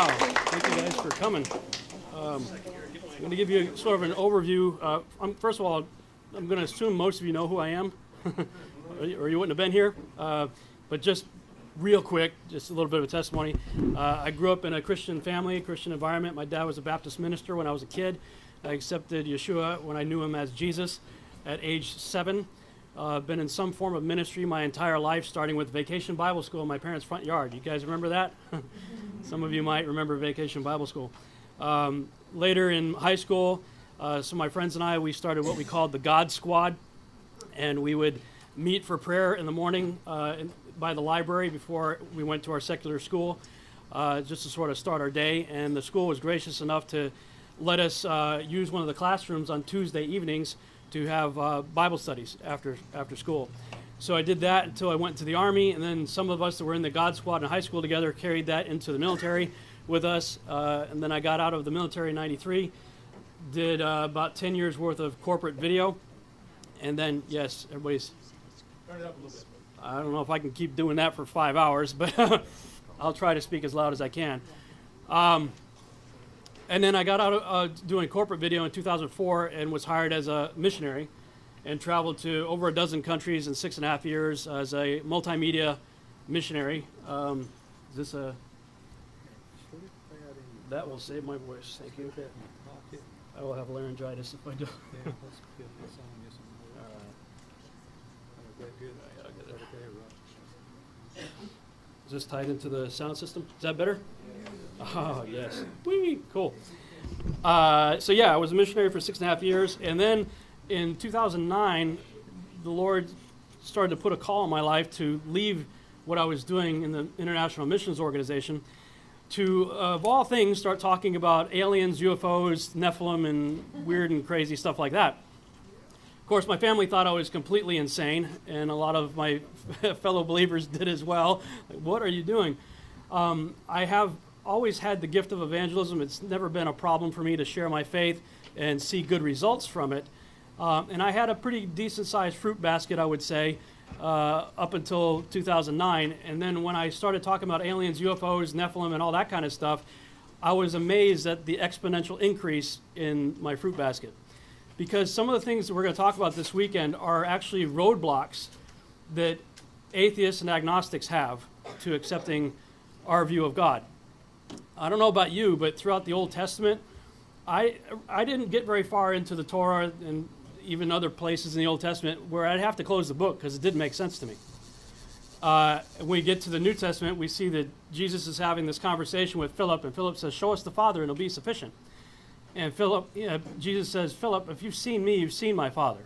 Wow, thank you guys for coming. Um, I'm going to give you sort of an overview. Uh, I'm, first of all, I'm going to assume most of you know who I am, or, you, wouldn't have been here. Uh, but just real quick, just a little bit of a testimony. Uh, I grew up in a Christian family, Christian environment. My dad was a Baptist minister when I was a kid. I accepted Yeshua when I knew him as Jesus at age seven. Uh, been in some form of ministry my entire life, starting with Vacation Bible School in my parents' front yard. You guys remember that? some of you might remember Vacation Bible School. Um, later in high school, uh, some of my friends and I, we started what we called the God Squad, and we would meet for prayer in the morning uh, by the library before we went to our secular school, uh, just to sort of start our day. And the school was gracious enough to let us uh, use one of the classrooms on Tuesday evenings to have uh, Bible studies after after school. So I did that until I went to the army, and then some of us that were in the God Squad in high school together carried that into the military with us. Uh, and then I got out of the military in '93, did uh, about 10 years worth of corporate video, and then yes, everybody's. Turn it up a little bit. I don't know if I can keep doing that for five hours, but I'll try to speak as loud as I can. Um, and then I got out of uh, doing corporate video in 2004 and was hired as a missionary and traveled to over a dozen countries in six and a half years as a multimedia missionary. Um, is this a. That will save my voice. Thank you. I will have laryngitis if I do. All right. Is this tied into the sound system? Is that better? Oh, yes. Whee! Cool. Uh, so, yeah, I was a missionary for six and a half years. And then in 2009, the Lord started to put a call in my life to leave what I was doing in the International Missions Organization to, of all things, start talking about aliens, UFOs, Nephilim, and weird and crazy stuff like that. Of course, my family thought I was completely insane, and a lot of my fellow believers did as well. Like, what are you doing? Um, I have always had the gift of evangelism. It's never been a problem for me to share my faith and see good results from it. Um, and I had a pretty decent sized fruit basket, I would say, uh, up until 2009. And then when I started talking about aliens, UFOs, Nephilim, and all that kind of stuff, I was amazed at the exponential increase in my fruit basket. Because some of the things that we're going to talk about this weekend are actually roadblocks that atheists and agnostics have to accepting our view of God. I don't know about you, but throughout the Old Testament, I, I didn't get very far into the Torah and even other places in the Old Testament where I'd have to close the book because it didn't make sense to me. Uh, when we get to the New Testament, we see that Jesus is having this conversation with Philip, and Philip says, Show us the Father, and it'll be sufficient. And Philip, you know, Jesus says, Philip, if you've seen me, you've seen my Father.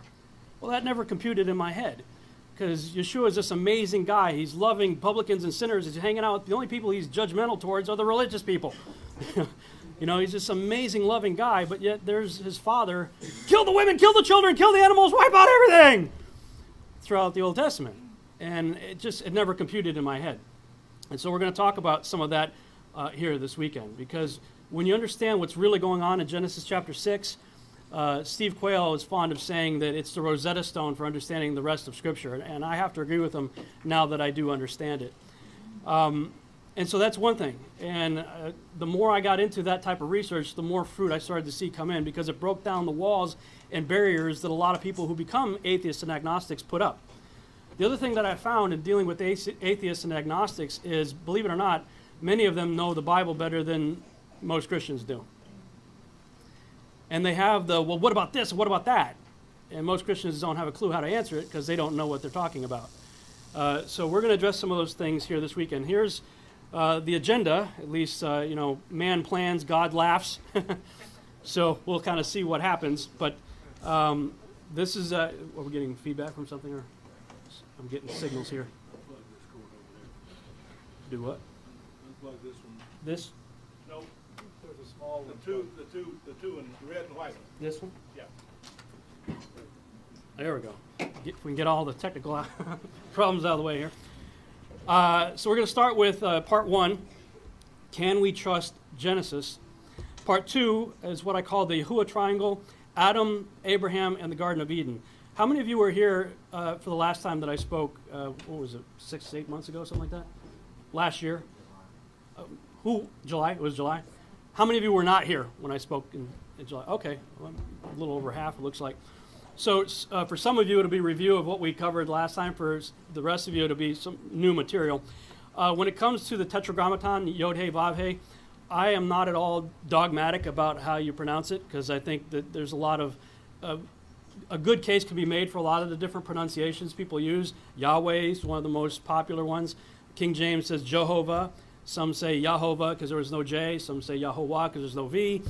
Well, that never computed in my head because Yeshua is this amazing guy. He's loving publicans and sinners. He's hanging out with the only people he's judgmental towards are the religious people. you know, he's this amazing, loving guy, but yet there's his father kill the women, kill the children, kill the animals, wipe out everything throughout the Old Testament. And it just, it never computed in my head. And so we're going to talk about some of that uh, here this weekend because when you understand what's really going on in Genesis chapter 6, uh, Steve Quayle is fond of saying that it's the Rosetta Stone for understanding the rest of Scripture, and I have to agree with him now that I do understand it. Um, and so that's one thing. And uh, the more I got into that type of research, the more fruit I started to see come in because it broke down the walls and barriers that a lot of people who become atheists and agnostics put up. The other thing that I found in dealing with atheists and agnostics is, believe it or not, many of them know the Bible better than most Christians do. And they have the, well, what about this? What about that? And most Christians don't have a clue how to answer it because they don't know what they're talking about. Uh, so we're going to address some of those things here this weekend. Here's uh, the agenda. At least, uh, you know, man plans, God laughs. so we'll kind of see what happens. But um, this is, uh, are we getting feedback from something? or I'm getting signals here. Do what? Unplug this one. This? No, there's a small one. The two, the two, the two in red and white. This one? Yeah. There we go. Get, we can get all the technical problems out of the way here. Uh, so we're going to start with uh, part one. Can we trust Genesis? Part two is what I call the Yahuwah Triangle: Adam, Abraham, and the Garden of Eden. How many of you were here uh, for the last time that I spoke? Uh, what was it, six, eight months ago, something like that? Last year. Uh, Who, July? It was July? How many of you were not here when I spoke in, in July? Okay, well, a little over half, it looks like. So uh, for some of you, it'll be review of what we covered last time. For the rest of you, it'll be some new material. Uh, when it comes to the Tetragrammaton, Yod He Vav He, I am not at all dogmatic about how you pronounce it because I think that there's a lot of uh, a good case can be made for a lot of the different pronunciations people use. Yahweh is one of the most popular ones. King James says Jehovah. Some say Yahovah because there was no J. Some say Yahovah because there's no V.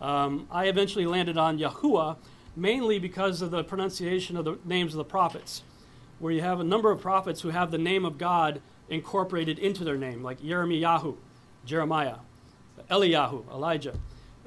Um, I eventually landed on Yahuwah mainly because of the pronunciation of the names of the prophets, where you have a number of prophets who have the name of God incorporated into their name, like Jeremiah, Jeremiah, Eliyahu, Elijah.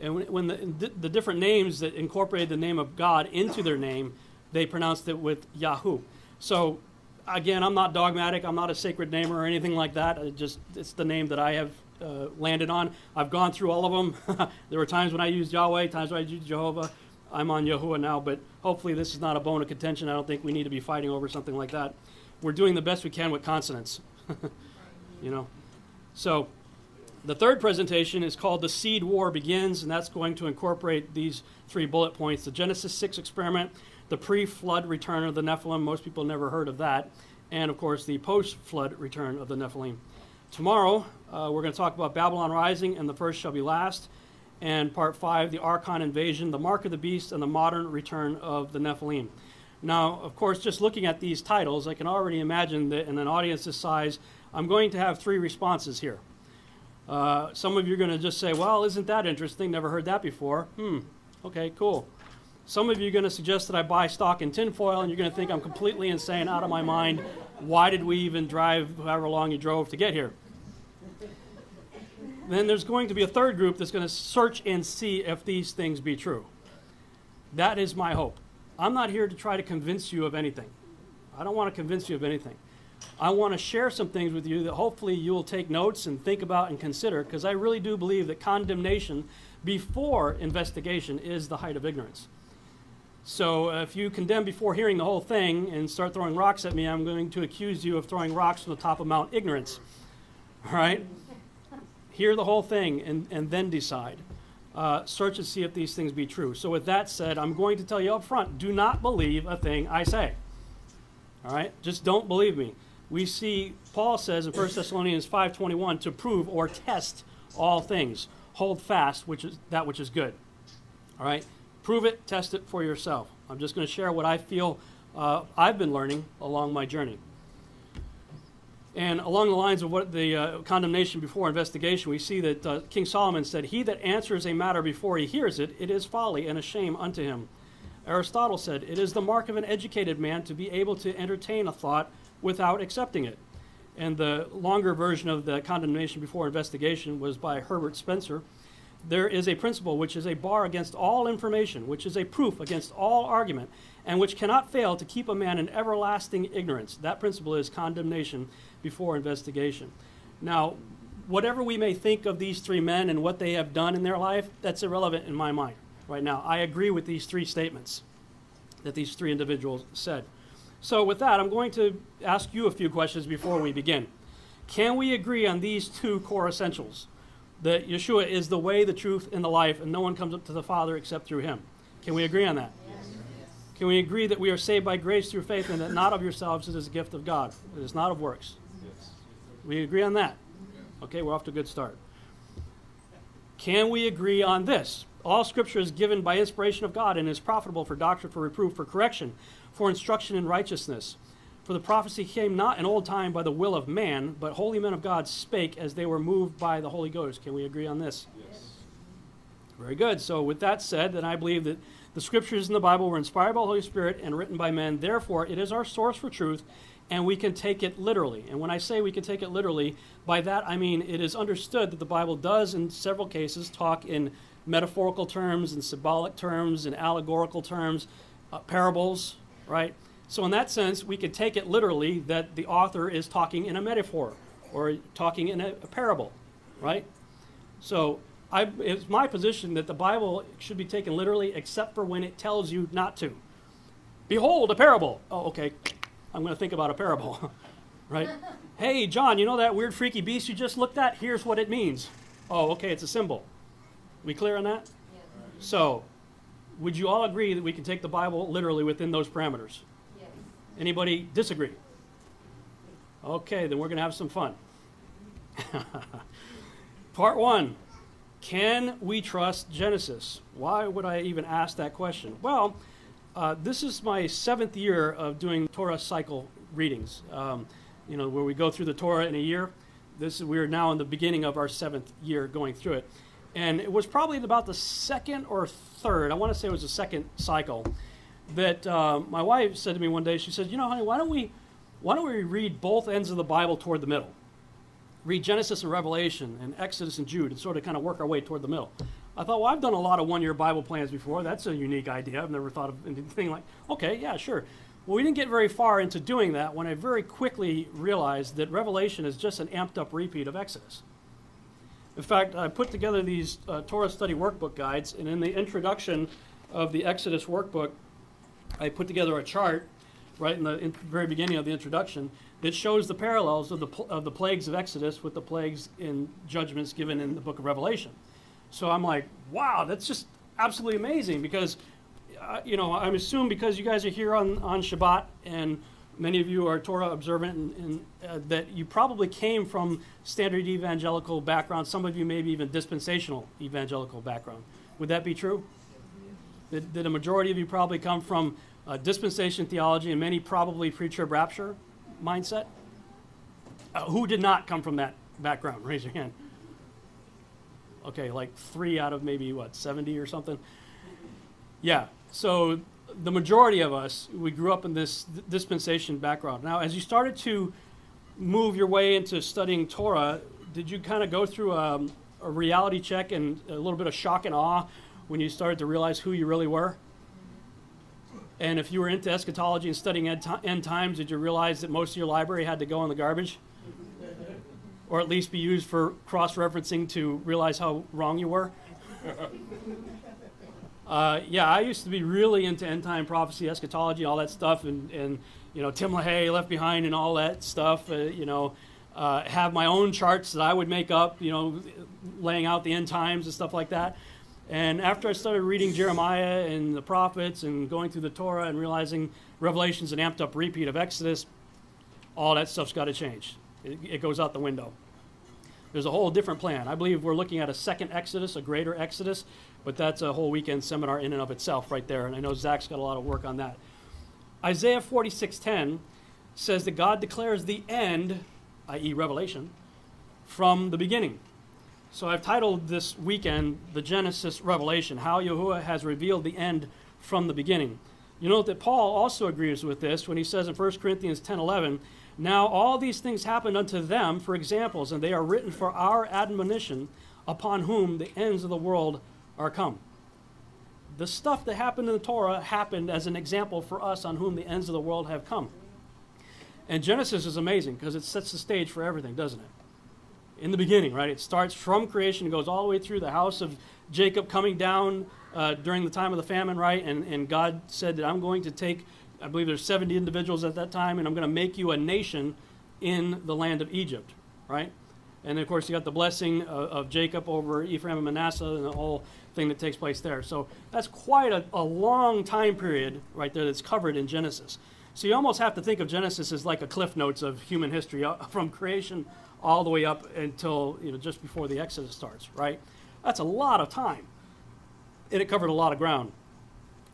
And when, the, the, different names that incorporated the name of God into their name, they pronounced it with Yahu. So, again, I'm not dogmatic. I'm not a sacred name or anything like that. It just it's the name that I have uh, landed on. I've gone through all of them. there were times when I used Yahweh, times when I used Jehovah. I'm on Yahuwah now, but hopefully this is not a bone of contention. I don't think we need to be fighting over something like that. We're doing the best we can with consonants. you know. So the third presentation is called The Seed War Begins, and that's going to incorporate these three bullet points the Genesis 6 experiment, the pre flood return of the Nephilim, most people never heard of that, and of course the post flood return of the Nephilim. Tomorrow, uh, we're going to talk about Babylon rising and the first shall be last, and part five, the Archon invasion, the mark of the beast, and the modern return of the Nephilim. Now, of course, just looking at these titles, I can already imagine that in an audience this size, I'm going to have three responses here. Uh, some of you are going to just say, well, isn't that interesting? Never heard that before. Hmm, okay, cool. Some of you are going to suggest that I buy stock in tinfoil, and you're going to think I'm completely insane, out of my mind. Why did we even drive however long you drove to get here? Then there's going to be a third group that's going to search and see if these things be true. That is my hope. I'm not here to try to convince you of anything. I don't want to convince you of anything. I want to share some things with you that hopefully you will take notes and think about and consider because I really do believe that condemnation before investigation is the height of ignorance. So uh, if you condemn before hearing the whole thing and start throwing rocks at me, I'm going to accuse you of throwing rocks from the top of Mount Ignorance. All right? Hear the whole thing and, and then decide uh, search and see if these things be true. So, with that said, I'm going to tell you up front do not believe a thing I say. All right? Just don't believe me. We see Paul says in 1 Thessalonians 5:21 to prove or test all things. Hold fast which is that which is good. All right? Prove it, test it for yourself. I'm just going to share what I feel uh, I've been learning along my journey. And along the lines of what the uh, condemnation before investigation, we see that uh, King Solomon said, He that answers a matter before he hears it, it is folly and a shame unto him. Aristotle said, It is the mark of an educated man to be able to entertain a thought without accepting it. And the longer version of the condemnation before investigation was by Herbert Spencer. There is a principle which is a bar against all information, which is a proof against all argument, and which cannot fail to keep a man in everlasting ignorance. That principle is condemnation before investigation. Now, whatever we may think of these three men and what they have done in their life, that's irrelevant in my mind right now. I agree with these three statements that these three individuals said. So, with that, I'm going to ask you a few questions before we begin. Can we agree on these two core essentials? That Yeshua is the way, the truth, and the life, and no one comes up to the Father except through him. Can we agree on that? Can we agree that we are saved by grace through faith and that not of yourselves, it is a gift of God? It is not of works. Yes. We agree on that? Okay, we're off to a good start. Can we agree on this? All scripture is given by inspiration of God and is profitable for doctrine, for reproof, for correction, for instruction in righteousness. For the prophecy came not in old time by the will of man, but holy men of God spake as they were moved by the Holy Ghost. Can we agree on this? Yes. Very good. So, with that said, then I believe that the scriptures in the Bible were inspired by the Holy Spirit and written by men. Therefore, it is our source for truth, and we can take it literally. And when I say we can take it literally, by that I mean it is understood that the Bible does, in several cases, talk in metaphorical terms and symbolic terms and allegorical terms, uh, parables, right? So, in that sense, we could take it literally that the author is talking in a metaphor or talking in a, a parable, right? So, I, it's my position that the Bible should be taken literally except for when it tells you not to. Behold, a parable. Oh, okay. I'm going to think about a parable, right? hey, John, you know that weird freaky beast you just looked at? Here's what it means. Oh, okay, it's a symbol. We clear on that? Yes. So, would you all agree that we can take the Bible literally within those parameters? Yes. Anybody disagree? Okay, then we're going to have some fun. Part one Can we trust Genesis? Why would I even ask that question? Well, uh, this is my seventh year of doing Torah cycle readings. Um, you know, where we go through the Torah in a year. This we're now in the beginning of our seventh year going through it, and it was probably about the second or third. I want to say it was the second cycle that uh, my wife said to me one day. She said, "You know, honey, why don't we, why don't we read both ends of the Bible toward the middle? Read Genesis and Revelation and Exodus and Jude, and sort of kind of work our way toward the middle." I thought, well, I've done a lot of one-year Bible plans before. That's a unique idea. I've never thought of anything like, okay, yeah, sure. Well, we didn't get very far into doing that when I very quickly realized that Revelation is just an amped up repeat of Exodus. In fact, I put together these uh, Torah study workbook guides, and in the introduction of the Exodus workbook, I put together a chart right in the in very beginning of the introduction that shows the parallels of the, of the plagues of Exodus with the plagues in judgments given in the book of Revelation. So I'm like, wow, that's just absolutely amazing because uh, you know, I'm assuming because you guys are here on, on Shabbat and many of you are Torah observant and, and uh, that you probably came from standard evangelical background. Some of you maybe even dispensational evangelical background. Would that be true? Did, a majority of you probably come from uh, dispensation theology and many probably pre-trib rapture mindset? Uh, who did not come from that background? Raise your hand. Okay, like three out of maybe what, 70 or something? Yeah, so the majority of us, we grew up in this dispensation background. Now, as you started to move your way into studying Torah, did you kind of go through a, um, a, reality check and a little bit of shock and awe when you started to realize who you really were? And if you were into eschatology and studying end times, did you realize that most of your library had to go in the garbage? Or at least be used for cross referencing to realize how wrong you were? Uh, yeah, I used to be really into end time prophecy, eschatology, all that stuff, and, and you know Tim LaHaye, Left Behind, and all that stuff. Uh, you know, uh, have my own charts that I would make up. You know, laying out the end times and stuff like that. And after I started reading Jeremiah and the prophets and going through the Torah and realizing Revelation's an amped up repeat of Exodus, all that stuff's got to change. It, it goes out the window. There's a whole different plan. I believe we're looking at a second Exodus, a greater Exodus, but that's a whole weekend seminar in and of itself right there. And I know Zach's got a lot of work on that. Isaiah 46:10 says that God declares the end, i.e., Revelation, from the beginning. So I've titled this weekend the Genesis Revelation, how Yahuwah has revealed the end from the beginning. You know that Paul also agrees with this when he says in 1 Corinthians 10:11, "Now all these things happened unto them for examples, and they are written for our admonition, upon whom the ends of the world are come. The stuff that happened in the Torah happened as an example for us on whom the ends of the world have come. And Genesis is amazing because it sets the stage for everything, doesn't it? In the beginning, right? It starts from creation, goes all the way through the house of Jacob coming down uh, during the time of the famine, right? And, and God said that I'm going to take, I believe there's 70 individuals at that time, and I'm going to make you a nation in the land of Egypt, right? And of course, you got the blessing of, of Jacob over Ephraim and Manasseh and the whole thing that takes place there. So that's quite a, a long time period right there that's covered in Genesis. So you almost have to think of Genesis as like a cliff notes of human history uh, from creation all the way up until you know just before the Exodus starts, right? That's a lot of time. And it covered a lot of ground.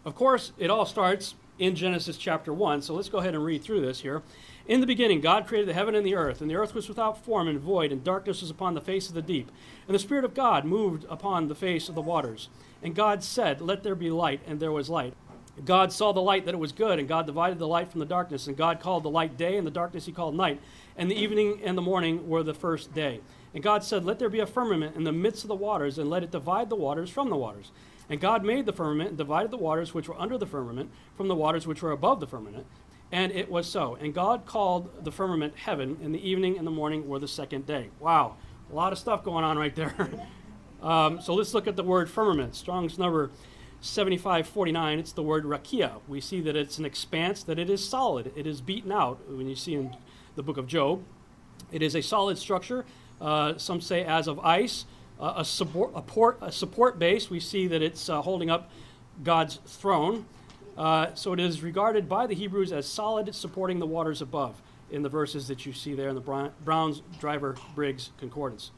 Of course, it all starts in Genesis chapter 1. So let's go ahead and read through this here. In the beginning, God created the heaven and the earth, and the earth was without form and void, and darkness was upon the face of the deep. And the Spirit of God moved upon the face of the waters. And God said, Let there be light, and there was light. God saw the light that it was good, and God divided the light from the darkness. And God called the light day, and the darkness he called night. And the evening and the morning were the first day. And God said, Let there be a firmament in the midst of the waters, and let it divide the waters from the waters. And God made the firmament and divided the waters which were under the firmament from the waters which were above the firmament. And it was so. And God called the firmament heaven, and the evening and the morning were the second day. Wow, a lot of stuff going on right there. um, so let's look at the word firmament. Strong's number 7549, it's the word rakia. We see that it's an expanse, that it is solid. It is beaten out. When you see in the book of Job, it is a solid structure. Uh, some say as of ice. Uh, a, support, a, port, a support base, we see that it's uh, holding up God's throne. Uh, so it is regarded by the Hebrews as solid, supporting the waters above in the verses that you see there in the Brown's Driver Briggs Concordance.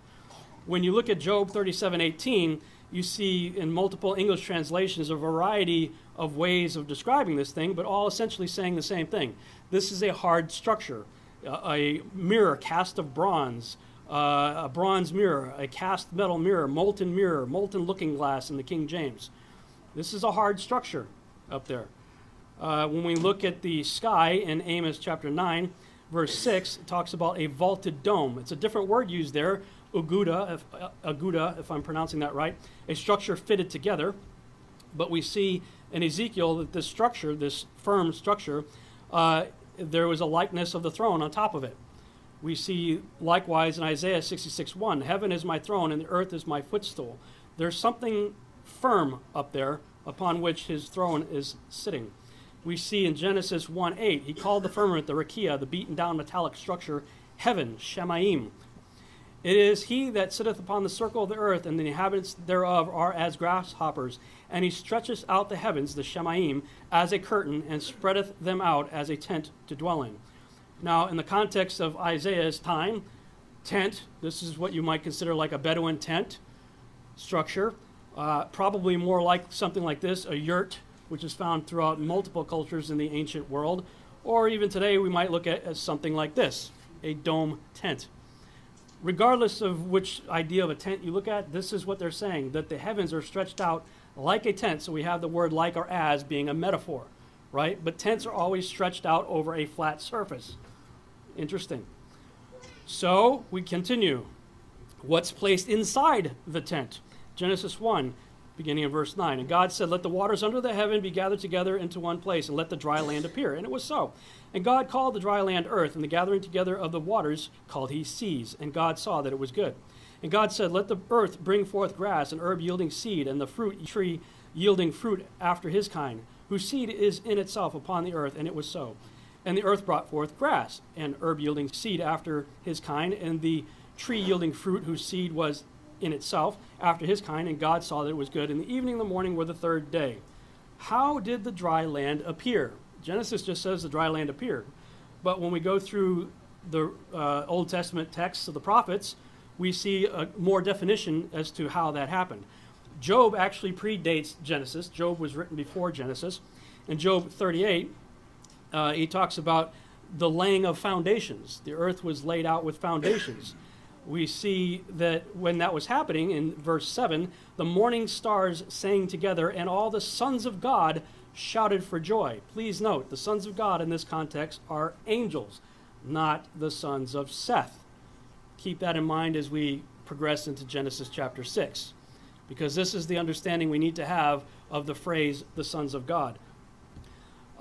When you look at Job 37:18, you see in multiple English translations a variety of ways of describing this thing, but all essentially saying the same thing. This is a hard structure, a mirror cast of bronze, uh, a bronze mirror, a cast metal mirror, molten mirror, molten looking glass in the King James. This is a hard structure up there. Uh, when we look at the sky in Amos chapter 9, verse 6, it talks about a vaulted dome. It's a different word used there, aguda, if, uh, aguda, if I'm pronouncing that right, a structure fitted together. But we see in Ezekiel that this structure, this firm structure, uh, there was a likeness of the throne on top of it. We see likewise in Isaiah 66 1, Heaven is my throne and the earth is my footstool. There's something firm up there upon which his throne is sitting. We see in Genesis 1 8, he called the firmament the Rakia, the beaten down metallic structure, heaven, Shemaim. It is he that sitteth upon the circle of the earth, and the inhabitants thereof are as grasshoppers. And he stretcheth out the heavens, the Shemaim, as a curtain, and spreadeth them out as a tent to dwell in. Now, in the context of Isaiah's time, tent, this is what you might consider like a Bedouin tent structure. Uh, probably more like something like this, a yurt, which is found throughout multiple cultures in the ancient world. Or even today, we might look at as something like this, a dome tent. Regardless of which idea of a tent you look at, this is what they're saying that the heavens are stretched out like a tent. So we have the word like or as being a metaphor, right? But tents are always stretched out over a flat surface. Interesting. So we continue. What's placed inside the tent? Genesis 1, beginning of verse 9. And God said, Let the waters under the heaven be gathered together into one place, and let the dry land appear. And it was so. And God called the dry land earth, and the gathering together of the waters called he seas. And God saw that it was good. And God said, Let the earth bring forth grass, and herb yielding seed, and the fruit tree yielding fruit after his kind, whose seed is in itself upon the earth. And it was so. And the earth brought forth grass, and herb yielding seed after his kind, and the tree yielding fruit whose seed was in itself after his kind, and God saw that it was good. And the evening and the morning were the third day. How did the dry land appear? Genesis just says the dry land appeared. But when we go through the uh, Old Testament texts of the prophets, we see a more definition as to how that happened. Job actually predates Genesis. Job was written before Genesis. In Job 38, uh, he talks about the laying of foundations. The earth was laid out with foundations we see that when that was happening in verse 7, the morning stars sang together, and all the sons of God shouted for joy. Please note, the sons of God in this context are angels, not the sons of Seth. Keep that in mind as we progress into Genesis chapter 6, because this is the understanding we need to have of the phrase the sons of God.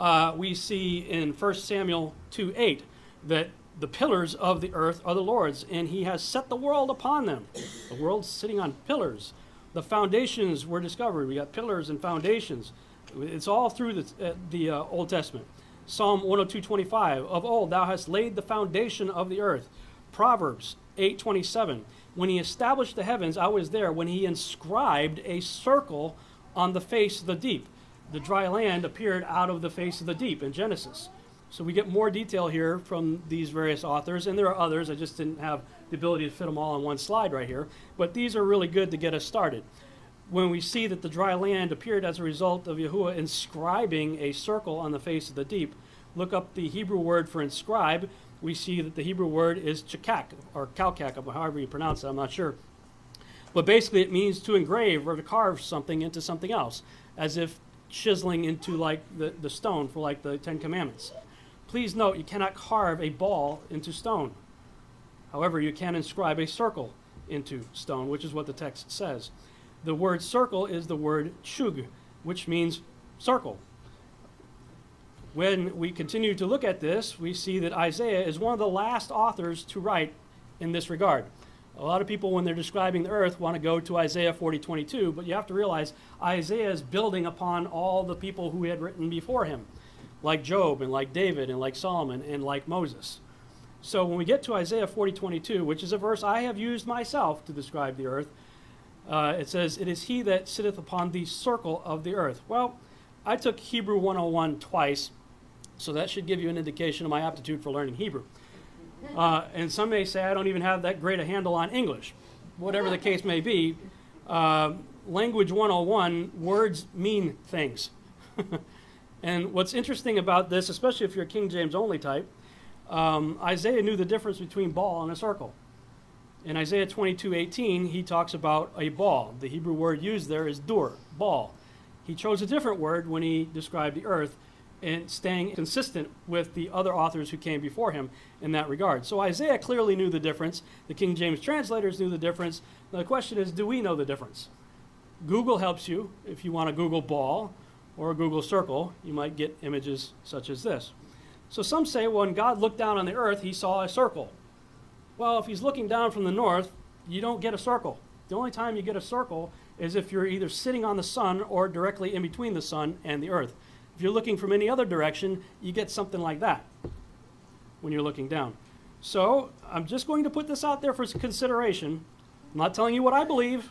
Uh, we see in 1 Samuel 2 8 that the pillars of the earth are the Lord's, and he has set the world upon them. The world's sitting on pillars. The foundations were discovered. We got pillars and foundations. It's all through the, uh, the uh, Old Testament. Psalm 102:25. Of old thou hast laid the foundation of the earth. Proverbs 8:27. When he established the heavens, I was there. When he inscribed a circle on the face of the deep. The dry land appeared out of the face of the deep in Genesis. So we get more detail here from these various authors, and there are others. I just didn't have the ability to fit them all on one slide right here. But these are really good to get us started. When we see that the dry land appeared as a result of Yahuwah inscribing a circle on the face of the deep, look up the Hebrew word for inscribe. We see that the Hebrew word is chakak, or kalkak, however you pronounce it, I'm not sure. But basically, it means to engrave or to carve something into something else, as if chiseling into like the, the stone for like the Ten Commandments. Please note you cannot carve a ball into stone. However, you can inscribe a circle into stone, which is what the text says. The word circle is the word chug, which means circle. When we continue to look at this, we see that Isaiah is one of the last authors to write in this regard. A lot of people, when they're describing the earth, want to go to Isaiah 40 22, but you have to realize Isaiah is building upon all the people who had written before him like Job and like David and like Solomon and like Moses. So when we get to Isaiah 40 22, which is a verse I have used myself to describe the earth, Uh, it says, It is he that sitteth upon the circle of the earth. Well, I took Hebrew 101 twice, so that should give you an indication of my aptitude for learning Hebrew. Uh, and some may say I don't even have that great a handle on English. Whatever the case may be, uh, language 101, words mean things. and what's interesting about this, especially if you're a King James only type, um, Isaiah knew the difference between ball and a circle. In Isaiah 22:18, he talks about a ball. The Hebrew word used there is dur, ball. He chose a different word when he described the earth, and staying consistent with the other authors who came before him in that regard. So Isaiah clearly knew the difference. The King James translators knew the difference. The question is, do we know the difference? Google helps you if you want to Google ball or a Google circle. You might get images such as this. So some say when God looked down on the earth, he saw a circle. Well, if he's looking down from the north, you don't get a circle. The only time you get a circle is if you're either sitting on the sun or directly in between the sun and the earth. If you're looking from any other direction, you get something like that when you're looking down. So I'm just going to put this out there for consideration. I'm not telling you what I believe.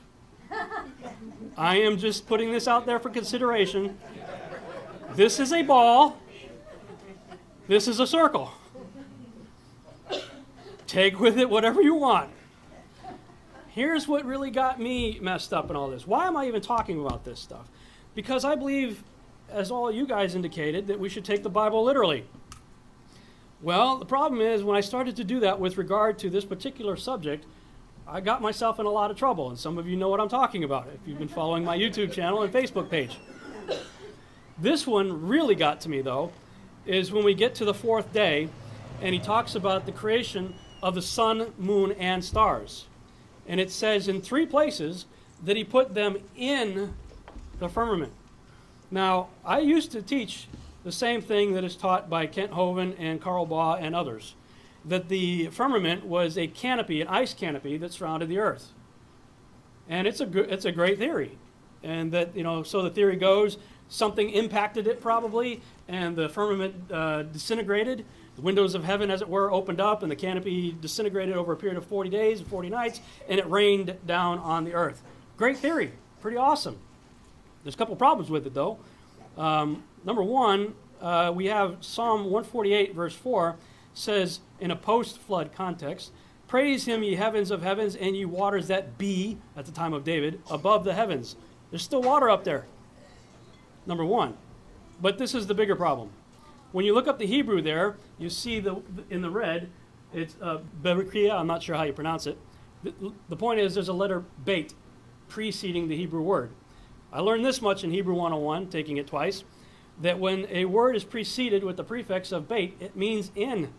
I am just putting this out there for consideration. This is a ball. This is a circle. Take with it whatever you want. Here's what really got me messed up in all this. Why am I even talking about this stuff? Because I believe as all you guys indicated, that we should take the Bible literally. Well, the problem is when I started to do that with regard to this particular subject, I got myself in a lot of trouble, and some of you know what I'm talking about if you've been following my YouTube channel and Facebook page. This one really got to me, though, is when we get to the fourth day, and he talks about the creation of the sun, moon, and stars. And it says in three places that he put them in the firmament. Now, I used to teach the same thing that is taught by Kent Hovind and Carl Baugh and others that the firmament was a canopy, an ice canopy that surrounded the earth. And it's a, it's a great theory. And that, you know, so the theory goes something impacted it probably, and the firmament uh, disintegrated. The windows of heaven, as it were, opened up, and the canopy disintegrated over a period of 40 days and 40 nights, and it rained down on the earth. Great theory. Pretty awesome. There's a couple problems with it, though. Um, number one, uh, we have Psalm 148, verse 4, says in a post flood context, Praise him, ye heavens of heavens, and ye waters that be, at the time of David, above the heavens. There's still water up there. Number one. But this is the bigger problem. When you look up the Hebrew there, you see the in the red, it's uh, I'm not sure how you pronounce it. The, the point is there's a letter bait preceding the Hebrew word. I learned this much in Hebrew 101, taking it twice, that when a word is preceded with the prefix of bait, it means in,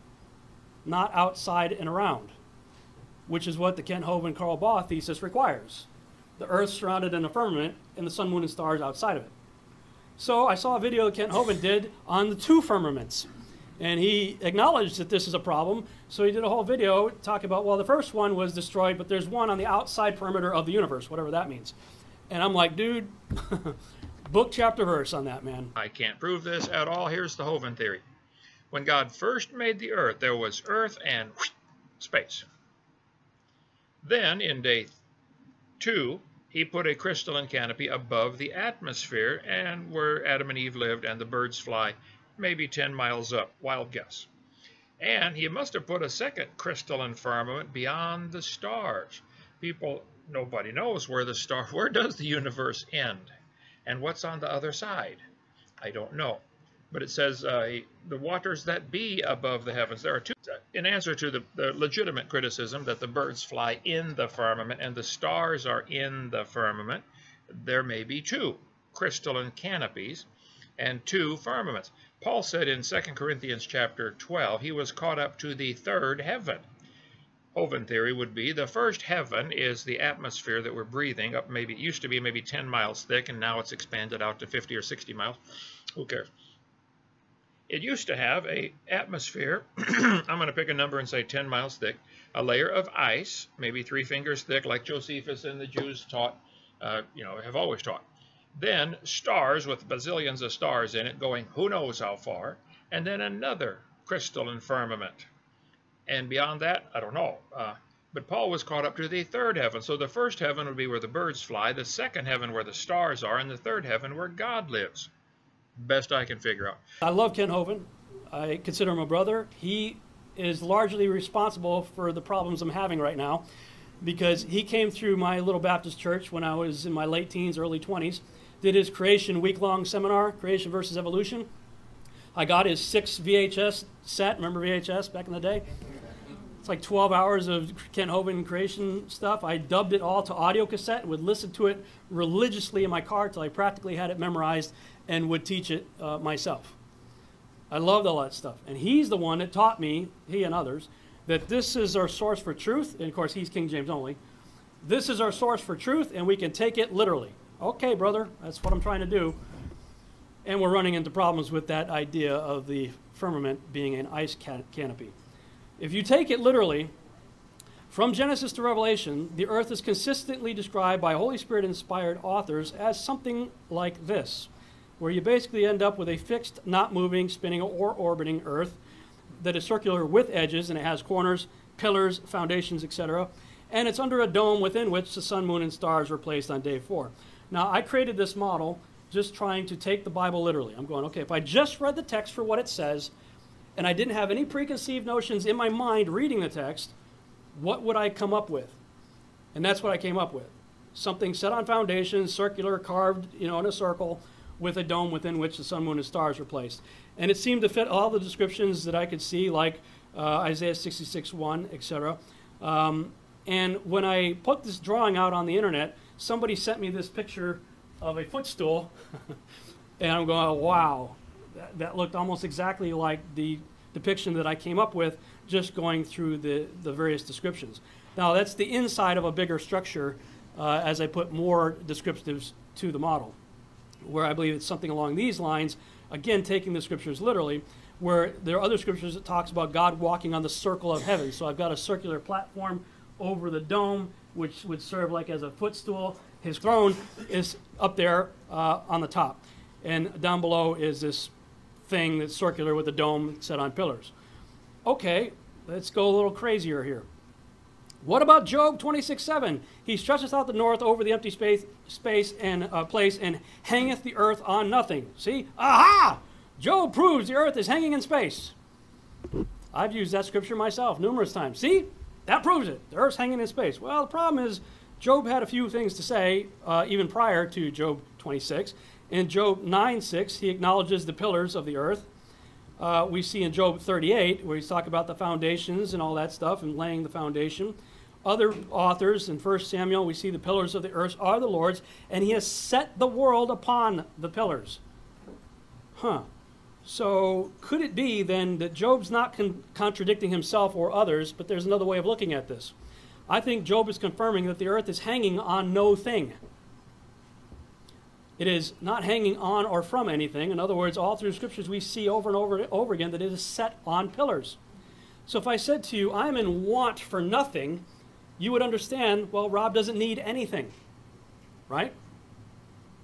not outside and around, which is what the Kent Hovind Carl Baugh thesis requires. The earth surrounded in a firmament and the sun, moon, and stars outside of it. So I saw a video that Kent Hovind did on the two firmaments. And he acknowledged that this is a problem. So he did a whole video talking about, well, the first one was destroyed, but there's one on the outside perimeter of the universe, whatever that means. And I'm like, dude, book, chapter, verse on that, man. I can't prove this at all. Here's the Hovind theory. When God first made the earth, there was earth and space. Then, in day two, he put a crystalline canopy above the atmosphere and where Adam and Eve lived and the birds fly, maybe 10 miles up. Wild guess. And he must have put a second crystalline firmament beyond the stars. People nobody knows where the star, where does the universe end? And what's on the other side? I don't know. But it says uh, the waters that be above the heavens. There are two. In answer to the, the legitimate criticism that the birds fly in the firmament and the stars are in the firmament, there may be two crystalline canopies and two firmaments. Paul said in 2 Corinthians chapter 12, he was caught up to the third heaven. Hovind theory would be the first heaven is the atmosphere that we're breathing up maybe it used to be maybe 10 miles thick and now it's expanded out to 50 or 60 miles. Who cares? It used to have a atmosphere i'm going to pick a number and say 10 miles thick a layer of ice maybe three fingers thick like josephus and the jews taught uh, you know have always taught. Then stars with bazillions of stars in it going who knows how far and then another crystalline firmament and beyond that, I don't know. Uh, But Paul was caught up to the third heaven. So the first heaven would be where the birds fly, the second heaven where the stars are, and the third heaven where God lives. Best I can figure out. I love Kent Hovind. I consider him a brother. He is largely responsible for the problems I'm having right now because he came through my little Baptist church when I was in my late teens, early 20s, did his creation week long seminar, Creation versus Evolution. I got his six VHS set. Remember VHS back in the day? It's like 12 hours of Kent Hovind creation stuff. I dubbed it all to audio cassette would listen to it religiously in my car till I practically had it memorized and would teach it uh, myself. I loved all that stuff. And he's the one that taught me, he and others, that this is our source for truth. And of course, he's King James only. This is our source for truth, and we can take it literally. Okay, brother, that's what I'm trying to do. And we're running into problems with that idea of the firmament being an ice can- canopy. If you take it literally, from Genesis to Revelation, the earth is consistently described by Holy Spirit inspired authors as something like this, where you basically end up with a fixed, not moving, spinning, or orbiting earth that is circular with edges and it has corners, pillars, foundations, etc. And it's under a dome within which the sun, moon, and stars were placed on day four. Now, I created this model just trying to take the Bible literally. I'm going, okay, if I just read the text for what it says, and I didn't have any preconceived notions in my mind reading the text, what would I come up with? And that's what I came up with. Something set on foundations, circular, carved, you know, in a circle, with a dome within which the sun, moon, and stars were placed. And it seemed to fit all the descriptions that I could see, like uh, Isaiah 66 1, etc. Um, and when I put this drawing out on the internet, somebody sent me this picture of a footstool. and I'm going, wow, that, looked almost exactly like the depiction that I came up with just going through the, the various descriptions. Now, that's the inside of a bigger structure uh, as I put more descriptives to the model, where I believe it's something along these lines, again, taking the scriptures literally, where there are other scriptures that talks about God walking on the circle of heaven. So I've got a circular platform over the dome, which would serve like as a footstool. His throne is up there uh, on the top. And down below is this thing that's circular with a dome set on pillars. Okay, let's go a little crazier here. What about Job 26 7? He stretcheth out the north over the empty space, space and uh, place and hangeth the earth on nothing. See? Aha! Job proves the earth is hanging in space. I've used that scripture myself numerous times. See? That proves it. The earth's hanging in space. Well, the problem is Job had a few things to say uh, even prior to Job 26. In Job 9 6, he acknowledges the pillars of the earth. Uh, we see in Job 38, where he's talking about the foundations and all that stuff and laying the foundation. Other authors in 1 Samuel, we see the pillars of the earth are the Lord's, and he has set the world upon the pillars. Huh. So, could it be then that Job's not con- contradicting himself or others, but there's another way of looking at this? I think Job is confirming that the earth is hanging on no thing. It is not hanging on or from anything. In other words, all through scriptures we see over and over and over again that it is set on pillars. So if I said to you, I'm in want for nothing, you would understand, well, Rob doesn't need anything. Right?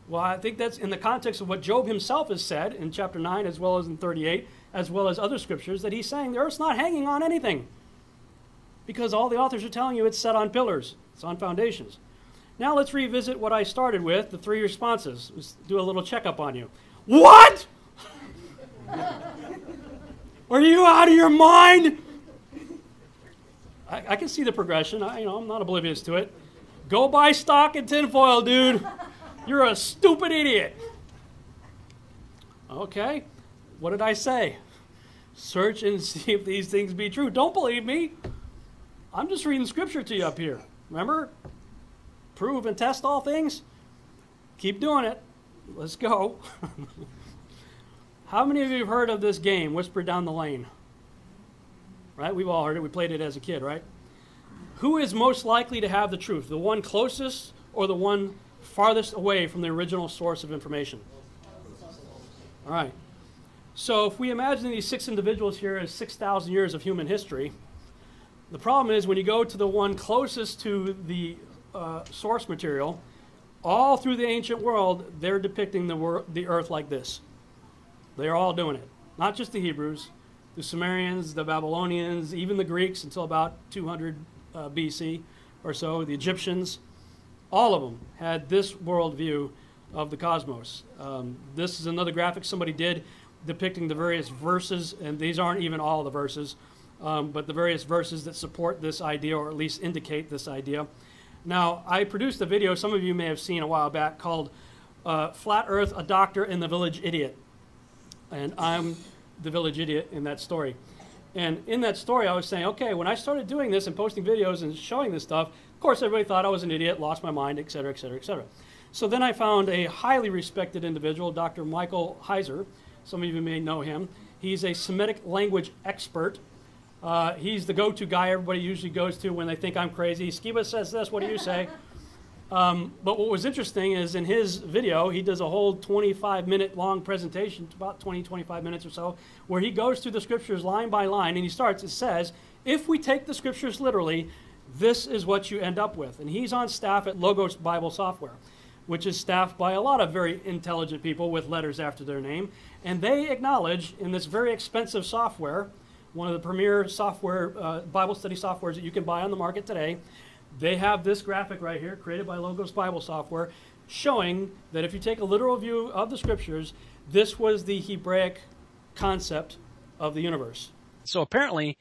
Well, I think that's in the context of what Job himself has said in chapter 9 as well as in 38, as well as other scriptures, that he's saying the earth's not hanging on anything. Because all the authors are telling you it's set on pillars, it's on foundations. Now let's revisit what I started with the three responses. Let's do a little checkup on you. What? Are you out of your mind? I, I, can see the progression. I, you know, I'm not oblivious to it. Go buy stock in tinfoil, dude. You're a stupid idiot. Okay, what did I say? Search and see if these things be true. Don't believe me. I'm just reading scripture to you up here. Remember? Prove and test all things? Keep doing it. Let's go. How many of you have heard of this game, Whisper Down the Lane? Right? We've all heard it. We played it as a kid, right? Who is most likely to have the truth? The one closest or the one farthest away from the original source of information? All right. So if we imagine these six individuals here as 6,000 years of human history, the problem is when you go to the one closest to the uh, source material, all through the ancient world, they're depicting the, wor- the earth like this. They're all doing it. Not just the Hebrews, the Sumerians, the Babylonians, even the Greeks until about 200 uh, BC or so, the Egyptians, all of them had this worldview of the cosmos. Um, this is another graphic somebody did depicting the various verses, and these aren't even all the verses, um, but the various verses that support this idea or at least indicate this idea. Now, I produced a video some of you may have seen a while back called uh, Flat Earth, a Doctor and the Village Idiot. And I'm the village idiot in that story. And in that story, I was saying, okay, when I started doing this and posting videos and showing this stuff, of course, everybody thought I was an idiot, lost my mind, et cetera, et cetera, et cetera. So then I found a highly respected individual, Dr. Michael Heiser. Some of you may know him. He's a Semitic language expert. Uh, he's the go to guy everybody usually goes to when they think I'm crazy. Skiba says this, what do you say? Um, but what was interesting is in his video, he does a whole 25 minute long presentation, about 20, 25 minutes or so, where he goes through the scriptures line by line and he starts, it says, if we take the scriptures literally, this is what you end up with. And he's on staff at Logos Bible Software, which is staffed by a lot of very intelligent people with letters after their name. And they acknowledge in this very expensive software, one of the premier software, uh, Bible study softwares that you can buy on the market today, they have this graphic right here, created by Logos Bible Software, showing that if you take a literal view of the scriptures, this was the Hebraic concept of the universe. So apparently,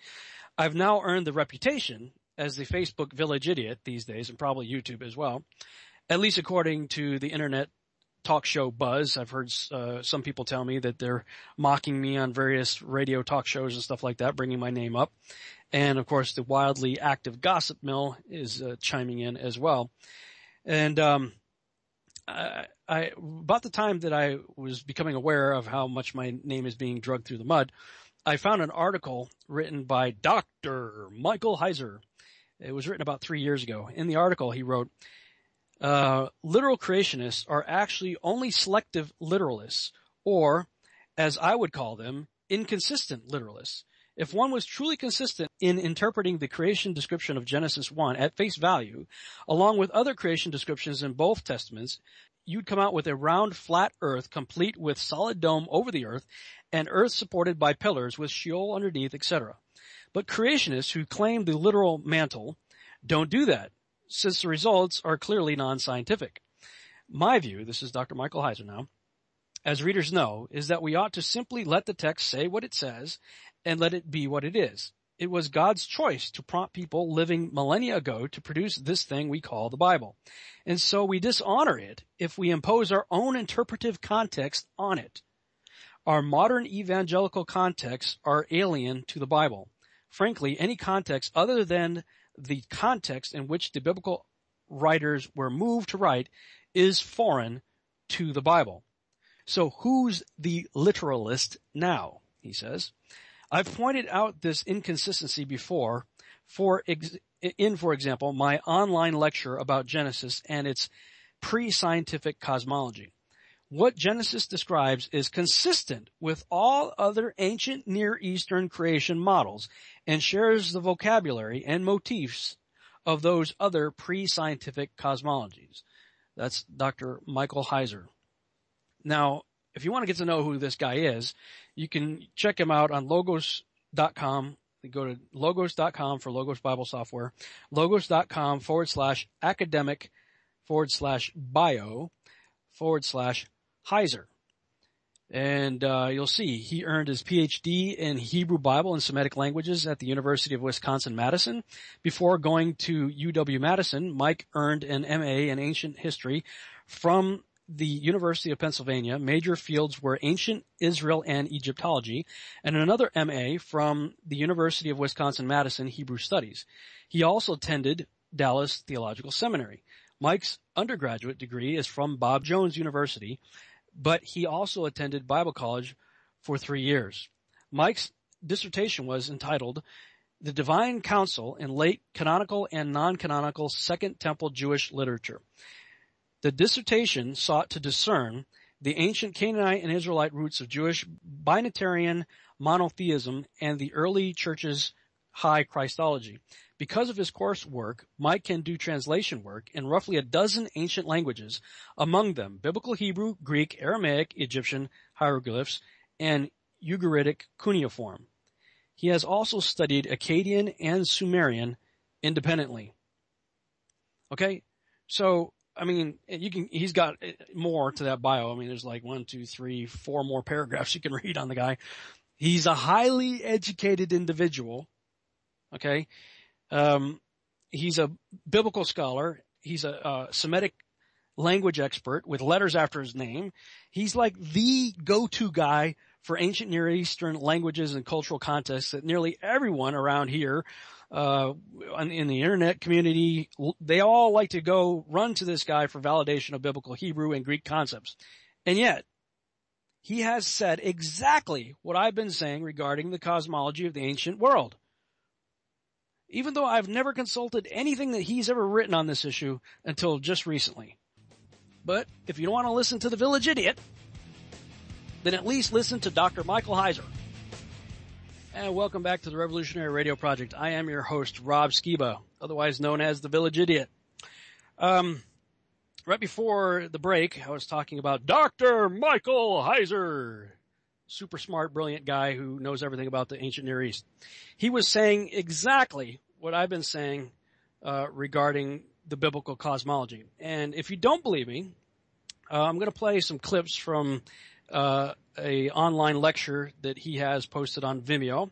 I've now earned the reputation as the Facebook village idiot these days, and probably YouTube as well, at least according to the internet talk show buzz. I've heard uh, some people tell me that they're mocking me on various radio talk shows and stuff like that, bringing my name up. And of course, the wildly active gossip mill is uh, chiming in as well. And um, I, I, about the time that I was becoming aware of how much my name is being drugged through the mud, I found an article written by Dr. Michael Heiser. It was written about three years ago. In the article, he wrote, uh, literal creationists are actually only selective literalists, or, as I would call them, inconsistent literalists. If one was truly consistent in interpreting the creation description of Genesis 1 at face value, along with other creation descriptions in both testaments, you'd come out with a round flat earth complete with solid dome over the earth and earth supported by pillars with Sheol underneath, etc. But creationists who claim the literal mantle don't do that, since the results are clearly non-scientific. My view, this is Dr. Michael Heiser now, as readers know, is that we ought to simply let the text say what it says and let it be what it is. It was God's choice to prompt people living millennia ago to produce this thing we call the Bible. And so we dishonor it if we impose our own interpretive context on it. Our modern evangelical contexts are alien to the Bible. Frankly, any context other than the context in which the biblical writers were moved to write is foreign to the Bible. So who's the literalist now? He says. I've pointed out this inconsistency before for ex- in, for example, my online lecture about Genesis and its pre-scientific cosmology. What Genesis describes is consistent with all other ancient Near Eastern creation models and shares the vocabulary and motifs of those other pre-scientific cosmologies. That's Dr. Michael Heiser. Now, if you want to get to know who this guy is, you can check him out on logos.com. Go to logos.com for Logos Bible Software, logos.com forward slash academic forward slash bio forward slash Heiser. And uh, you'll see he earned his PhD in Hebrew Bible and Semitic languages at the University of Wisconsin-Madison. Before going to UW-Madison, Mike earned an MA in ancient history from the University of Pennsylvania. Major fields were ancient Israel and Egyptology, and another MA from the University of Wisconsin-Madison Hebrew Studies. He also attended Dallas Theological Seminary. Mike's undergraduate degree is from Bob Jones University, but he also attended Bible college for three years. Mike's dissertation was entitled The Divine Council in Late Canonical and Non-Canonical Second Temple Jewish Literature. The dissertation sought to discern the ancient Canaanite and Israelite roots of Jewish binitarian monotheism and the early church's high Christology. Because of his coursework, Mike can do translation work in roughly a dozen ancient languages, among them Biblical Hebrew, Greek, Aramaic, Egyptian hieroglyphs, and Ugaritic cuneiform. He has also studied Akkadian and Sumerian independently. Okay? So, I mean, you can, he's got uh, more to that bio. I mean, there's like one, two, three, four more paragraphs you can read on the guy. He's a highly educated individual. Okay. Um, he's a biblical scholar. He's a, a Semitic language expert with letters after his name. He's like the go-to guy for ancient Near Eastern languages and cultural contexts that nearly everyone around here, uh, in the internet community, they all like to go run to this guy for validation of biblical Hebrew and Greek concepts. And yet, he has said exactly what I've been saying regarding the cosmology of the ancient world. Even though I've never consulted anything that he's ever written on this issue until just recently. But if you don't want to listen to the village idiot, then at least listen to Dr. Michael Heiser. And welcome back to the Revolutionary Radio Project. I am your host, Rob Skiba, otherwise known as the Village Idiot. Um, right before the break, I was talking about Dr. Michael Heiser, super smart, brilliant guy who knows everything about the ancient Near East. He was saying exactly what I've been saying uh, regarding the biblical cosmology. And if you don't believe me, uh, I'm going to play some clips from uh, a online lecture that he has posted on Vimeo.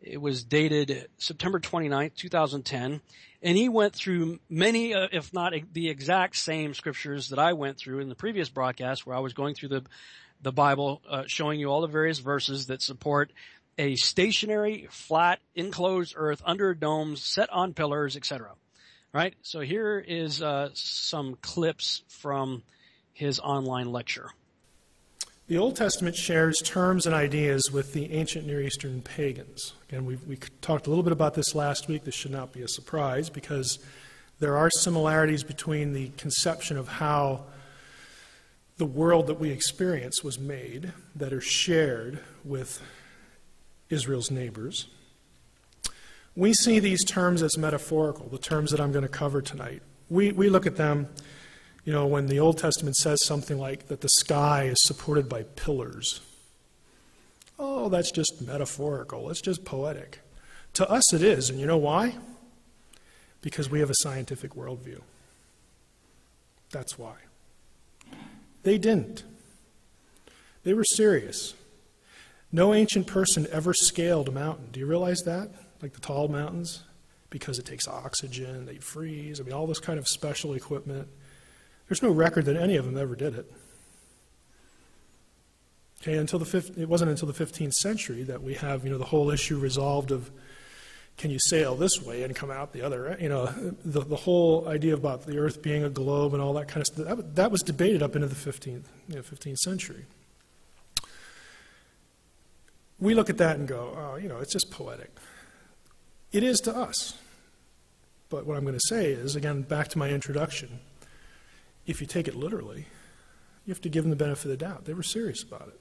It was dated September 29th, 2010, and he went through many, uh, if not the exact same scriptures that I went through in the previous broadcast, where I was going through the the Bible, uh, showing you all the various verses that support a stationary, flat, enclosed earth under domes, set on pillars, etc. Right. So here is uh, some clips from his online lecture. The Old Testament shares terms and ideas with the ancient Near Eastern pagans. Again, we we talked a little bit about this last week. This should not be a surprise because there are similarities between the conception of how the world that we experience was made that are shared with Israel's neighbors. We see these terms as metaphorical, the terms that I'm going to cover tonight. We, we look at them you know, when the Old Testament says something like that the sky is supported by pillars, oh, that's just metaphorical. It's just poetic. To us, it is. And you know why? Because we have a scientific worldview. That's why. They didn't. They were serious. No ancient person ever scaled a mountain. Do you realize that? Like the tall mountains? Because it takes oxygen, they freeze. I mean, all this kind of special equipment. There's no record that any of them ever did it. Okay, until the it wasn't until the 15th century that we have you know the whole issue resolved of can you sail this way and come out the other you know the, the whole idea about the earth being a globe and all that kind of stuff that, that was debated up into the 15th you know, 15th century we look at that and go oh you know it's just poetic it is to us but what i'm going to say is again back to my introduction if you take it literally, you have to give them the benefit of the doubt. They were serious about it.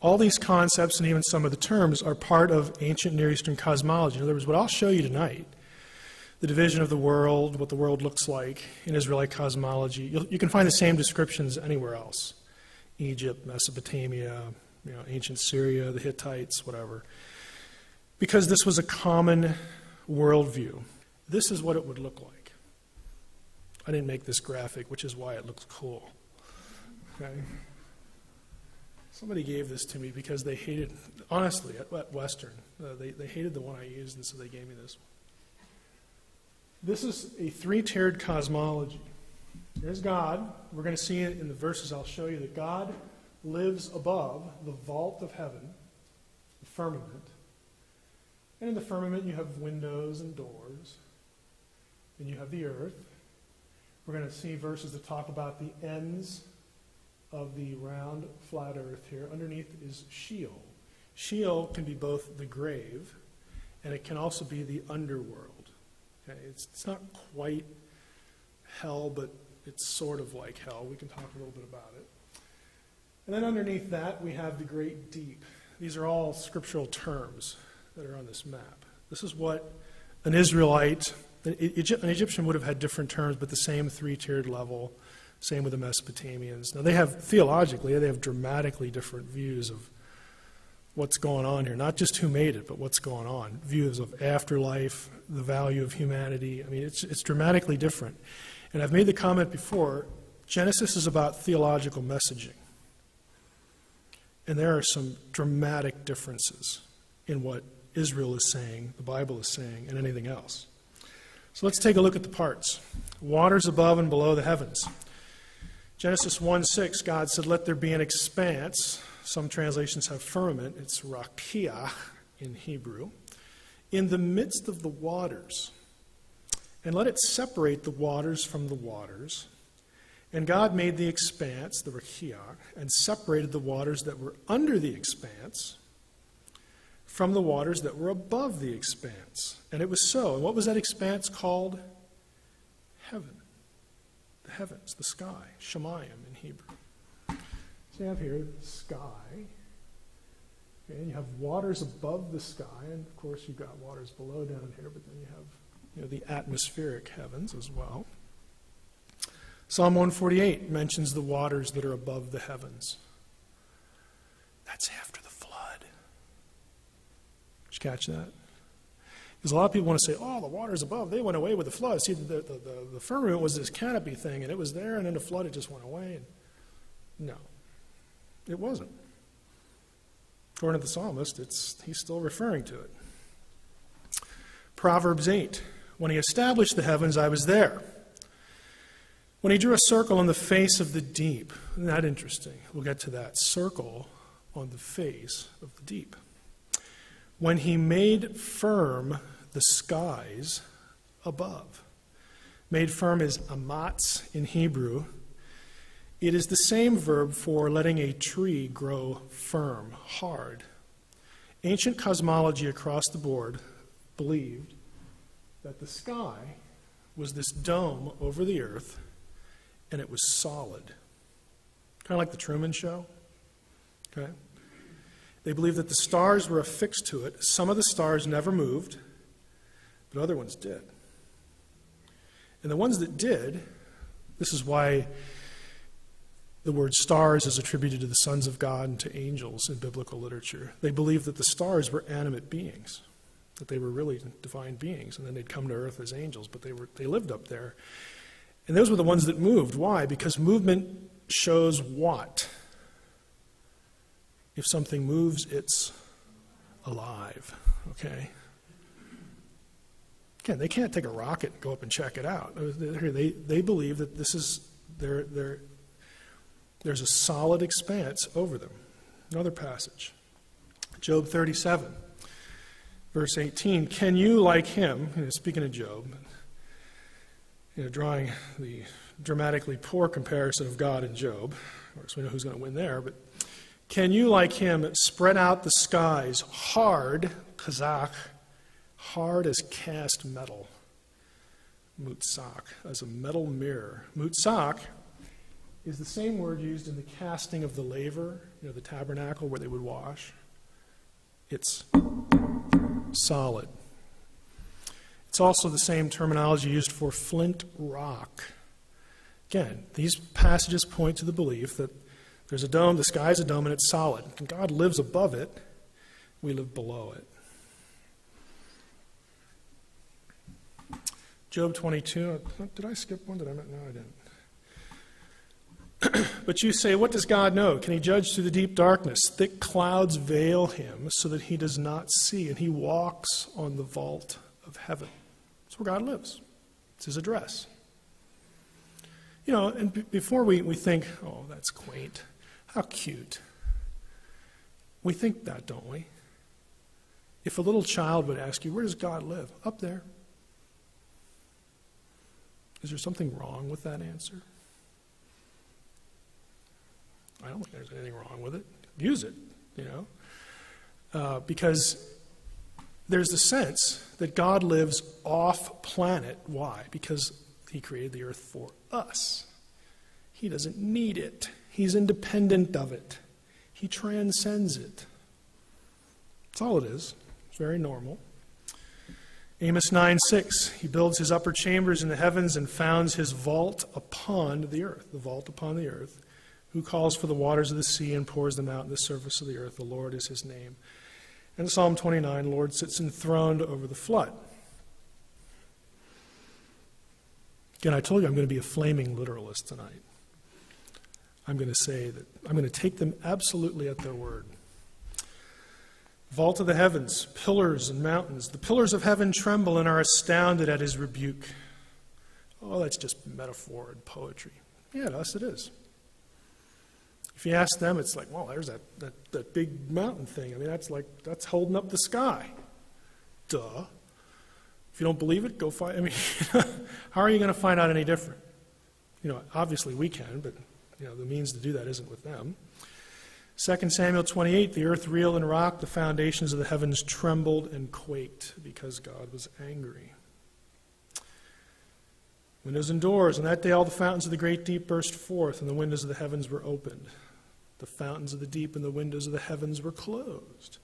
All these concepts and even some of the terms are part of ancient Near Eastern cosmology. In other words, what I'll show you tonight, the division of the world, what the world looks like in Israelite cosmology, You'll, you can find the same descriptions anywhere else Egypt, Mesopotamia, you know, ancient Syria, the Hittites, whatever. Because this was a common worldview. This is what it would look like. I didn't make this graphic, which is why it looks cool. Okay? Somebody gave this to me because they hated, honestly, at, at Western, uh, they, they hated the one I used, and so they gave me this one. This is a three tiered cosmology. There's God. We're going to see it in the verses I'll show you that God lives above the vault of heaven, the firmament. And in the firmament, you have windows and doors. And you have the earth. We're going to see verses that talk about the ends of the round, flat earth here. Underneath is Sheol. Sheol can be both the grave and it can also be the underworld. Okay? It's, it's not quite hell, but it's sort of like hell. We can talk a little bit about it. And then underneath that, we have the great deep. These are all scriptural terms that are on this map. This is what an Israelite an Egyptian would have had different terms, but the same three tiered level. Same with the Mesopotamians. Now, they have, theologically, they have dramatically different views of what's going on here. Not just who made it, but what's going on. Views of afterlife, the value of humanity. I mean, it's, it's dramatically different. And I've made the comment before Genesis is about theological messaging. And there are some dramatic differences in what Israel is saying, the Bible is saying, and anything else. So let's take a look at the parts. Waters above and below the heavens. Genesis 1 6, God said, Let there be an expanse. Some translations have firmament. It's rakiah in Hebrew. In the midst of the waters. And let it separate the waters from the waters. And God made the expanse, the rakiah, and separated the waters that were under the expanse from the waters that were above the expanse. And it was so. And what was that expanse called? Heaven. Heavens, the sky. Shemayim in Hebrew. So you have here sky. And you have waters above the sky, and of course you've got waters below down here, but then you have you know, the atmospheric heavens as well. Psalm 148 mentions the waters that are above the heavens. That's after the flood. Did you catch that? Because a lot of people want to say, oh, the waters above, they went away with the flood. See, the, the, the, the firmament was this canopy thing, and it was there, and then the flood, it just went away. And no, it wasn't. According to the psalmist, it's, he's still referring to it. Proverbs 8 When he established the heavens, I was there. When he drew a circle on the face of the deep. Isn't that interesting? We'll get to that. Circle on the face of the deep. When he made firm the skies above. Made firm is amatz in Hebrew. It is the same verb for letting a tree grow firm, hard. Ancient cosmology across the board believed that the sky was this dome over the earth and it was solid. Kind of like the Truman Show. Okay? They believed that the stars were affixed to it. Some of the stars never moved, but other ones did. And the ones that did, this is why the word stars is attributed to the sons of God and to angels in biblical literature. They believed that the stars were animate beings, that they were really divine beings, and then they'd come to earth as angels, but they, were, they lived up there. And those were the ones that moved. Why? Because movement shows what? If something moves, it's alive. Okay? Again, they can't take a rocket and go up and check it out. They, they believe that this is their, their, there's a solid expanse over them. Another passage. Job 37, verse 18. Can you, like him, speaking of Job, you know, drawing the dramatically poor comparison of God and Job. Of course, we know who's going to win there, but can you, like him, spread out the skies hard, chazaq, hard as cast metal, Mutsak, as a metal mirror? Mutsak is the same word used in the casting of the laver, you know, the tabernacle where they would wash. It's solid. It's also the same terminology used for flint rock. Again, these passages point to the belief that there's a dome, the sky's a dome, and it's solid. And God lives above it, we live below it. Job 22. Uh, did I skip one? Did I? No, I didn't. but you say, What does God know? Can he judge through the deep darkness? Thick clouds veil him so that he does not see, and he walks on the vault of heaven That's where God lives. It's his address. You know, and b- before we, we think, oh, that's quaint, how cute, we think that, don't we? If a little child would ask you, where does God live? Up there. Is there something wrong with that answer? I don't think there's anything wrong with it. Use it, you know. Uh, because there's the sense that God lives off planet. Why? Because he created the earth for us. He doesn't need it, he's independent of it, he transcends it. That's all it is. It's very normal. Amos 9 6, he builds his upper chambers in the heavens and founds his vault upon the earth, the vault upon the earth, who calls for the waters of the sea and pours them out in the surface of the earth. The Lord is his name. And Psalm 29, Lord sits enthroned over the flood. Again, I told you I'm going to be a flaming literalist tonight. I'm going to say that I'm going to take them absolutely at their word. Vault of the heavens, pillars and mountains. The pillars of heaven tremble and are astounded at his rebuke. Oh, that's just metaphor and poetry. Yeah, yes, it is. If you ask them, it's like, well, there's that, that, that big mountain thing. I mean, that's like, that's holding up the sky. Duh. If you don't believe it, go find, I mean, how are you going to find out any different? You know, obviously we can, but, you know, the means to do that isn't with them. 2 Samuel 28, the earth reeled and rocked, the foundations of the heavens trembled and quaked because God was angry. Windows and doors. On that day, all the fountains of the great deep burst forth, and the windows of the heavens were opened. The fountains of the deep and the windows of the heavens were closed.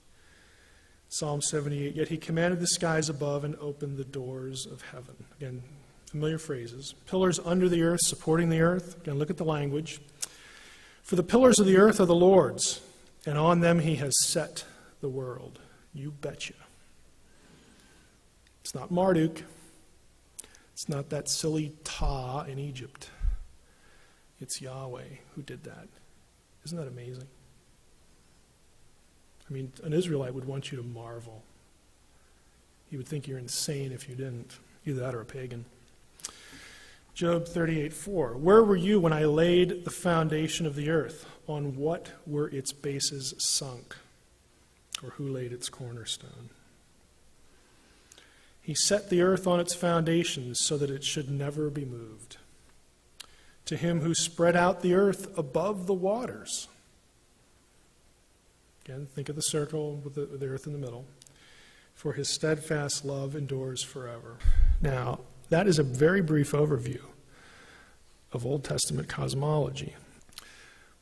Psalm 78 Yet he commanded the skies above and opened the doors of heaven. Again, familiar phrases. Pillars under the earth, supporting the earth. Again, look at the language. For the pillars of the earth are the Lord's, and on them he has set the world. You betcha. It's not Marduk. It's not that silly Ptah in Egypt. It's Yahweh who did that. Isn't that amazing? I mean, an Israelite would want you to marvel. He would think you're insane if you didn't. Either that or a pagan. Job 38:4 Where were you when I laid the foundation of the earth? On what were its bases sunk? Or who laid its cornerstone? He set the earth on its foundations so that it should never be moved. To him who spread out the earth above the waters. Again, think of the circle with the, with the earth in the middle. For his steadfast love endures forever. Now, that is a very brief overview of Old Testament cosmology.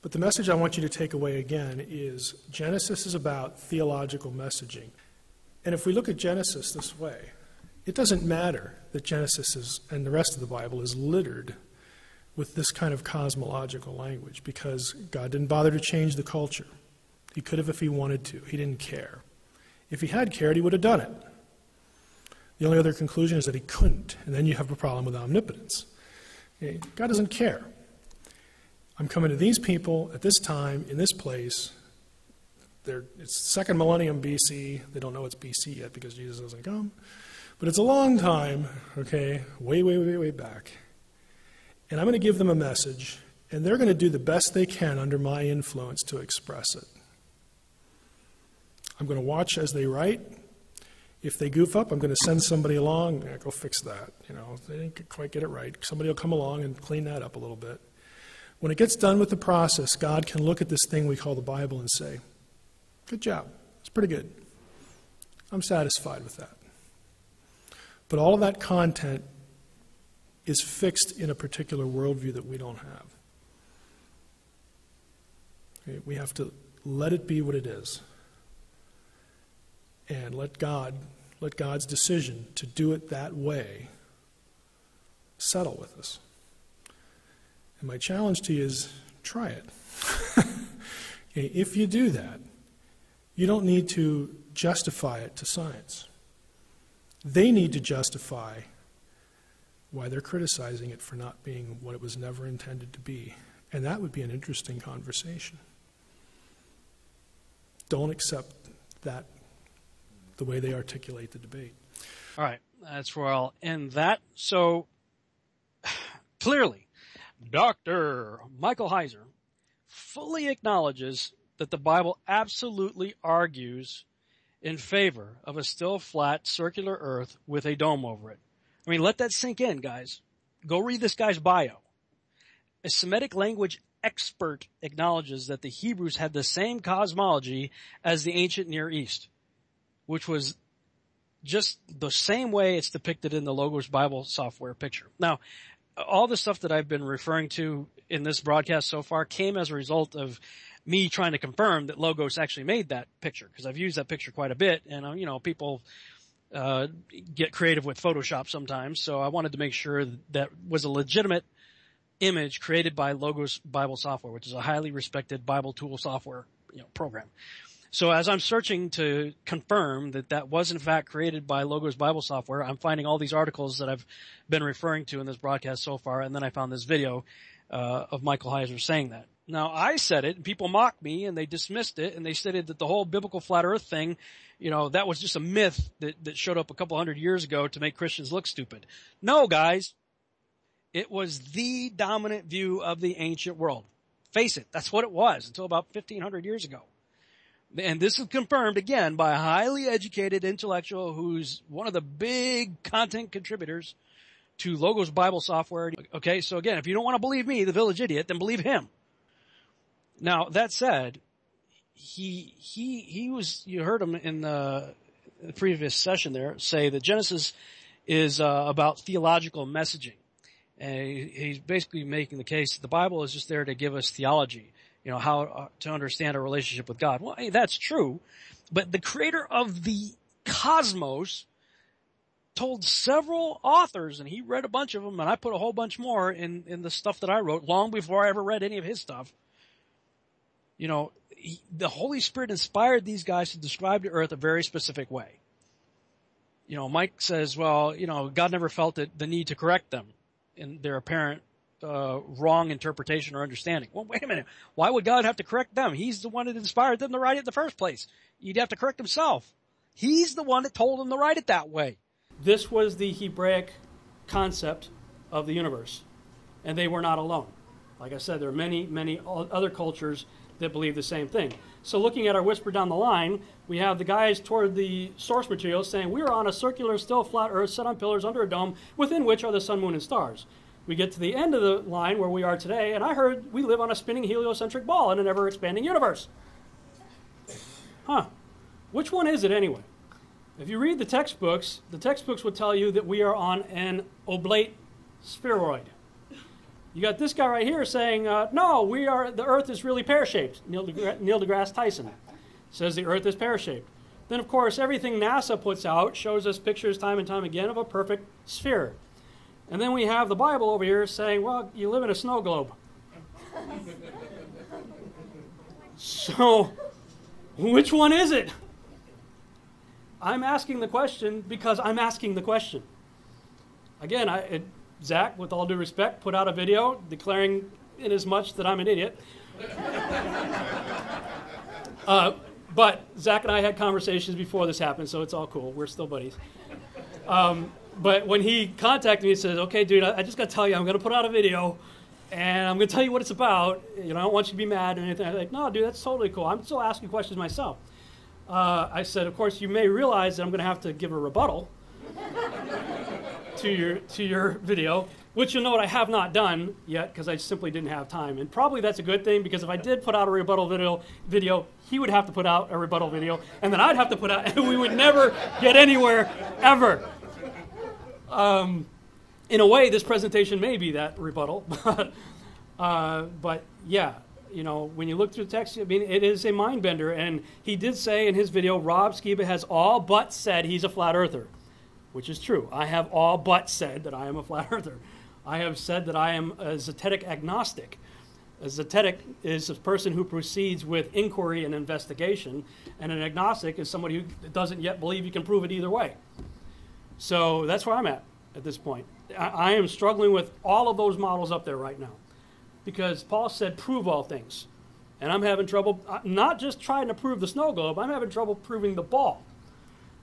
But the message I want you to take away again is Genesis is about theological messaging. And if we look at Genesis this way, it doesn't matter that Genesis is, and the rest of the Bible is littered with this kind of cosmological language because God didn't bother to change the culture. He could have if he wanted to. He didn't care. If he had cared, he would have done it. The only other conclusion is that he couldn't, and then you have a problem with omnipotence. Okay? God doesn't care. I'm coming to these people at this time, in this place. They're, it's second millennium BC. They don't know it's BC yet because Jesus hasn't come. But it's a long time, okay, way, way, way, way back. And I'm going to give them a message, and they're going to do the best they can under my influence to express it. I'm going to watch as they write. If they goof up, I'm going to send somebody along. Yeah, go fix that. You know, they didn't quite get it right. Somebody will come along and clean that up a little bit. When it gets done with the process, God can look at this thing we call the Bible and say, "Good job. It's pretty good. I'm satisfied with that." But all of that content is fixed in a particular worldview that we don't have. We have to let it be what it is. And let God, let God's decision to do it that way settle with us. And my challenge to you is try it. if you do that, you don't need to justify it to science. They need to justify why they're criticizing it for not being what it was never intended to be. And that would be an interesting conversation. Don't accept that the way they articulate the debate. All right, that's where I'll end that. So clearly, Dr. Michael Heiser fully acknowledges that the Bible absolutely argues in favor of a still flat circular earth with a dome over it. I mean, let that sink in, guys. Go read this guy's bio. A Semitic language expert acknowledges that the Hebrews had the same cosmology as the ancient Near East, which was just the same way it's depicted in the Logos Bible software picture. Now, all the stuff that I've been referring to in this broadcast so far came as a result of me trying to confirm that Logos actually made that picture because I've used that picture quite a bit, and you know people uh, get creative with Photoshop sometimes, so I wanted to make sure that was a legitimate image created by Logos Bible Software, which is a highly respected Bible tool software you know, program. So as I'm searching to confirm that that was in fact created by Logos Bible Software, I'm finding all these articles that I've been referring to in this broadcast so far, and then I found this video uh, of Michael Heiser saying that. Now I said it, and people mocked me, and they dismissed it, and they stated that the whole biblical flat Earth thing, you know, that was just a myth that that showed up a couple hundred years ago to make Christians look stupid. No, guys, it was the dominant view of the ancient world. Face it, that's what it was until about 1500 years ago. And this is confirmed again by a highly educated intellectual who's one of the big content contributors to Logos Bible software. Okay, so again, if you don't want to believe me, the village idiot, then believe him. Now, that said, he, he, he was, you heard him in the, previous session there say that Genesis is uh, about theological messaging. And he's basically making the case that the Bible is just there to give us theology, you know, how uh, to understand our relationship with God. Well, hey, that's true, but the creator of the cosmos told several authors, and he read a bunch of them, and I put a whole bunch more in, in the stuff that I wrote long before I ever read any of his stuff. You know, he, the Holy Spirit inspired these guys to describe the earth a very specific way. You know, Mike says, well, you know, God never felt it, the need to correct them in their apparent uh, wrong interpretation or understanding. Well, wait a minute. Why would God have to correct them? He's the one that inspired them to write it in the first place. You'd have to correct himself. He's the one that told them to write it that way. This was the Hebraic concept of the universe, and they were not alone. Like I said, there are many, many other cultures that believe the same thing. So, looking at our whisper down the line, we have the guys toward the source material saying, We are on a circular, still flat Earth set on pillars under a dome, within which are the sun, moon, and stars. We get to the end of the line where we are today, and I heard we live on a spinning heliocentric ball in an ever expanding universe. Huh. Which one is it anyway? If you read the textbooks, the textbooks would tell you that we are on an oblate spheroid. You got this guy right here saying, uh, no, we are, the Earth is really pear-shaped. Neil, deGra- Neil deGrasse Tyson says the Earth is pear-shaped. Then, of course, everything NASA puts out shows us pictures time and time again of a perfect sphere. And then we have the Bible over here saying, well, you live in a snow globe. so, which one is it? I'm asking the question because I'm asking the question. Again, I, it, Zach, with all due respect, put out a video declaring in as much that I'm an idiot. uh, but Zach and I had conversations before this happened, so it's all cool. We're still buddies. Um, but when he contacted me, he says, "Okay, dude, I, I just got to tell you, I'm going to put out a video, and I'm going to tell you what it's about. You know, I don't want you to be mad or anything." I'm like, "No, dude, that's totally cool. I'm still asking questions myself." Uh, I said, "Of course, you may realize that I'm going to have to give a rebuttal." to your to your video, which you'll note I have not done yet because I simply didn't have time. And probably that's a good thing because if I did put out a rebuttal video, video, he would have to put out a rebuttal video, and then I'd have to put out, and we would never get anywhere ever. Um, in a way, this presentation may be that rebuttal, but uh, but yeah, you know, when you look through the text, I mean, it is a mind bender. And he did say in his video, Rob Skiba has all but said he's a flat earther which is true. I have all but said that I am a flat earther. I have said that I am a zetetic agnostic. A zetetic is a person who proceeds with inquiry and investigation, and an agnostic is somebody who doesn't yet believe you can prove it either way. So that's where I'm at at this point. I, I am struggling with all of those models up there right now because Paul said, prove all things. And I'm having trouble, uh, not just trying to prove the snow globe, I'm having trouble proving the ball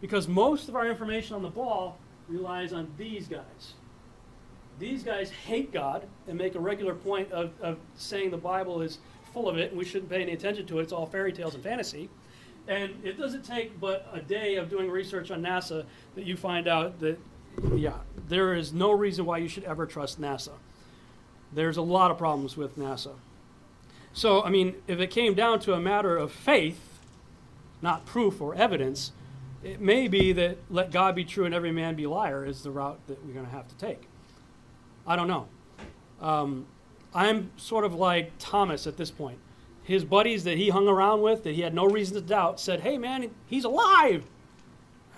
because most of our information on the ball relies on these guys. These guys hate God and make a regular point of, of saying the Bible is full of it and we shouldn't pay any attention to it. It's all fairy tales and fantasy. And it doesn't take but a day of doing research on NASA that you find out that, yeah, there is no reason why you should ever trust NASA. There's a lot of problems with NASA. So, I mean, if it came down to a matter of faith, not proof or evidence, it may be that let God be true and every man be liar is the route that we're going to have to take. I don't know. Um, I'm sort of like Thomas at this point. His buddies that he hung around with, that he had no reason to doubt, said, Hey, man, he's alive.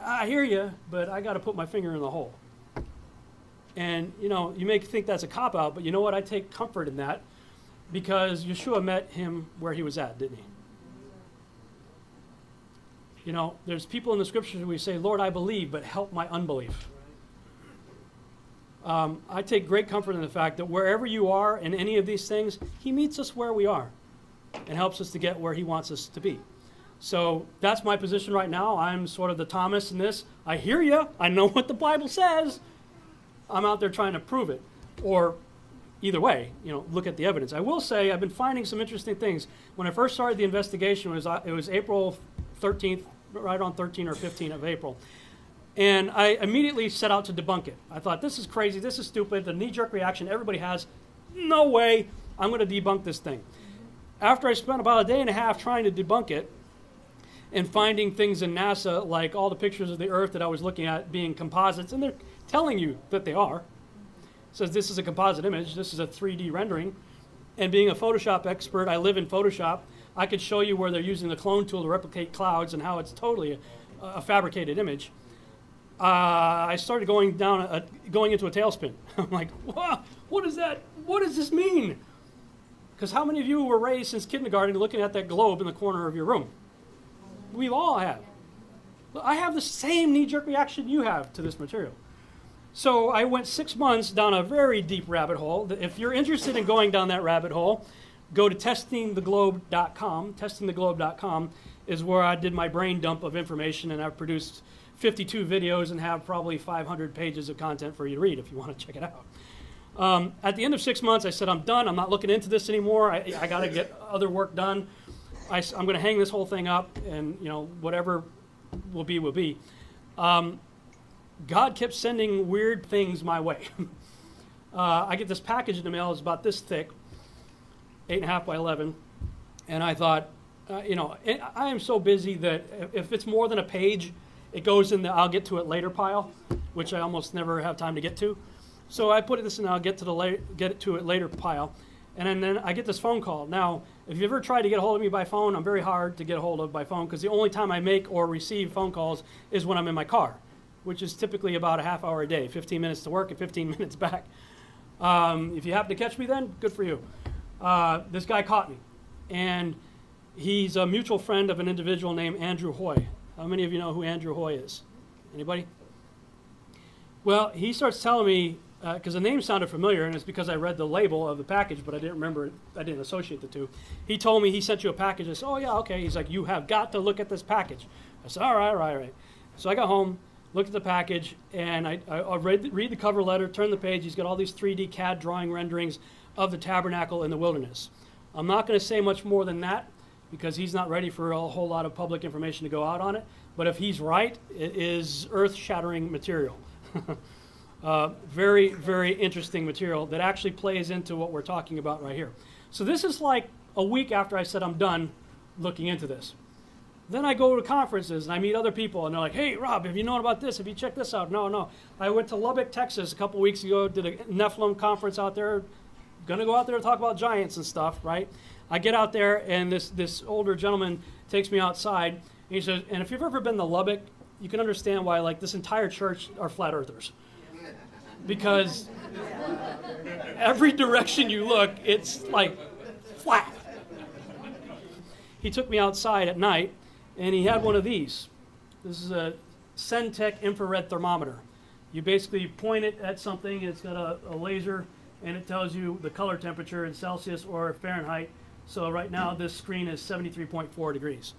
I hear you, but I got to put my finger in the hole. And, you know, you may think that's a cop out, but you know what? I take comfort in that because Yeshua met him where he was at, didn't he? You know, there's people in the scriptures who we say, Lord, I believe, but help my unbelief. Um, I take great comfort in the fact that wherever you are in any of these things, He meets us where we are and helps us to get where He wants us to be. So that's my position right now. I'm sort of the Thomas in this. I hear you. I know what the Bible says. I'm out there trying to prove it. Or either way, you know, look at the evidence. I will say I've been finding some interesting things. When I first started the investigation, it was, uh, it was April 13th, right on 13 or 15 of April. And I immediately set out to debunk it. I thought, this is crazy, this is stupid, the knee jerk reaction everybody has. No way, I'm going to debunk this thing. After I spent about a day and a half trying to debunk it and finding things in NASA, like all the pictures of the Earth that I was looking at being composites, and they're telling you that they are. It says this is a composite image, this is a 3D rendering. And being a Photoshop expert, I live in Photoshop. I could show you where they're using the clone tool to replicate clouds and how it's totally a, a fabricated image uh, I started going down, a, going into a tailspin. I'm like, wow, what is that? What does this mean? Because how many of you were raised since kindergarten looking at that globe in the corner of your room? We all have. I have the same knee-jerk reaction you have to this material. So I went six months down a very deep rabbit hole. If you're interested in going down that rabbit hole, go to testingtheglobe.com. Testingtheglobe.com is where I did my brain dump of information, and I've produced 52 videos and have probably 500 pages of content for you to read if you want to check it out. Um, at the end of six months, I said, I'm done. I'm not looking into this anymore. I, I got to get other work done. I, am going to hang this whole thing up, and you know whatever will be will be. Um, God kept sending weird things my way. uh, I get this package in the mail. It's about this thick, eight and a half by eleven, and I thought, uh, you know, I am so busy that if it's more than a page, it goes in the I'll get to it later pile, which I almost never have time to get to. So I put this in I'll get to the la- get to it later pile, and then, then I get this phone call. Now, if you ever tried to get a hold of me by phone, I'm very hard to get a hold of by phone because the only time I make or receive phone calls is when I'm in my car, which is typically about a half hour a day, 15 minutes to work and 15 minutes back. Um, if you happen to catch me then, good for you. Uh, this guy caught me, and he's a mutual friend of an individual named Andrew Hoy. How many of you know who Andrew Hoy is? Anybody? Well, he starts telling me because uh, the name sounded familiar, and it's because I read the label of the package, but I didn't remember it. I didn't associate the two. He told me he sent you a package. I said, "Oh yeah, okay." He's like, "You have got to look at this package." I said, "All right, all right, all right." So I got home, looked at the package, and I, I, I read, read the cover letter, turned the page. He's got all these 3D CAD drawing renderings of the tabernacle in the wilderness. I'm not going to say much more than that because he's not ready for a whole lot of public information to go out on it. But if he's right, it is earth shattering material. uh, very, very interesting material that actually plays into what we're talking about right here. So this is like a week after I said I'm done looking into this. Then I go to conferences and I meet other people and they're like, hey, Rob, have you known about this? Have you checked this out? No, no. I went to Lubbock, Texas a couple weeks ago, did a Nephilim conference out there. Gonna go out there to talk about giants and stuff, right? I get out there, and this, this older gentleman takes me outside. And he says, and if you've ever been to Lubbock, you can understand why like this entire church are flat earthers. Because every direction you look, it's like flat. He took me outside at night, and he had one of these. This is a Sentech infrared thermometer. You basically point it at something, it's got a, a laser, and it tells you the color temperature in Celsius or Fahrenheit so right now this screen is 73.4 degrees.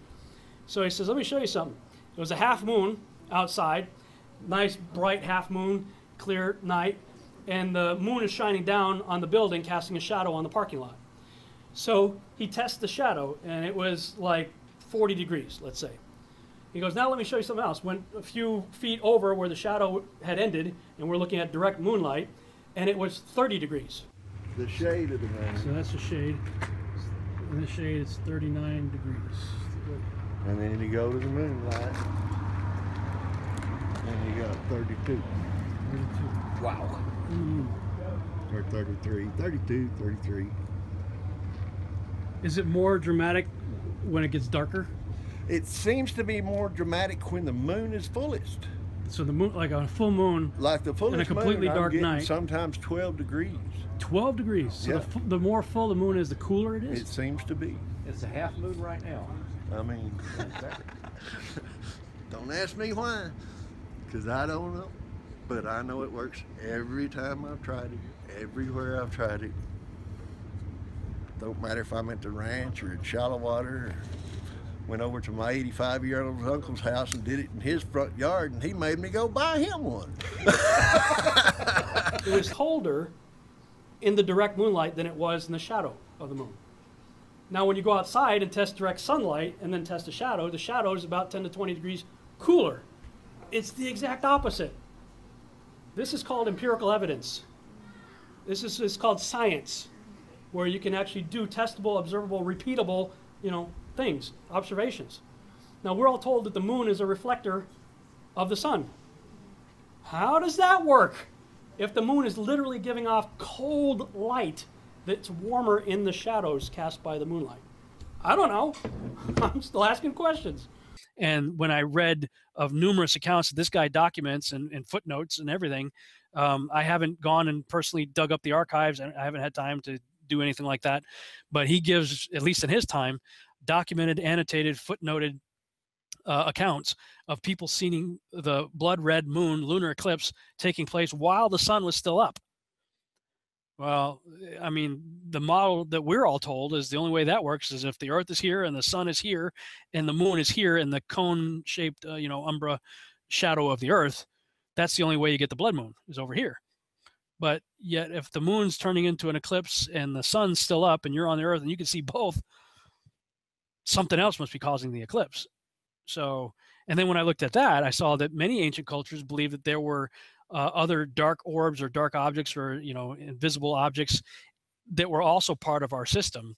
So he says, let me show you something. It was a half moon outside, nice bright half moon, clear night, and the moon is shining down on the building, casting a shadow on the parking lot. So he tests the shadow, and it was like 40 degrees, let's say. He goes, now let me show you something else. Went a few feet over where the shadow had ended, and we're looking at direct moonlight, and it was 30 degrees. The shade of the moon. So that's the shade. In the shade, it's 39 degrees. And then you go to the moonlight, and you got 32. 32. Wow. Mm. Or 33, 32, 33. Is it more dramatic when it gets darker? It seems to be more dramatic when the moon is fullest. So the moon, like a full moon, Like the fullest completely moon, I'm dark night. sometimes 12 degrees. 12 degrees. So Yeah. the, fu- the more full the moon is, the cooler it is. It seems to be. It's a half moon right now. I mean, don't ask me why, because I don't know. But I know it works every time I've tried it, everywhere I've tried it. Don't matter if I'm at the ranch or in shallow water. Or went over to my 85 year old uncle's house and did it in his front yard, and he made me go buy him one. it was colder in the direct moonlight than it was in the shadow of the moon. Now, when you go outside and test direct sunlight and then test the shadow, the shadow is about 10 to 20 degrees cooler. It's the exact opposite. This is called empirical evidence. This is, called science, where you can actually do testable, observable, repeatable, you know, things, observations. Now, we're all told that the moon is a reflector of the sun. How does that work? If the moon is literally giving off cold light that's warmer in the shadows cast by the moonlight. I don't know. I'm still asking questions. And when I read of numerous accounts that this guy documents and, and footnotes and everything, um, I haven't gone and personally dug up the archives and I haven't had time to do anything like that. But he gives, at least in his time, documented, annotated, footnoted uh, accounts of people seeing the blood red moon lunar eclipse taking place while the sun was still up. Well, I mean, the model that we're all told is the only way that works is if the Earth is here and the sun is here and the moon is here and the cone-shaped, uh, you know, umbra shadow of the Earth. That's the only way you get the blood moon is over here. But yet, if the moon's turning into an eclipse and the sun's still up and you're on the Earth and you can see both, something else must be causing the eclipse. So, and then when I looked at that, I saw that many ancient cultures believed that there were uh, other dark orbs or dark objects or you know invisible objects that were also part of our system.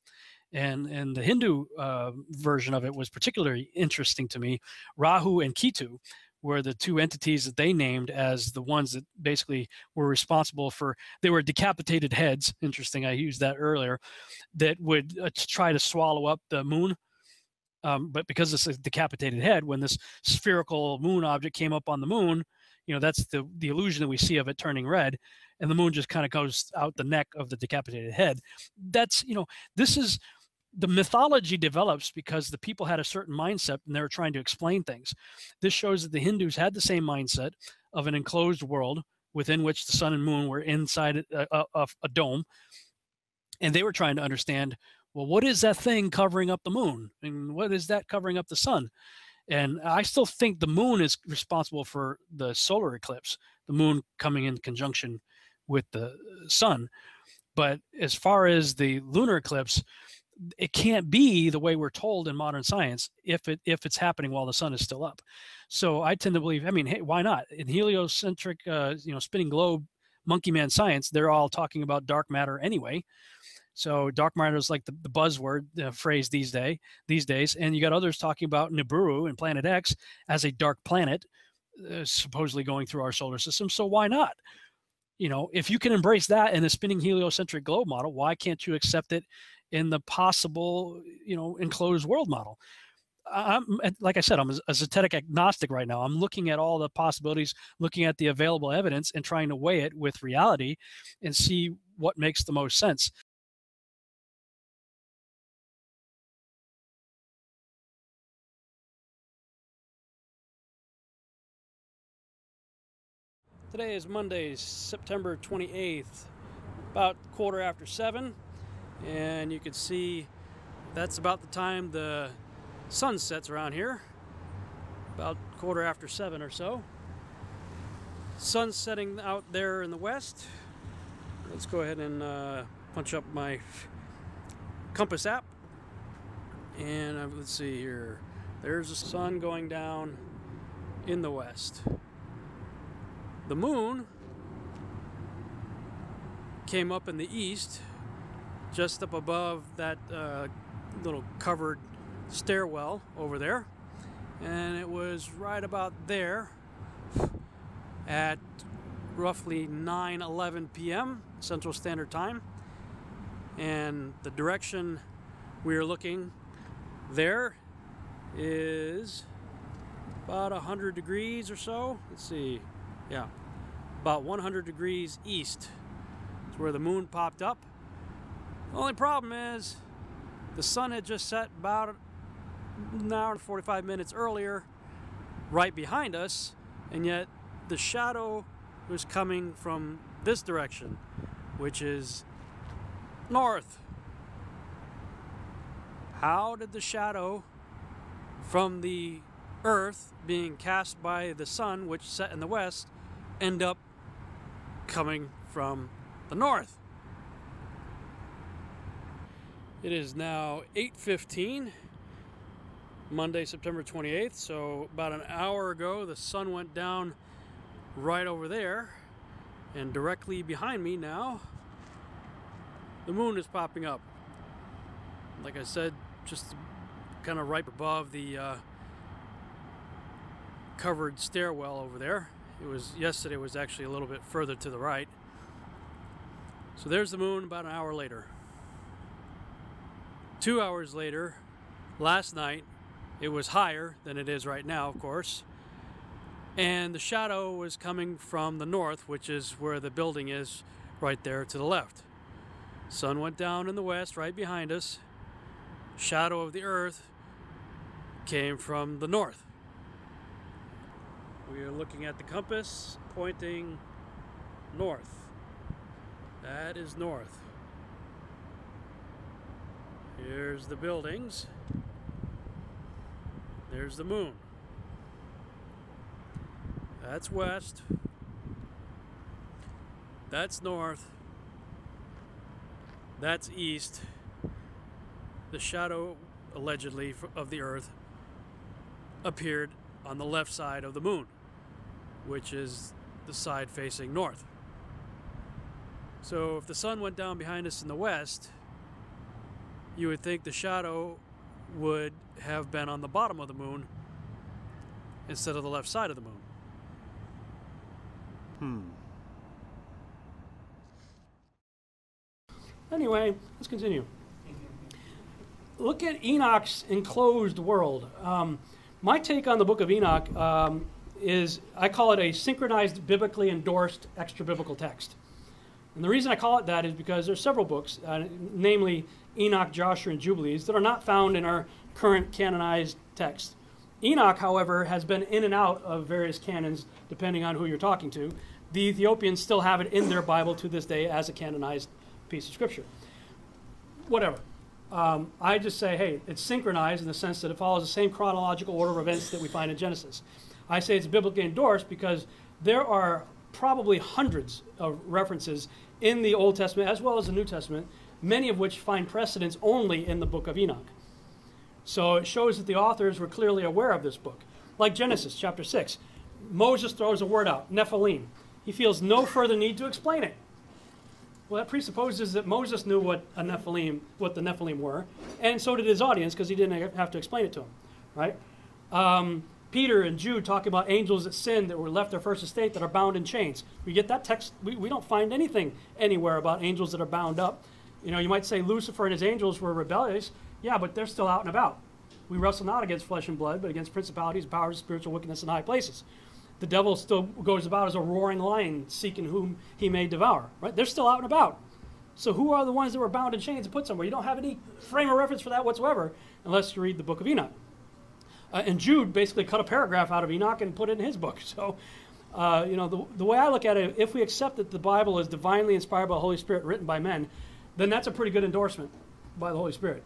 And and the Hindu uh, version of it was particularly interesting to me. Rahu and Ketu were the two entities that they named as the ones that basically were responsible for. They were decapitated heads. Interesting, I used that earlier. That would uh, try to swallow up the moon um, but because it's a decapitated head, when this spherical moon object came up on the moon, you know that's the the illusion that we see of it turning red, and the moon just kind of goes out the neck of the decapitated head. That's you know this is the mythology develops because the people had a certain mindset and they were trying to explain things. This shows that the Hindus had the same mindset of an enclosed world within which the sun and moon were inside uh, uh, a, a, a dome, and they were trying to understand well, what is that thing covering up the moon? And what is that covering up the sun? And I still think the moon is responsible for the solar eclipse, the moon coming in conjunction with the sun. But as far as the lunar eclipse, it can't be the way we're told in modern science if it if it's happening while the sun is still up. So I tend to believe. I mean, hey, why not? In heliocentric, uh, you know, spinning globe, monkey man science, they're all talking about dark matter anyway. So dark matter is like the, the buzzword uh, phrase these day these days, and you got others talking about Nibiru and Planet X as a dark planet, uh, supposedly going through our solar system. So why not? You know, if you can embrace that in the spinning heliocentric globe model, why can't you accept it in the possible, you know, enclosed world model? I'm like I said, I'm a zetetic agnostic right now. I'm looking at all the possibilities, looking at the available evidence, and trying to weigh it with reality, and see what makes the most sense. Today is Monday, September 28th, about quarter after seven, and you can see that's about the time the sun sets around here, about quarter after seven or so. Sun's setting out there in the west. Let's go ahead and uh, punch up my compass app, and uh, let's see here. There's the sun going down in the west. The moon came up in the east, just up above that uh, little covered stairwell over there. And it was right about there at roughly 9 11 p.m. Central Standard Time. And the direction we are looking there is about 100 degrees or so. Let's see. Yeah. About 100 degrees east. is where the moon popped up. The only problem is the sun had just set about an hour and 45 minutes earlier right behind us, and yet the shadow was coming from this direction, which is north. How did the shadow from the earth being cast by the sun, which set in the west, end up coming from the north? It is now 8:15 Monday, September 28th. So about an hour ago, the sun went down right over there, and directly behind me now, the moon is popping up. Like I said, just kind of right above the uh, covered stairwell over there. It was yesterday was actually a little bit further to the right. So there's the moon about an hour later. Two hours later, last night, it was higher than it is right now, of course. And the shadow was coming from the north, which is where the building is right there to the left. Sun went down in the west, right behind us. Shadow of the earth came from the north. We are looking at the compass pointing north. That is north. Here's the buildings. There's the moon. That's west. That's north. That's east. The shadow, allegedly, of the earth appeared on the left side of the moon, which is the side facing north. So if the sun went down behind us in the west, you would think the shadow would have been on the bottom of the moon instead of the left side of the moon. Hmm. Anyway, let's continue. Look at Enoch's enclosed world. Um, my take on the book of Enoch um, is I call it a synchronized, biblically endorsed extra biblical text. And the reason I call it that is because there's several books, uh, namely Enoch, Jasher, and Jubilees, that are not found in our current canonized text. Enoch, however, has been in and out of various canons depending on who you're talking to. The Ethiopians still have it in their Bible to this day as a canonized piece of scripture. Whatever. Um, I just say, hey, it's synchronized in the sense that it follows the same chronological order of events that we find in Genesis. I say it's biblically endorsed because there are probably hundreds of references in the Old Testament as well as the New Testament, many of which find precedence only in the book of Enoch. So it shows that the authors were clearly aware of this book. Like Genesis chapter 6, Moses throws a word out, Nephilim. He feels no further need to explain it. Well, that presupposes that Moses knew what a Nephilim, what the Nephilim were, and so did his audience because he didn't have to explain it to them, right? Um, Peter and Jude talk about angels that sinned that were left their first estate that are bound in chains. We get that text. We, we don't find anything anywhere about angels that are bound up. You know, you might say Lucifer and his angels were rebellious. Yeah, but they're still out and about. We wrestle not against flesh and blood, but against principalities, powers, spiritual wickedness in high places. The devil still goes about as a roaring lion, seeking whom he may devour. Right? They're still out and about. So who are the ones that were bound in chains and put somewhere? You don't have any frame of reference for that whatsoever, unless you read the book of Enoch. Uh, and Jude basically cut a paragraph out of Enoch and put it in his book. So, uh, you know, the, the way I look at it, if we accept that the Bible is divinely inspired by the Holy Spirit, written by men, then that's a pretty good endorsement by the Holy Spirit.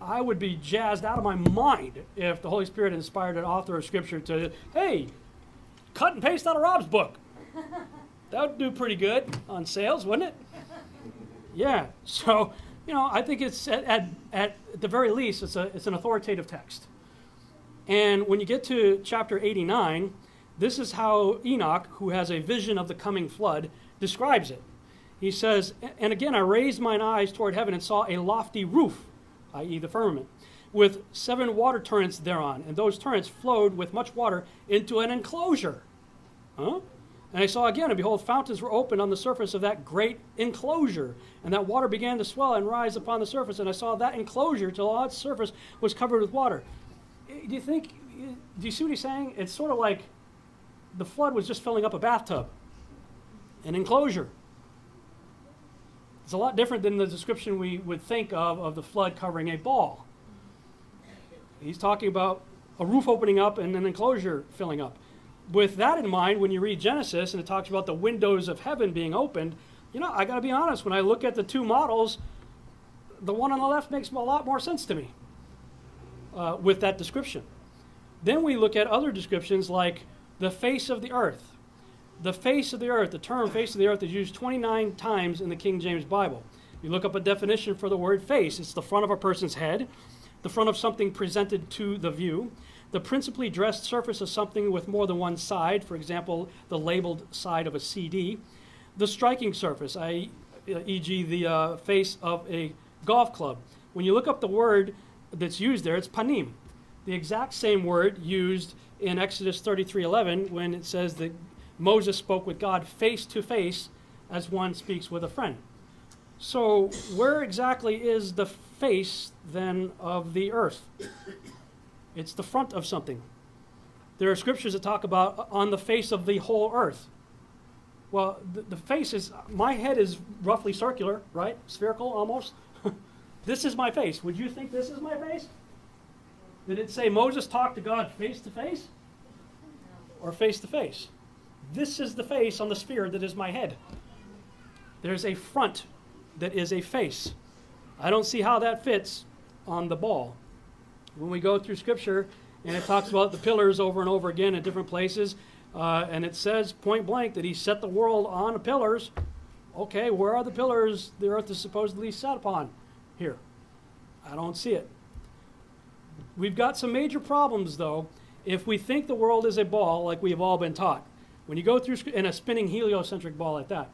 I would be jazzed out of my mind if the Holy Spirit inspired an author of Scripture to, hey, cut and paste out of Rob's book. That would do pretty good on sales, wouldn't it? Yeah. So, you know, I think it's at, at, at the very least, it's, a, it's an authoritative text. And when you get to chapter 89, this is how Enoch, who has a vision of the coming flood, describes it. He says, And again I raised mine eyes toward heaven and saw a lofty roof, i.e., the firmament, with seven water torrents thereon, and those torrents flowed with much water into an enclosure. Huh? And I saw again, and behold, fountains were opened on the surface of that great enclosure, and that water began to swell and rise upon the surface. And I saw that enclosure till all its surface was covered with water. Do you think do you see what he's saying? It's sort of like the flood was just filling up a bathtub, an enclosure. It's a lot different than the description we would think of of the flood covering a ball. He's talking about a roof opening up and an enclosure filling up. With that in mind, when you read Genesis and it talks about the windows of heaven being opened, you know, I got to be honest, when I look at the two models, the one on the left makes a lot more sense to me uh, with that description. Then we look at other descriptions like the face of the earth. The face of the earth, the term face of the earth is used 29 times in the King James Bible. You look up a definition for the word face, it's the front of a person's head, the front of something presented to the view, the principally dressed surface of something with more than one side, for example, the labeled side of a CD, the striking surface, e.g., the uh, face of a golf club. When you look up the word that's used there, it's panim, the exact same word used in Exodus 33:11 when it says that Moses spoke with God face to face as one speaks with a friend. So, where exactly is the face then of the earth? It's the front of something. There are scriptures that talk about uh, on the face of the whole earth. Well, the, the face is, my head is roughly circular, right? Spherical almost. This is my face. Would you think this is my face? Did it say Moses talked to God face to face? Or face to face? This is the face on the sphere that is my head. There's a front that is a face. I don't see how that fits on the ball. When we go through Scripture and it talks about the pillars over and over again in different places, uh, and it says point blank that he set the world on the pillars. Okay, where are the pillars the earth is supposedly set upon? Here. I don't see it. We've got some major problems, though, if we think the world is a ball like we have all been taught. When you go through in a spinning heliocentric ball like that,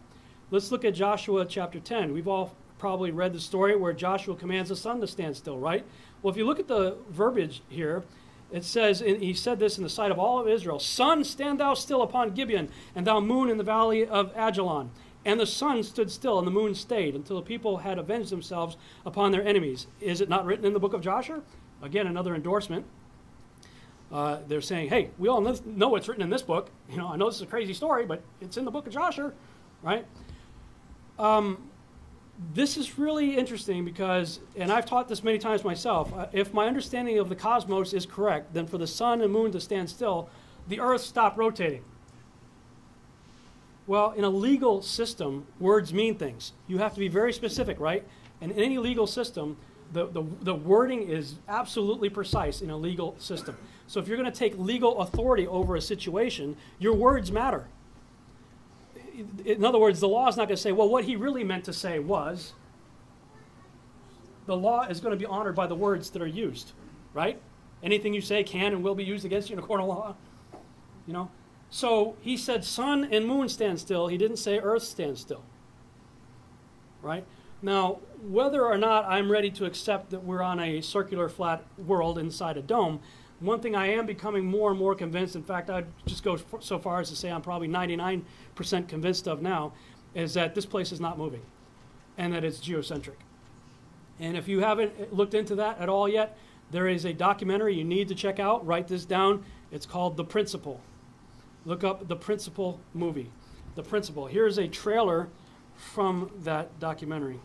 let's look at Joshua chapter 10. We've all probably read the story where Joshua commands the sun to stand still, right? Well, if you look at the verbiage here, it says, and he said this in the sight of all of Israel Sun, stand thou still upon Gibeon, and thou moon in the valley of Ajalon. And the sun stood still, and the moon stayed, until the people had avenged themselves upon their enemies. Is it not written in the book of Jasher? Again, another endorsement. Uh, they're saying, hey, we all know what's written in this book. You know, I know this is a crazy story, but it's in the book of Jasher, right? Um, this is really interesting because, and I've taught this many times myself, uh, if my understanding of the cosmos is correct, then for the sun and moon to stand still, the earth stopped rotating. Well, in a legal system, words mean things. You have to be very specific, right? And in any legal system, the, the, the wording is absolutely precise in a legal system. So if you're going to take legal authority over a situation, your words matter. In other words, the law is not going to say, well, what he really meant to say was. The law is going to be honored by the words that are used, right? Anything you say can and will be used against you in a court of law. You know? So he said, sun and moon stand still. He didn't say earth stand still. Right? Now, whether or not I'm ready to accept that we're on a circular flat world inside a dome, one thing I am becoming more and more convinced, in fact, I'd just go so far as to say I'm probably 99% convinced of now, is that this place is not moving and that it's geocentric. And if you haven't looked into that at all yet, there is a documentary you need to check out. Write this down. It's called The Principle. Look up The Principle movie. The Principle. Here's a trailer from that documentary.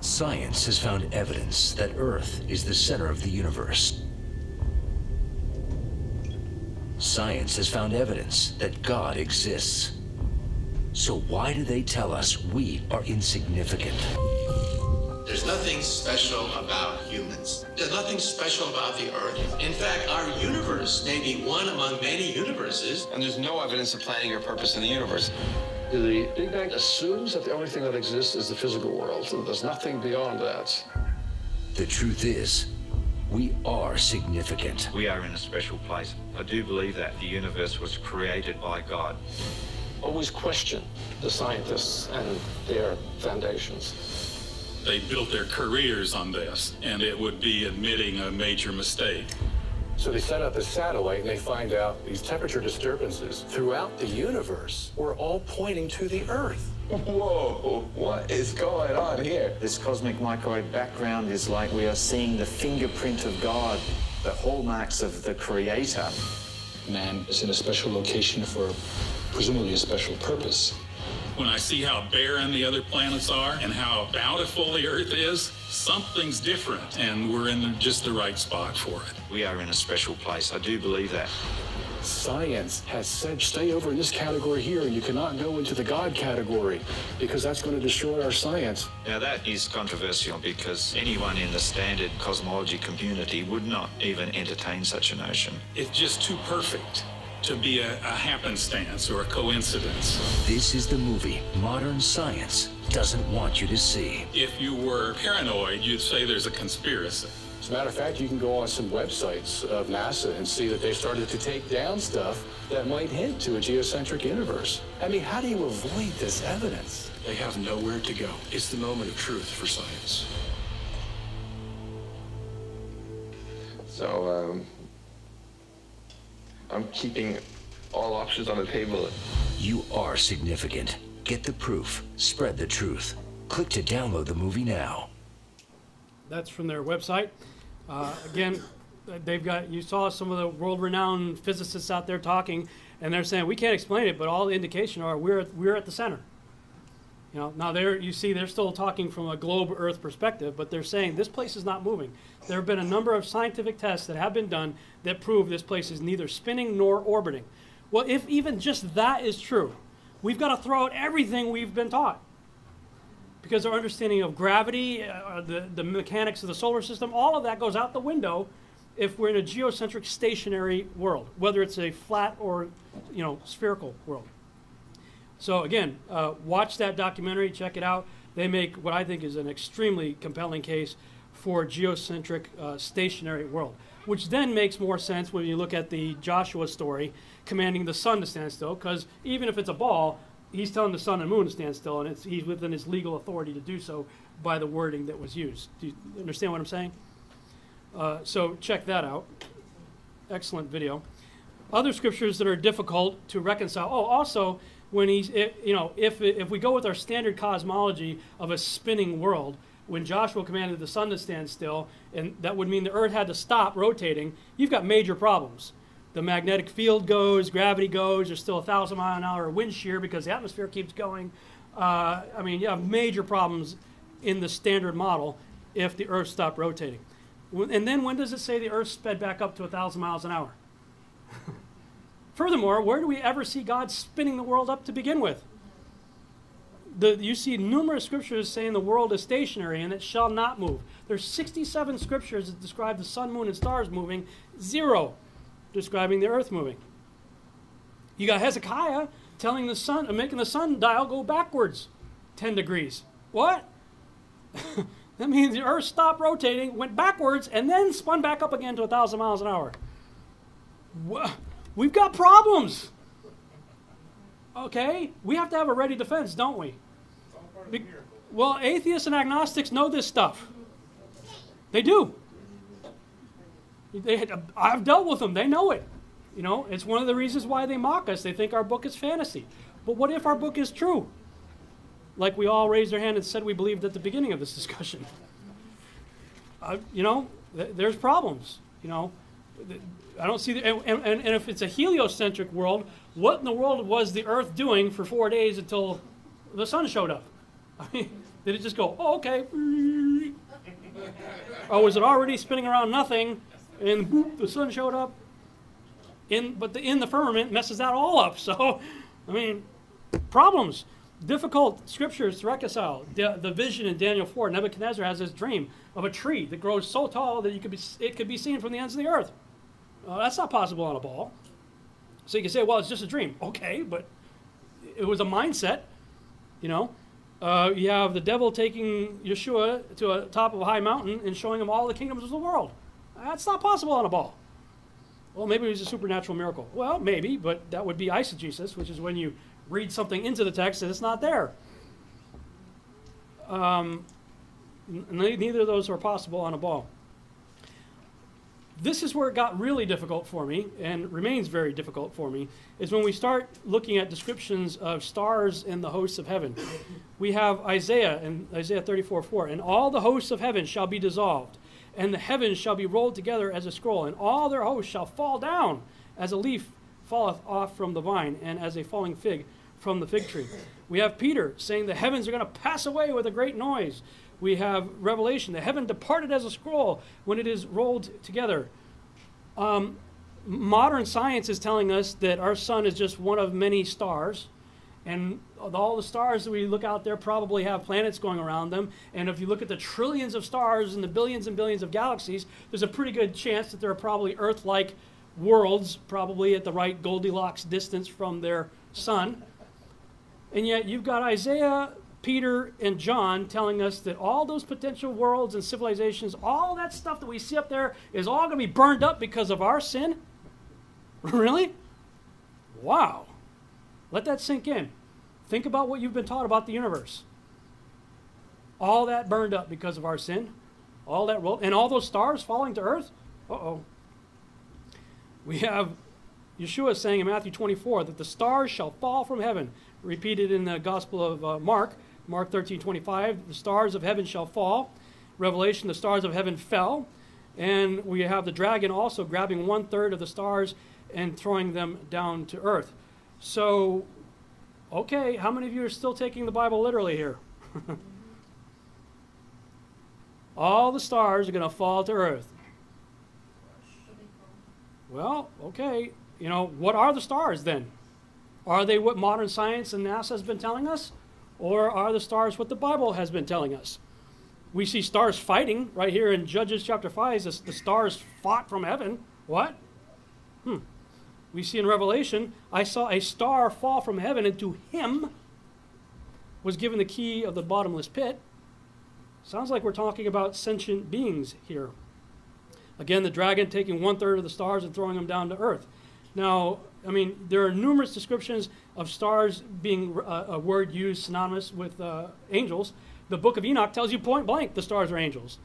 Science has found evidence that Earth is the center of the universe. Science has found evidence that God exists. So why do they tell us we are insignificant? There's nothing special about humans. There's nothing special about the Earth. In fact, our universe may be one among many universes. And there's no evidence of planning or purpose in the universe. The Big Bang assumes that the only thing that exists is the physical world, and there's nothing beyond that. The truth is, we are significant. We are in a special place. I do believe that the universe was created by God. Always question the scientists and their foundations. They built their careers on this, and it would be admitting a major mistake. So they set up a satellite and they find out these temperature disturbances throughout the universe were all pointing to the Earth. Whoa, what is going on here? This cosmic microwave background is like we are seeing the fingerprint of God. the hallmarks of the Creator. Man is in a special location for presumably a special purpose. When I see how barren the other planets are and how bountiful the Earth is, something's different, and we're in just the right spot for it. We are in a special place. I do believe that. Science has said stay over in this category here. and You cannot go into the God category because that's going to destroy our science. Now that is controversial because anyone in the standard cosmology community would not even entertain such a notion. It's just too perfect to be a, a happenstance or a coincidence. This is the movie modern science doesn't want you to see. If you were paranoid, you'd say there's a conspiracy. As a matter of fact, you can go on some websites of NASA and see that they've started to take down stuff that might hint to a geocentric universe. I mean, how do you avoid this evidence? They have nowhere to go. It's the moment of truth for science. So, um, I'm keeping all options on the table. You are significant. Get the proof. Spread the truth. Click to download the movie now. That's from their website. Uh, again, they've got, you saw some of the world renowned physicists out there talking, and they're saying, we can't explain it, but all the indication are we're, at- we're at the center. You know, now there you see they're still talking from a globe Earth perspective, but they're saying this place is not moving. There have been a number of scientific tests that have been done that prove this place is neither spinning nor orbiting. Well, if even just that is true, we've got to throw out everything we've been taught. Because our understanding of gravity, uh, the, the mechanics of the solar system, all of that goes out the window if we're in a geocentric stationary world, whether it's a flat or you know spherical world. So again, uh, watch that documentary, check it out. They make what I think is an extremely compelling case for geocentric uh, stationary world, which then makes more sense when you look at the Joshua story commanding the sun to stand still, because even if it's a ball, he's telling the sun and moon to stand still, and he's within his legal authority to do so by the wording that was used. Do you understand what I'm saying? Uh, so check that out. Excellent video. Other scriptures that are difficult to reconcile. Oh, also, when he's, you know, if, if we go with our standard cosmology of a spinning world, when Joshua commanded the sun to stand still, and that would mean the earth had to stop rotating, you've got major problems. The magnetic field goes, gravity goes, there's still a thousand mile an hour wind shear because the atmosphere keeps going. Uh, I mean, you have major problems in the standard model if the earth stopped rotating. And then when does it say the earth sped back up to a thousand miles an hour? Furthermore, where do we ever see God spinning the world up to begin with? The, you see numerous scriptures saying the world is stationary and it shall not move. There's 67 scriptures that describe the sun, moon, and stars moving, zero describing the earth moving. You got Hezekiah telling the sun, making the sundial go backwards 10 degrees. What? that means the earth stopped rotating, went backwards, and then spun back up again to 1,000 miles an hour. Wha- We've got problems. Okay? We have to have a ready defense, don't we? Be- well, atheists and agnostics know this stuff. They do. They, I've dealt with them. They know it. You know, it's one of the reasons why they mock us. They think our book is fantasy. But what if our book is true? Like we all raised our hand and said we believed at the beginning of this discussion. Uh, you know, th- there's problems. You know, Th- I don't see the, and, and, and if it's a heliocentric world, what in the world was the Earth doing for four days until the sun showed up? I mean, did it just go, oh, okay? Or was it already spinning around nothing and boop, the sun showed up? In, but the, in the firmament messes that all up. So, I mean, problems, difficult scriptures to reconcile. The, the vision in Daniel 4, Nebuchadnezzar has this dream of a tree that grows so tall that you could be, it could be seen from the ends of the earth. Uh, that's not possible on a ball. So you can say, well, it's just a dream. Okay, but it was a mindset, you know. Uh, you have the devil taking Yeshua to a top of a high mountain and showing him all the kingdoms of the world. That's not possible on a ball. Well, maybe it was a supernatural miracle. Well, maybe, but that would be eisegesis, which is when you read something into the text and it's not there. Um, neither of those are possible on a ball. This is where it got really difficult for me, and remains very difficult for me, is when we start looking at descriptions of stars and the hosts of heaven. We have Isaiah and Isaiah 34 4, and all the hosts of heaven shall be dissolved, and the heavens shall be rolled together as a scroll, and all their hosts shall fall down as a leaf falleth off from the vine, and as a falling fig from the fig tree. We have Peter saying the heavens are going to pass away with a great noise. We have Revelation, the heaven departed as a scroll when it is rolled together. Um, modern science is telling us that our sun is just one of many stars. And all the stars that we look out there probably have planets going around them. And if you look at the trillions of stars and the billions and billions of galaxies, there's a pretty good chance that there are probably Earth like worlds, probably at the right Goldilocks distance from their sun. And yet you've got Isaiah, Peter, and John telling us that all those potential worlds and civilizations, all that stuff that we see up there, is all going to be burned up because of our sin? really? Wow. Let that sink in. Think about what you've been taught about the universe. All that burned up because of our sin. All that and all those stars falling to earth? Uh-oh. We have Yeshua saying in Matthew 24 that the stars shall fall from heaven. Repeated in the Gospel of uh, Mark, Mark 13 25, the stars of heaven shall fall. Revelation, the stars of heaven fell. And we have the dragon also grabbing one third of the stars and throwing them down to earth. So, okay, how many of you are still taking the Bible literally here? All the stars are going to fall to earth. Well, okay, you know, what are the stars then? Are they what modern science and NASA has been telling us? Or are the stars what the Bible has been telling us? We see stars fighting right here in Judges chapter 5. The, stars fought from heaven. What? Hmm. We see in Revelation, I saw a star fall from heaven, and to him was given the key of the bottomless pit. Sounds like we're talking about sentient beings here. Again, the dragon taking one third of the stars and throwing them down to earth. Now, I mean, there are numerous descriptions of stars being uh, a word used synonymous with uh, angels. The book of Enoch tells you point blank the stars are angels.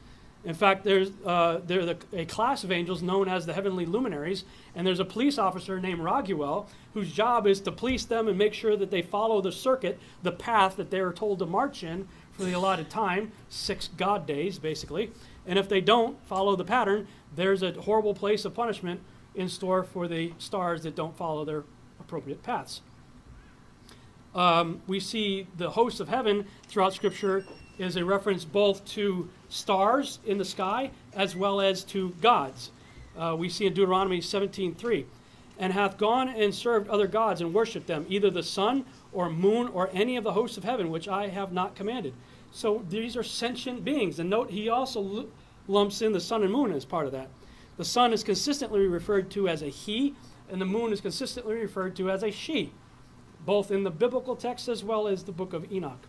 In fact, there's uh, there's a, a, class of angels known as the heavenly luminaries, and there's a police officer named Raguel whose job is to police them and make sure that they follow the circuit, the path that they are told to march in for the allotted time, six God days basically. And if they don't follow the pattern, there's a horrible place of punishment in store for the stars that don't follow their appropriate paths. Um, we see the hosts of heaven throughout Scripture is a reference both to stars in the sky as well as to gods. Uh, we see in Deuteronomy 17:3, and hath gone and served other gods and worshipped them, either the sun or moon or any of the hosts of heaven, which I have not commanded. So these are sentient beings. And note he also lumps in the sun and moon as part of that. The sun is consistently referred to as a he, and the moon is consistently referred to as a she, both in the biblical text as well as the book of Enoch.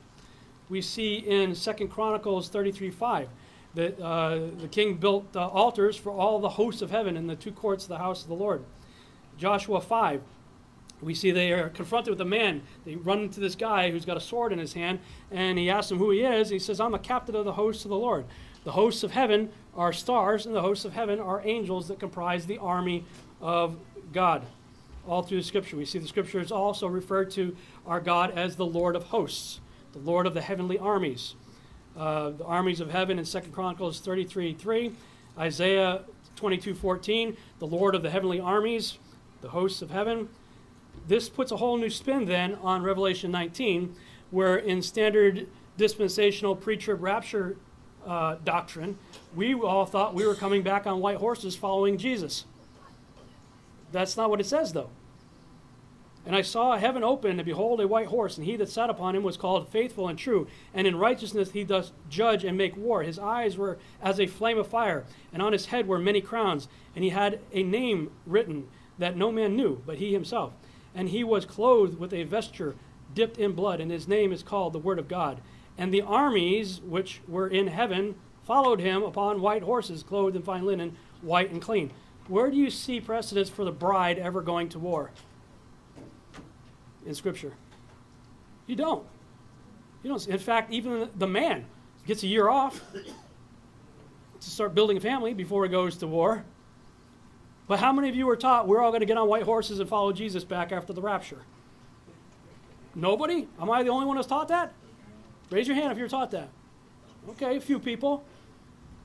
We see in Second Chronicles 33:5 that uh, the king built uh, altars for all the hosts of heaven in the two courts of the house of the Lord. Joshua 5, we see they are confronted with a man. They run into this guy who's got a sword in his hand, and he asks him who he is. He says, I'm a captain of the hosts of the Lord. The hosts of heaven are stars, and the hosts of heaven are angels that comprise the army of God. All through the scripture, we see the scriptures also refer to our God as the Lord of hosts, the Lord of the heavenly armies. Uh, the armies of heaven in 2 Chronicles 33 3, Isaiah 22 14, the Lord of the heavenly armies, the hosts of heaven. This puts a whole new spin then on Revelation 19, where in standard dispensational pre trib rapture uh, doctrine, we all thought we were coming back on white horses following Jesus. That's not what it says, though. And I saw heaven open, and behold, a white horse, and he that sat upon him was called faithful and true, and in righteousness he doth judge and make war. His eyes were as a flame of fire, and on his head were many crowns, and he had a name written that no man knew, but he himself. And he was clothed with a vesture dipped in blood, and his name is called the Word of God. And the armies which were in heaven followed him upon white horses, clothed in fine linen, white and clean. Where do you see precedence for the bride ever going to war? In Scripture. You don't. You don't. In fact, even the man gets a year off to start building a family before he goes to war. But how many of you were taught we're all going to get on white horses and follow Jesus back after the rapture? Nobody? Am I the only one who's taught that? Raise your hand if you're taught that. Okay, a few people.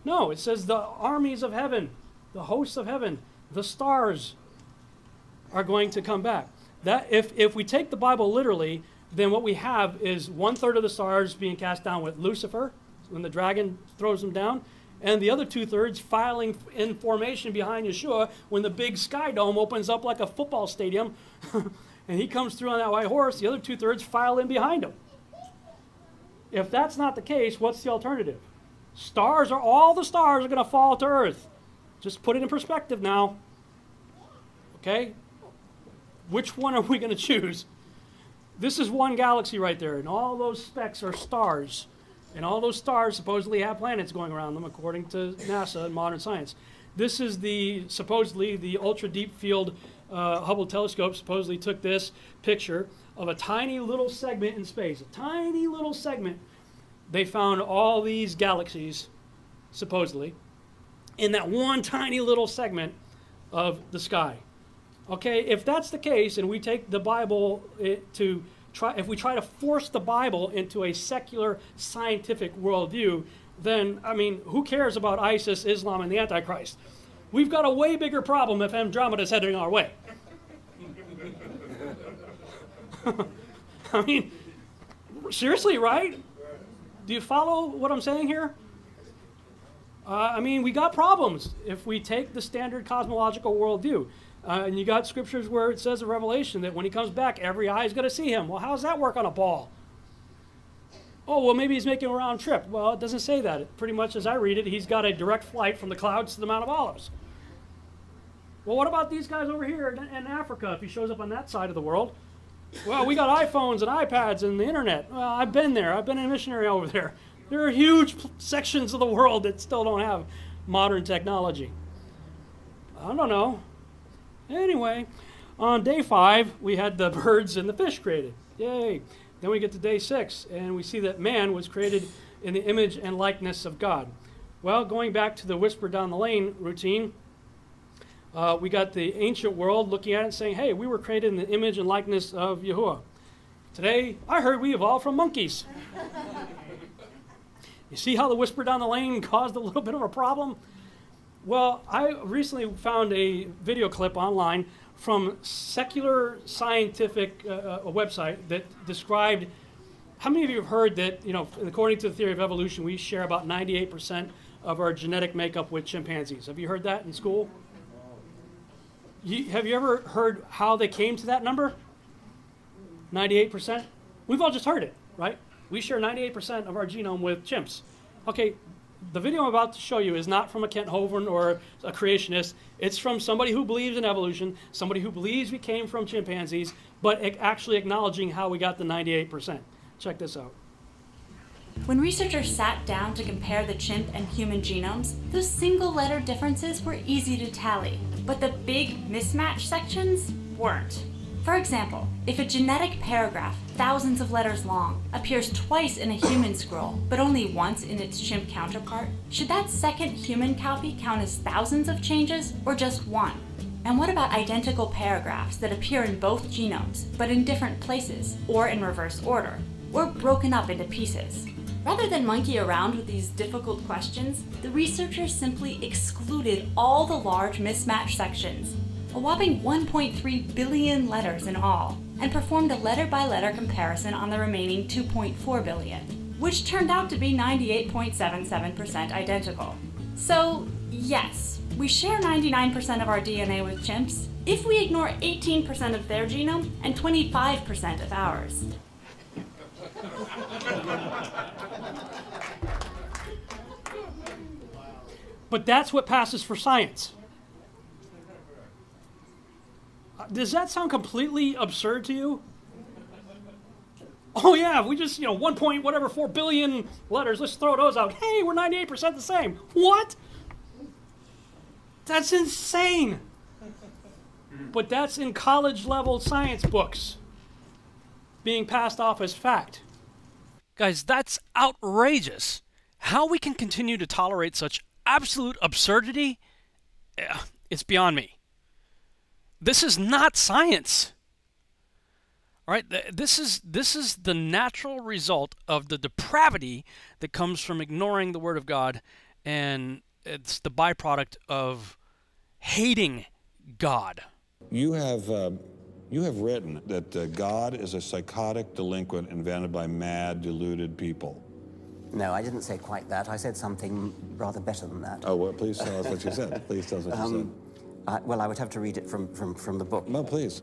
No, it says the armies of heaven, the hosts of heaven, the stars are going to come back. That if, if we take the Bible literally, then what we have is one third of the stars being cast down with Lucifer when the dragon throws them down, and the other two thirds filing in formation behind Yeshua when the big sky dome opens up like a football stadium and he comes through on that white horse, the other two thirds file in behind him. If that's not the case, what's the alternative? Stars are all the stars are going to fall to earth. Just put it in perspective now. Okay? Which one are we going to choose? This is one galaxy right there, and all those specks are stars. And all those stars supposedly have planets going around them, according to NASA and modern science. This is the supposedly the ultra deep field uh, Hubble telescope supposedly took this picture of a tiny little segment in space, a tiny little segment. They found all these galaxies, supposedly, in that one tiny little segment of the sky. Okay, if that's the case, and we take the Bible eh, to try, if we try to force the Bible into a secular scientific worldview, then, I mean, who cares about ISIS, Islam, and the Antichrist? We've got a way bigger problem if Andromeda is heading our way. I mean, seriously, right? Do you follow what I'm saying here? Uh, I mean, we got problems if we take the standard cosmological worldview. Uh, and you got scriptures where it says in Revelation that when he comes back, every eye is going to see him. Well, how does that work on a ball? Oh, well, maybe he's making a round trip. Well, it doesn't say that. Pretty much as I read it, he's got a direct flight from the clouds to the Mount of Olives. Well, what about these guys over here in, in Africa if he shows up on that side of the world? Well, we got iPhones and iPads and the internet. Well, I've been there. I've been a missionary over there. There are huge sections of the world that still don't have modern technology. I don't know. Anyway, on day five, we had the birds and the fish created. Yay. Then we get to day six, and we see that man was created in the image and likeness of God. Well, going back to the whisper down the lane routine, uh, we got the ancient world looking at it and saying, hey, we were created in the image and likeness of Yahuwah. Today, I heard we evolved from monkeys. you see how the whisper down the lane caused a little bit of a problem? Well, I recently found a video clip online from secular scientific uh, uh a website that described how many of you have heard that you know according to the theory of evolution we share about 98% of our genetic makeup with chimpanzees. Have you heard that in school? You, have you ever heard how they came to that number? 98% we've all just heard it right we share 98% of our genome with chimps okay the video I'm about to show you is not from a Kent Hovind or a creationist. It's from somebody who believes in evolution, somebody who believes we came from chimpanzees, but actually acknowledging how we got the 98%. Check this out. When researchers sat down to compare the chimp and human genomes, those single letter differences were easy to tally, but the big mismatch sections weren't. For example, if a genetic paragraph, thousands of letters long, appears twice in a human scroll, but only once in its chimp counterpart, should that second human copy count as thousands of changes or just one? And what about identical paragraphs that appear in both genomes, but in different places, or in reverse order, or broken up into pieces? Rather than monkey around with these difficult questions, the researchers simply excluded all the large mismatch sections a whopping 1.3 billion letters in all, and performed a letter by letter comparison on the remaining 2.4 billion, which turned out to be 98.77% identical. So, yes, we share 99% of our DNA with chimps if we ignore 18% of their genome and 25% of ours. But that's what passes for science. Does that sound completely absurd to you? Oh yeah, we just you know one point whatever four billion letters. Let's throw those out. Hey, we're ninety eight percent the same. What? That's insane. But that's in college level science books being passed off as fact. Guys, that's outrageous. How we can continue to tolerate such absolute absurdity, eh, it's beyond me. This is not science. All right, this is this is the natural result of the depravity that comes from ignoring the word of God and it's the byproduct of hating God. You have, uh, you have written that uh, God is a psychotic delinquent invented by mad, deluded people. No, I didn't say quite that. I said something rather better than that. Oh, well, please tell us what you said. Please tell us what you Um, I, well, I would have to read it from, from, from the book. No, please.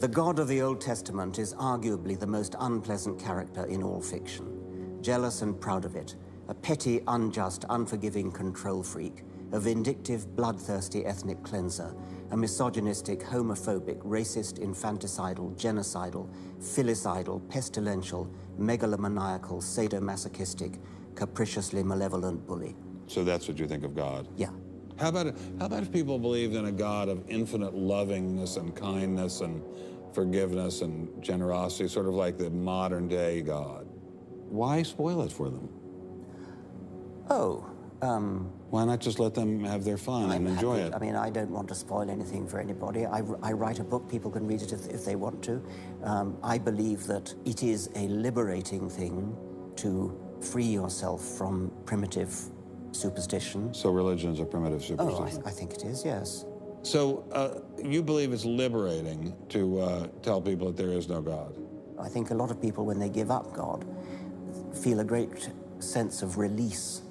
The God of the Old Testament is arguably the most unpleasant character in all fiction. Jealous and proud of it, a petty, unjust, unforgiving control freak, a vindictive, bloodthirsty ethnic cleanser, a misogynistic, homophobic, racist, infanticidal, genocidal, filicidal, pestilential, megalomaniacal, sadomasochistic, capriciously malevolent bully. So that's what you think of God? Yeah. How about, how about if people believed in a God of infinite lovingness and kindness and forgiveness and generosity, sort of like the modern day God? Why spoil it for them? Oh, um... Why not just let them have their fun and enjoy happy- it? I mean, I don't want to spoil anything for anybody. I, I write a book, people can read it if, if they want to. Um, I believe that it is a liberating thing to free yourself from primitive superstition. So religion is a primitive Oh, superstition? I, I think it is, yes. So uh, you believe it's liberating to uh, tell people that there is no God? I think a lot of people, when they give up God, feel a great sense of release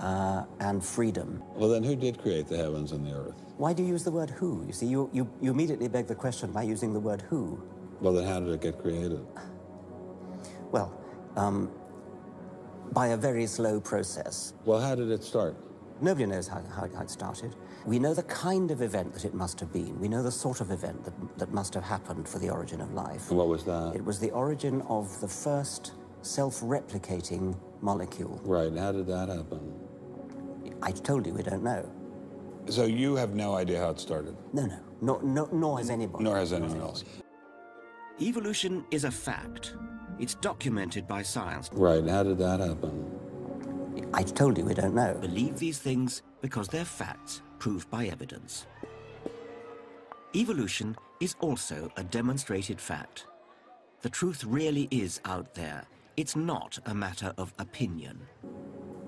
uh, and freedom. Well, then who did create the heavens and the earth? Why do you use the word who? You see, you, you, you immediately beg the question by using the word who. Well, then how did it get created? Well, um, by a very slow process. Well, how did it start? Nobody knows how, how, how it started. We know the kind of event that it must have been. We know the sort of event that, that must have happened for the origin of life. What was that? It was the origin of the first self-replicating molecule. Right, and how did that happen? I told you we don't know. So you have no idea how it started? No, no, nor, nor, nor has anybody. Nor has anyone else. Evolution is a fact. It's documented by science. Right, how did that happen? I told you we don't know. Believe these things because they're facts proved by evidence. Evolution is also a demonstrated fact. The truth really is out there. It's not a matter of opinion.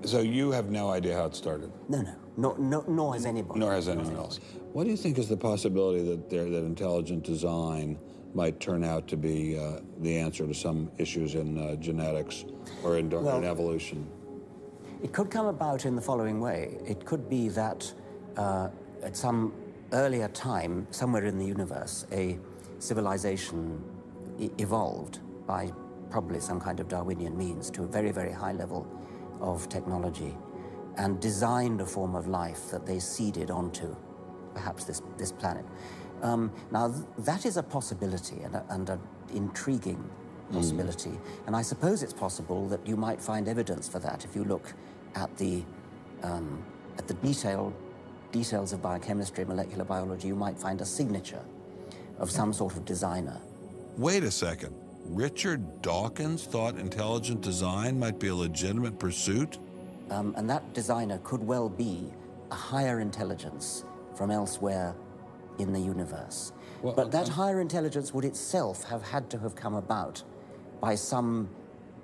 So you have no idea how it started? No, no, nor, nor, nor has anybody. Nor has anyone else. What do you think is the possibility that there, that intelligent design might turn out to be uh, the answer to some issues in uh, genetics or in, Well- in evolution? It could come about in the following way. It could be that uh, at some earlier time, somewhere in the universe, a civilization evolved by probably some kind of Darwinian means to a very, very high level of technology and designed a form of life that they seeded onto perhaps this, this planet. Um, now, that is a possibility and, a, and an intriguing possibility. And I suppose it's possible that you might find evidence for that if you look at the, um, at the detail, details of biochemistry, molecular biology. You might find a signature of some sort of designer. Wait a second. Richard Dawkins thought intelligent design might be a legitimate pursuit? Um, and that designer could well be a higher intelligence from elsewhere in the universe. but that higher intelligence would itself have had to have come about by some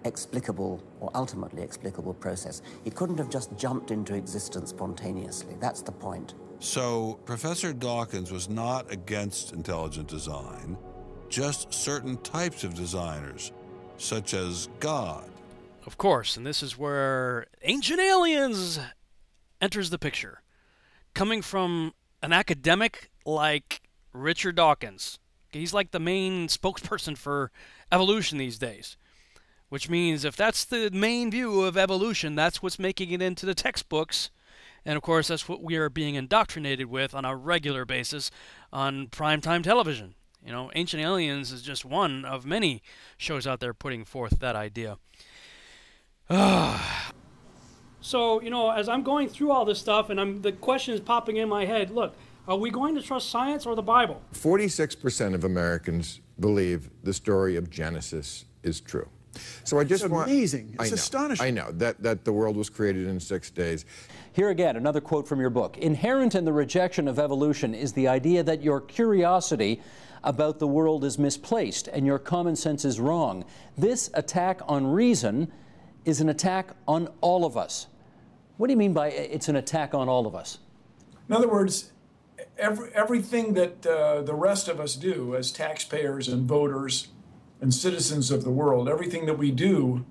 explicable or ultimately explicable process. It couldn't have just jumped into existence spontaneously. That's the point. So, Professor Dawkins was not against intelligent design, just certain types of designers, such as God. Of course, and this is where Ancient Aliens enters the picture. Coming from an academic like Richard Dawkins. He's like the main spokesperson for evolution these days. Which means if that's the main view of evolution, that's what's making it into the textbooks. And of course, that's what we are being indoctrinated with on a regular basis on primetime television. You know, Ancient Aliens is just one of many shows out there putting forth that idea. So, you know, as I'm going through all this stuff and I'm the question is popping in my head, look, are we going to trust science or the Bible? 46% of Americans believe the story of Genesis is true. So I just It's want amazing. I It's know, astonishing. I know that that the world was created in 6 days. Here again, another quote from your book. Inherent in the rejection of evolution is the idea that your curiosity about the world is misplaced and your common sense is wrong. This attack on reason is an attack on all of us. What do you mean by it's an attack on all of us? In other words, every, everything that uh, the rest of us do as taxpayers and voters and citizens of the world, everything that we do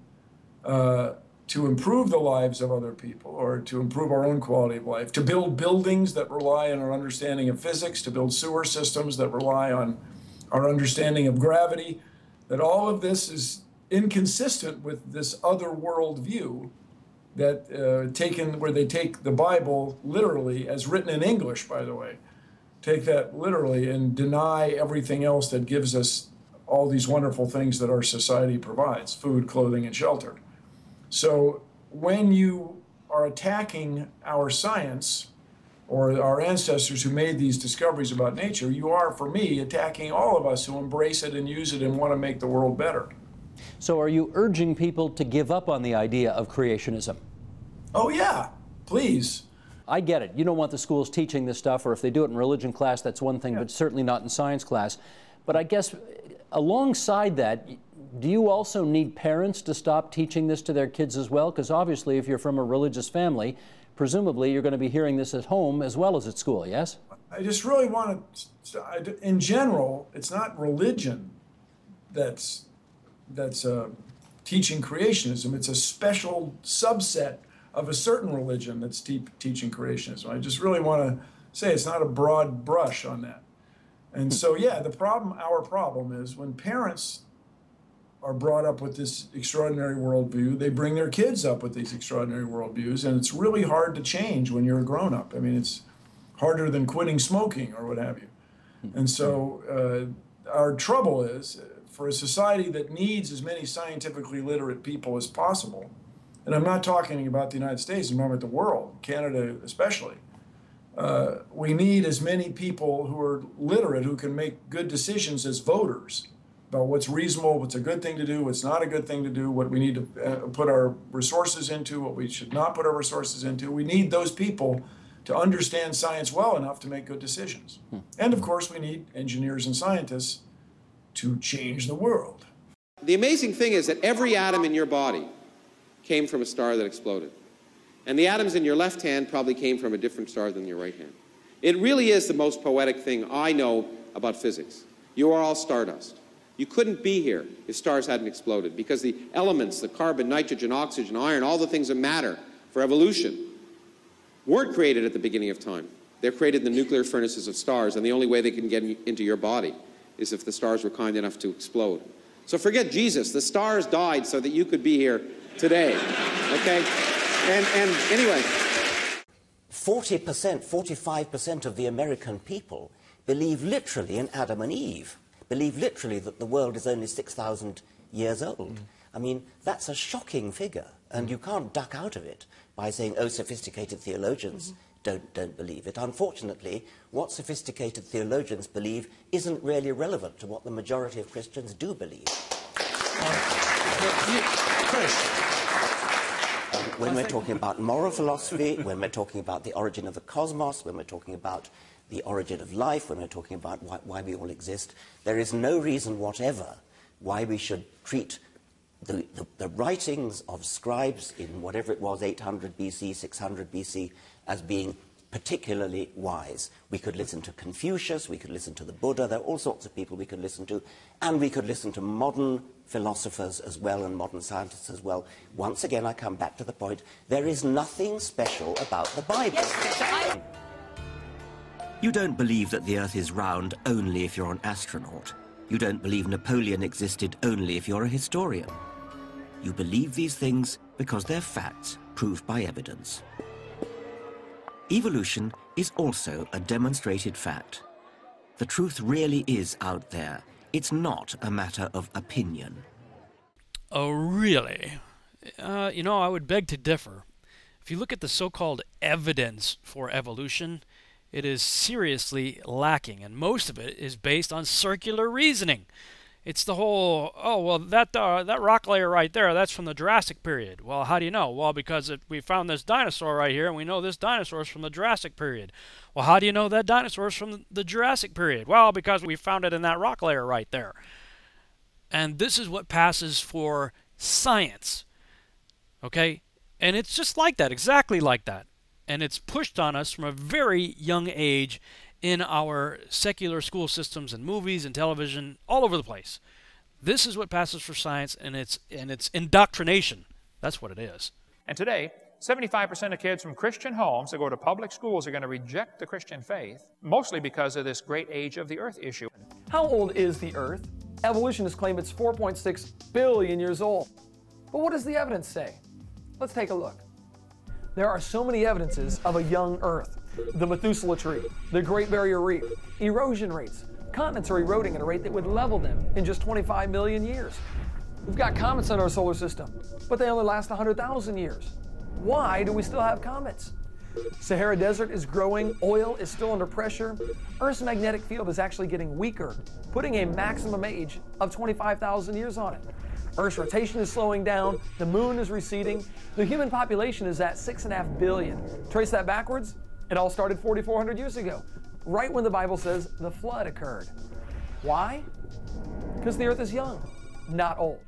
uh, to improve the lives of other people or to improve our own quality of life, to build buildings that rely on our understanding of physics, to build sewer systems that rely on our understanding of gravity, that all of this is inconsistent with this other world view that uh, taken where they take the Bible literally as written in English, by the way, take that literally and deny everything else that gives us all these wonderful things that our society provides food, clothing, and shelter. So when you are attacking our science or our ancestors who made these discoveries about nature, you are, for me, attacking all of us who embrace it and use it and want to make the world better. So are you urging people to give up on the idea of creationism? Oh, yeah, please. I get it. You don't want the schools teaching this stuff, or if they do it in religion class, that's one thing, yeah. but certainly not in science class. But I guess alongside that, do you also need parents to stop teaching this to their kids as well? Because obviously, if you're from a religious family, presumably you're going to be hearing this at home as well as at school, yes? I just really want to, in general, it's not religion that's, that's uh, teaching creationism, it's a special subset of a certain religion that's te- teaching creationism. I just really want to say it's not a broad brush on that. And so, hmm. yeah, the problem, our problem is when parents are brought up with this extraordinary worldview, they bring their kids up with these extraordinary worldviews, and it's really hard to change when you're a grown up. I mean, it's harder than quitting smoking or what have you. Hmm. And so, hmm. uh, our trouble is uh, for a society that needs as many scientifically literate people as possible, and I'm not talking about the United States, I'm talking about the world, Canada especially. Uh, we need as many people who are literate who can make good decisions as voters about what's reasonable, what's a good thing to do, what's not a good thing to do, what we need to uh, put our resources into, what we should not put our resources into. We need those people to understand science well enough to make good decisions. Hmm. And of course, we need engineers and scientists to change the world. The amazing thing is that every atom in your body came from a star that exploded. And the atoms in your left hand probably came from a different star than your right hand. It really is the most poetic thing I know about physics. You are all stardust. You couldn't be here if stars hadn't exploded because the elements, the carbon, nitrogen, oxygen, iron, all the things that matter for evolution, weren't created at the beginning of time. They're created in the nuclear furnaces of stars, and the only way they can get into your body is if the stars were kind enough to explode. So forget Jesus. The stars died so that you could be here today. Okay? And, and anyway. 40%, 45% of the American people believe literally in Adam and Eve, believe literally that the world is only 6,000 years old. Mm. I mean, that's a shocking figure, and you can't duck out of it by saying, oh, sophisticated theologians mm -hmm. don't, don't believe it. Unfortunately, what sophisticated theologians believe isn't really relevant to what the majority of Christians do believe. Uh, When we're talking about moral philosophy, when we're talking about the origin of the cosmos, when we're talking about the origin of life, when we're talking about why, why we all exist, there is no reason whatever why we should treat the, the, the, writings of scribes in whatever it was, 800 BC, 600 BC, as being particularly wise. We could listen to Confucius, we could listen to the Buddha, there are all sorts of people we could listen to, and we could listen to modern philosophers as well and modern scientists as well. Once again, I come back to the point there is nothing special about the Bible. Yes, you don't believe that the Earth is round only if you're an astronaut. You don't believe Napoleon existed only if you're a historian. You believe these things because they're facts proved by evidence. Evolution is also a demonstrated fact. The truth really is out there. It's not a matter of opinion. Oh, really? Uh, you know, I would beg to differ. If you look at the so called evidence for evolution, it is seriously lacking, and most of it is based on circular reasoning. It's the whole, oh, well, that, uh, that rock layer right there, that's from the Jurassic period. Well, how do you know? Well, because it, we found this dinosaur right here, and we know this dinosaur is from the Jurassic period. Well, how do you know that dinosaur is from the Jurassic period? Well, because we found it in that rock layer right there. And this is what passes for science. Okay? And it's just like that, exactly like that. And it's pushed on us from a very young age in our secular school systems and movies and television all over the place. This is what passes for science and it's and it's indoctrination. That's what it is. And today, 75% of kids from Christian homes that go to public schools are going to reject the Christian faith, mostly because of this great age of the earth issue. How old is the earth? Evolutionists claim it's 4.6 billion years old. But what does the evidence say? Let's take a look. There are so many evidences of a young earth. The Methuselah tree, the Great Barrier Reef, erosion rates. Continents are eroding at a rate that would level them in just 25 million years. We've got comets in our solar system, but they only last 100,000 years. Why do we still have comets? Sahara Desert is growing, oil is still under pressure. Earth's magnetic field is actually getting weaker, putting a maximum age of 25,000 years on it. Earth's rotation is slowing down, the moon is receding, the human population is at 6.5 billion. Trace that backwards, it all started 4,400 years ago, right when the Bible says the flood occurred. Why? Because the earth is young, not old.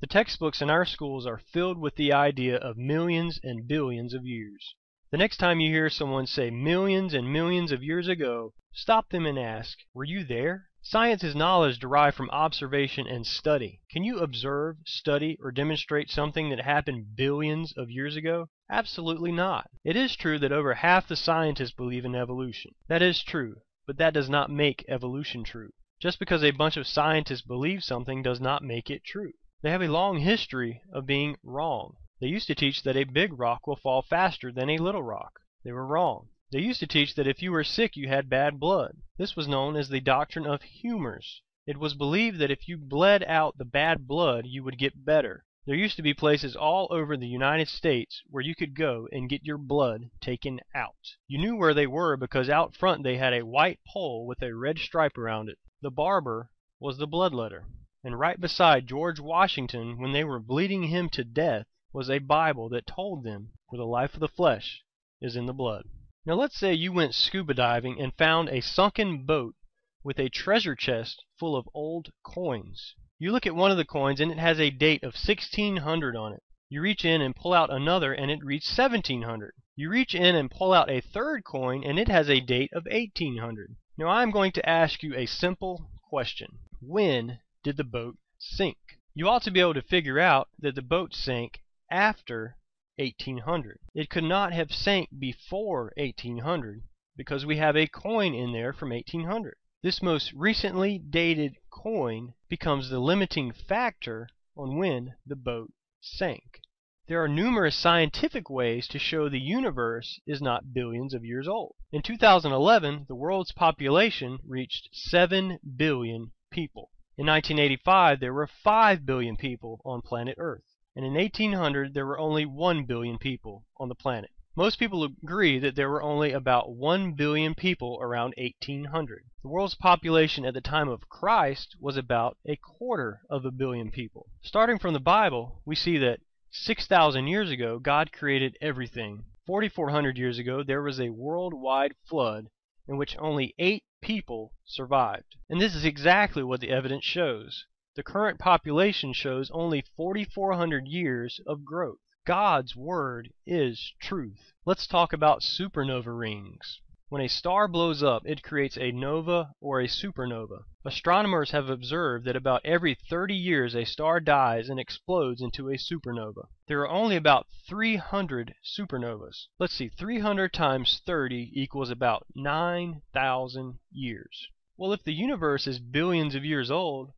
The textbooks in our schools are filled with the idea of millions and billions of years. The next time you hear someone say millions and millions of years ago, stop them and ask, Were you there? Science is knowledge derived from observation and study. Can you observe, study, or demonstrate something that happened billions of years ago? Absolutely not. It is true that over half the scientists believe in evolution. That is true, but that does not make evolution true. Just because a bunch of scientists believe something does not make it true. They have a long history of being wrong. They used to teach that a big rock will fall faster than a little rock. They were wrong. They used to teach that if you were sick you had bad blood. This was known as the doctrine of humors. It was believed that if you bled out the bad blood you would get better. There used to be places all over the United States where you could go and get your blood taken out. You knew where they were because out front they had a white pole with a red stripe around it. The barber was the bloodletter. And right beside George Washington when they were bleeding him to death was a Bible that told them "For the life of the flesh is in the blood. Now let's say you went scuba diving and found a sunken boat with a treasure chest full of old coins. You look at one of the coins and it has a date of 1600 on it. You reach in and pull out another and it reads 1700. You reach in and pull out a third coin and it has a date of 1800. Now I'm going to ask you a simple question. When did the boat sink? You ought to be able to figure out that the boat sank after 1800. It could not have sank before 1800 because we have a coin in there from 1800. This most recently dated coin becomes the limiting factor on when the boat sank. There are numerous scientific ways to show the universe is not billions of years old. In 2011, the world's population reached 7 billion people. In 1985, there were 5 billion people on planet Earth and in 1800 there were only 1 billion people on the planet. Most people agree that there were only about 1 billion people around 1800. The world's population at the time of Christ was about a quarter of a billion people. Starting from the Bible, we see that 6,000 years ago God created everything. 4,400 years ago there was a worldwide flood in which only 8 people survived. And this is exactly what the evidence shows. The current population shows only 4,400 years of growth. God's Word is truth. Let's talk about supernova rings. When a star blows up, it creates a nova or a supernova. Astronomers have observed that about every 30 years a star dies and explodes into a supernova. There are only about 300 supernovas. Let's see, 300 times 30 equals about 9,000 years. Well, if the universe is billions of years old,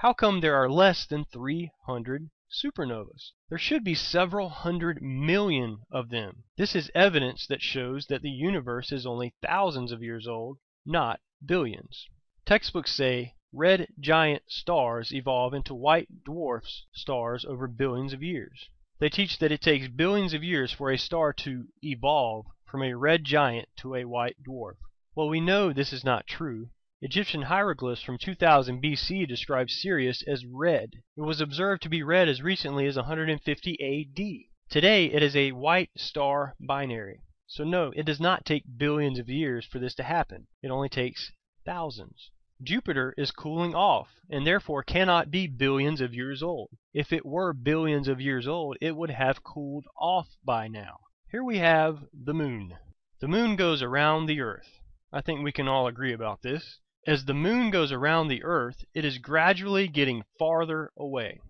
how come there are less than 300 supernovas? There should be several hundred million of them. This is evidence that shows that the universe is only thousands of years old, not billions. Textbooks say red giant stars evolve into white dwarfs stars over billions of years. They teach that it takes billions of years for a star to evolve from a red giant to a white dwarf. Well, we know this is not true Egyptian hieroglyphs from 2000 BC describe Sirius as red. It was observed to be red as recently as 150 AD. Today it is a white star binary. So no, it does not take billions of years for this to happen. It only takes thousands. Jupiter is cooling off, and therefore cannot be billions of years old. If it were billions of years old, it would have cooled off by now. Here we have the moon. The moon goes around the earth. I think we can all agree about this. As the moon goes around the earth, it is gradually getting farther away.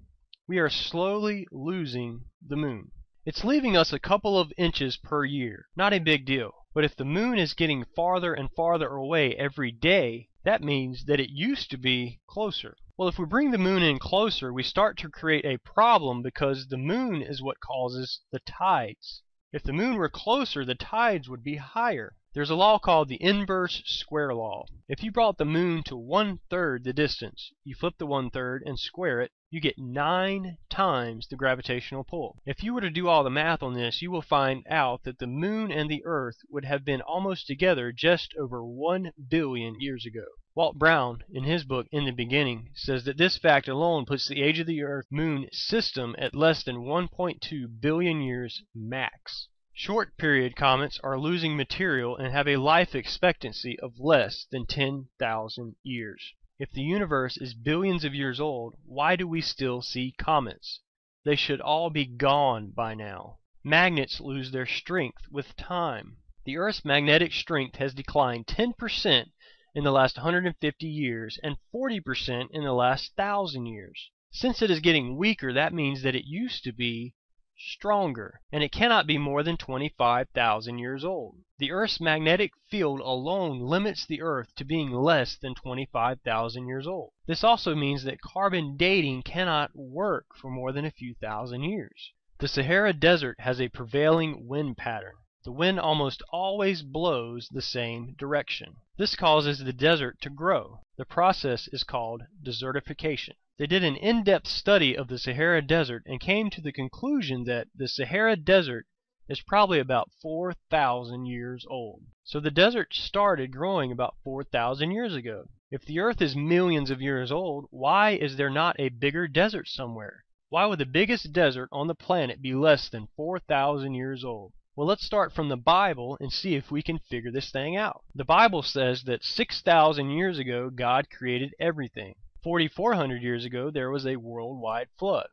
We are slowly losing the moon. It's leaving us a couple of inches per year. Not a big deal. But if the moon is getting farther and farther away every day, that means that it used to be closer. Well, if we bring the moon in closer, we start to create a problem because the moon is what causes the tides. If the moon were closer, the tides would be higher. There's a law called the inverse square law. If you brought the moon to one third the distance, you flip the one third and square it, you get nine times the gravitational pull. If you were to do all the math on this, you will find out that the moon and the earth would have been almost together just over one billion years ago. Walt Brown, in his book In the Beginning, says that this fact alone puts the age of the Earth Moon system at less than 1.2 billion years max. Short period comets are losing material and have a life expectancy of less than 10,000 years. If the universe is billions of years old, why do we still see comets? They should all be gone by now. Magnets lose their strength with time. The Earth's magnetic strength has declined 10% in the last 150 years and 40% in the last 1,000 years. Since it is getting weaker, that means that it used to be stronger, and it cannot be more than 25,000 years old. The Earth's magnetic field alone limits the Earth to being less than 25,000 years old. This also means that carbon dating cannot work for more than a few thousand years. The Sahara Desert has a prevailing wind pattern. The wind almost always blows the same direction. This causes the desert to grow. The process is called desertification. They did an in-depth study of the Sahara Desert and came to the conclusion that the Sahara Desert is probably about 4,000 years old. So the desert started growing about 4,000 years ago. If the earth is millions of years old, why is there not a bigger desert somewhere? Why would the biggest desert on the planet be less than 4,000 years old? Well, let's start from the Bible and see if we can figure this thing out. The Bible says that 6,000 years ago God created everything. 4,400 years ago there was a worldwide flood.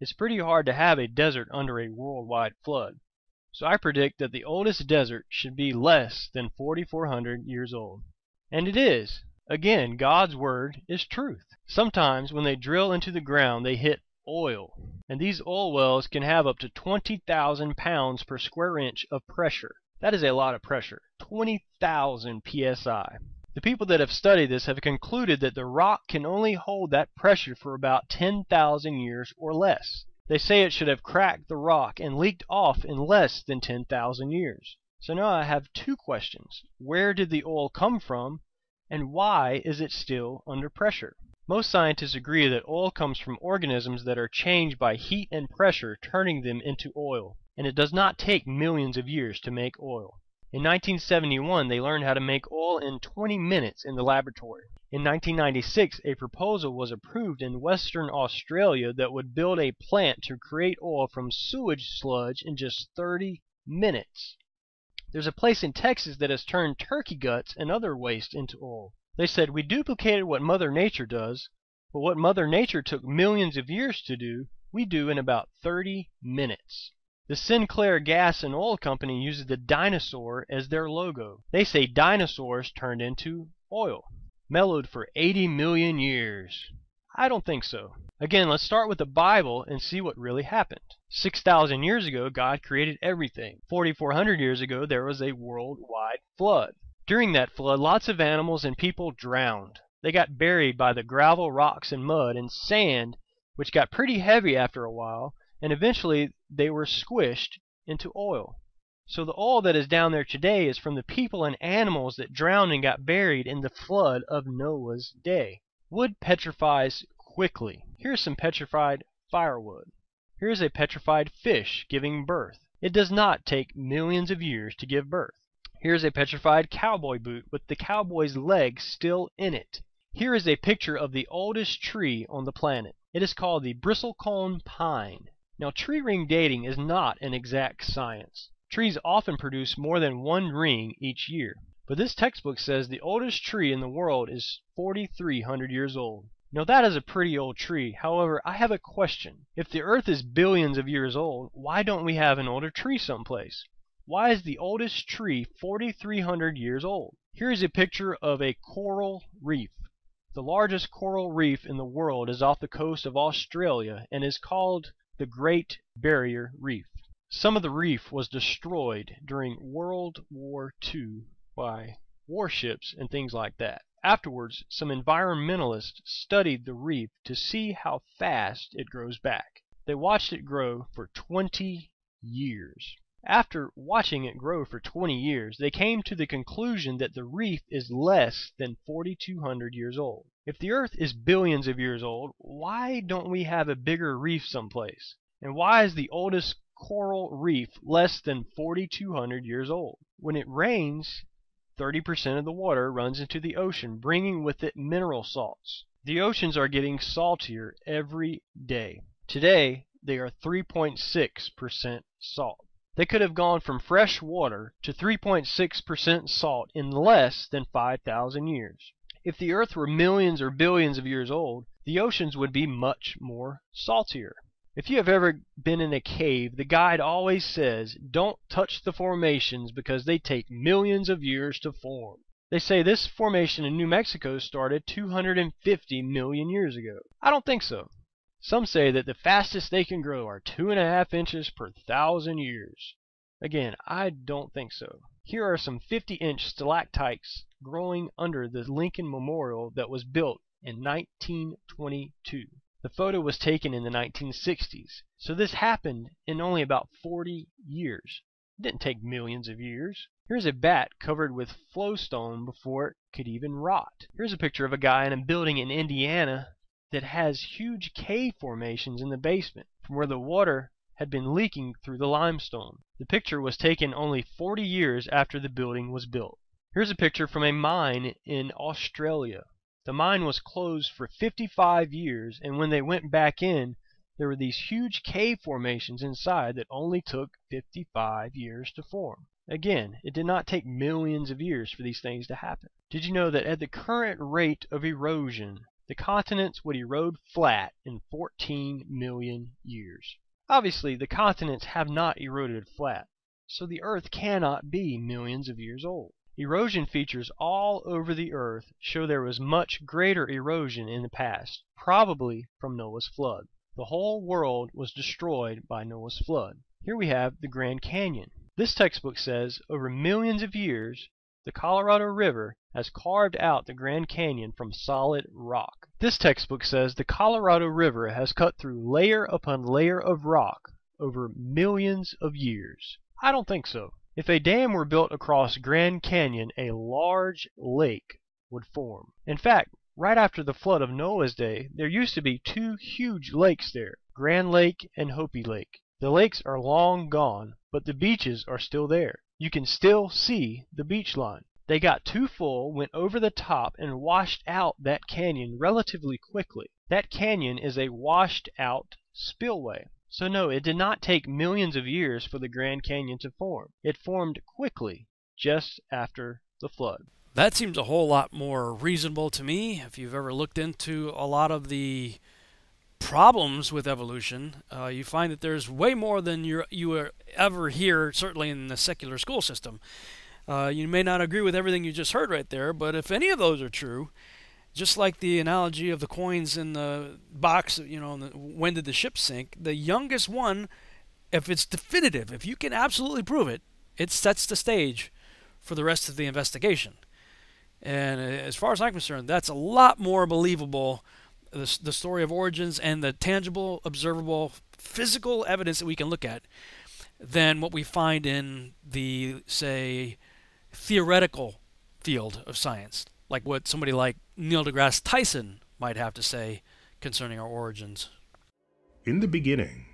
It's pretty hard to have a desert under a worldwide flood. So I predict that the oldest desert should be less than 4,400 years old. And it is. Again, God's word is truth. Sometimes when they drill into the ground they hit oil. And these oil wells can have up to 20,000 pounds per square inch of pressure. That is a lot of pressure. 20,000 psi. The people that have studied this have concluded that the rock can only hold that pressure for about 10,000 years or less. They say it should have cracked the rock and leaked off in less than 10,000 years. So now I have two questions. Where did the oil come from, and why is it still under pressure? Most scientists agree that oil comes from organisms that are changed by heat and pressure turning them into oil, and it does not take millions of years to make oil. In 1971 they learned how to make oil in 20 minutes in the laboratory. In 1996 a proposal was approved in Western Australia that would build a plant to create oil from sewage sludge in just 30 minutes. There's a place in Texas that has turned turkey guts and other waste into oil. They said we duplicated what Mother Nature does, but what Mother Nature took millions of years to do, we do in about 30 minutes. The Sinclair Gas and Oil Company uses the dinosaur as their logo. They say dinosaurs turned into oil, mellowed for 80 million years. I don't think so. Again, let's start with the Bible and see what really happened. 6,000 years ago, God created everything. 4,400 years ago, there was a worldwide flood. During that flood, lots of animals and people drowned. They got buried by the gravel, rocks, and mud and sand, which got pretty heavy after a while, and eventually they were squished into oil. So the oil that is down there today is from the people and animals that drowned and got buried in the flood of Noah's day. Wood petrifies quickly. Here's some petrified firewood. Here's a petrified fish giving birth. It does not take millions of years to give birth. Here's a petrified cowboy boot with the cowboy's leg still in it. Here is a picture of the oldest tree on the planet. It is called the bristlecone pine. Now tree ring dating is not an exact science. Trees often produce more than one ring each year. But this textbook says the oldest tree in the world is 4,300 years old. Now that is a pretty old tree. However, I have a question. If the Earth is billions of years old, why don't we have an older tree someplace? Why is the oldest tree 4,300 years old? Here is a picture of a coral reef. The largest coral reef in the world is off the coast of Australia and is called the Great Barrier Reef. Some of the reef was destroyed during World War II by warships and things like that. Afterwards, some environmentalists studied the reef to see how fast it grows back. They watched it grow for 20 years. After watching it grow for 20 years, they came to the conclusion that the reef is less than 4,200 years old. If the Earth is billions of years old, why don't we have a bigger reef someplace? And why is the oldest coral reef less than 4,200 years old? When it rains, 30% of the water runs into the ocean, bringing with it mineral salts. The oceans are getting saltier every day. Today, they are 3.6% salt. They could have gone from fresh water to 3.6% salt in less than 5,000 years. If the Earth were millions or billions of years old, the oceans would be much more saltier. If you have ever been in a cave, the guide always says, don't touch the formations because they take millions of years to form. They say this formation in New Mexico started 250 million years ago. I don't think so. Some say that the fastest they can grow are two and a half inches per thousand years. Again, I don't think so. Here are some 50 inch stalactites growing under the Lincoln Memorial that was built in 1922. The photo was taken in the 1960s, so this happened in only about 40 years. It didn't take millions of years. Here's a bat covered with flowstone before it could even rot. Here's a picture of a guy in a building in Indiana that has huge cave formations in the basement from where the water had been leaking through the limestone. The picture was taken only 40 years after the building was built. Here's a picture from a mine in Australia. The mine was closed for 55 years, and when they went back in, there were these huge cave formations inside that only took 55 years to form. Again, it did not take millions of years for these things to happen. Did you know that at the current rate of erosion, the continents would erode flat in 14 million years? Obviously, the continents have not eroded flat, so the Earth cannot be millions of years old. Erosion features all over the Earth show there was much greater erosion in the past, probably from Noah's flood. The whole world was destroyed by Noah's flood. Here we have the Grand Canyon. This textbook says over millions of years, the Colorado River has carved out the Grand Canyon from solid rock. This textbook says the Colorado River has cut through layer upon layer of rock over millions of years. I don't think so. If a dam were built across Grand Canyon, a large lake would form. In fact, right after the flood of Noah's day, there used to be two huge lakes there, Grand Lake and Hopi Lake. The lakes are long gone, but the beaches are still there. You can still see the beach line. They got too full, went over the top, and washed out that canyon relatively quickly. That canyon is a washed out spillway. So no, it did not take millions of years for the Grand Canyon to form. It formed quickly, just after the flood. That seems a whole lot more reasonable to me. If you've ever looked into a lot of the problems with evolution, uh, you find that there's way more than you you ever hear, certainly in the secular school system. Uh, you may not agree with everything you just heard right there, but if any of those are true, just like the analogy of the coins in the box, you know, when did the ship sink? The youngest one, if it's definitive, if you can absolutely prove it, it sets the stage for the rest of the investigation. And uh, as far as I'm concerned, that's a lot more believable. The, the story of origins and the tangible, observable, physical evidence that we can look at than what we find in the, say, theoretical field of science, like what somebody like Neil deGrasse Tyson might have to say concerning our origins. In the beginning,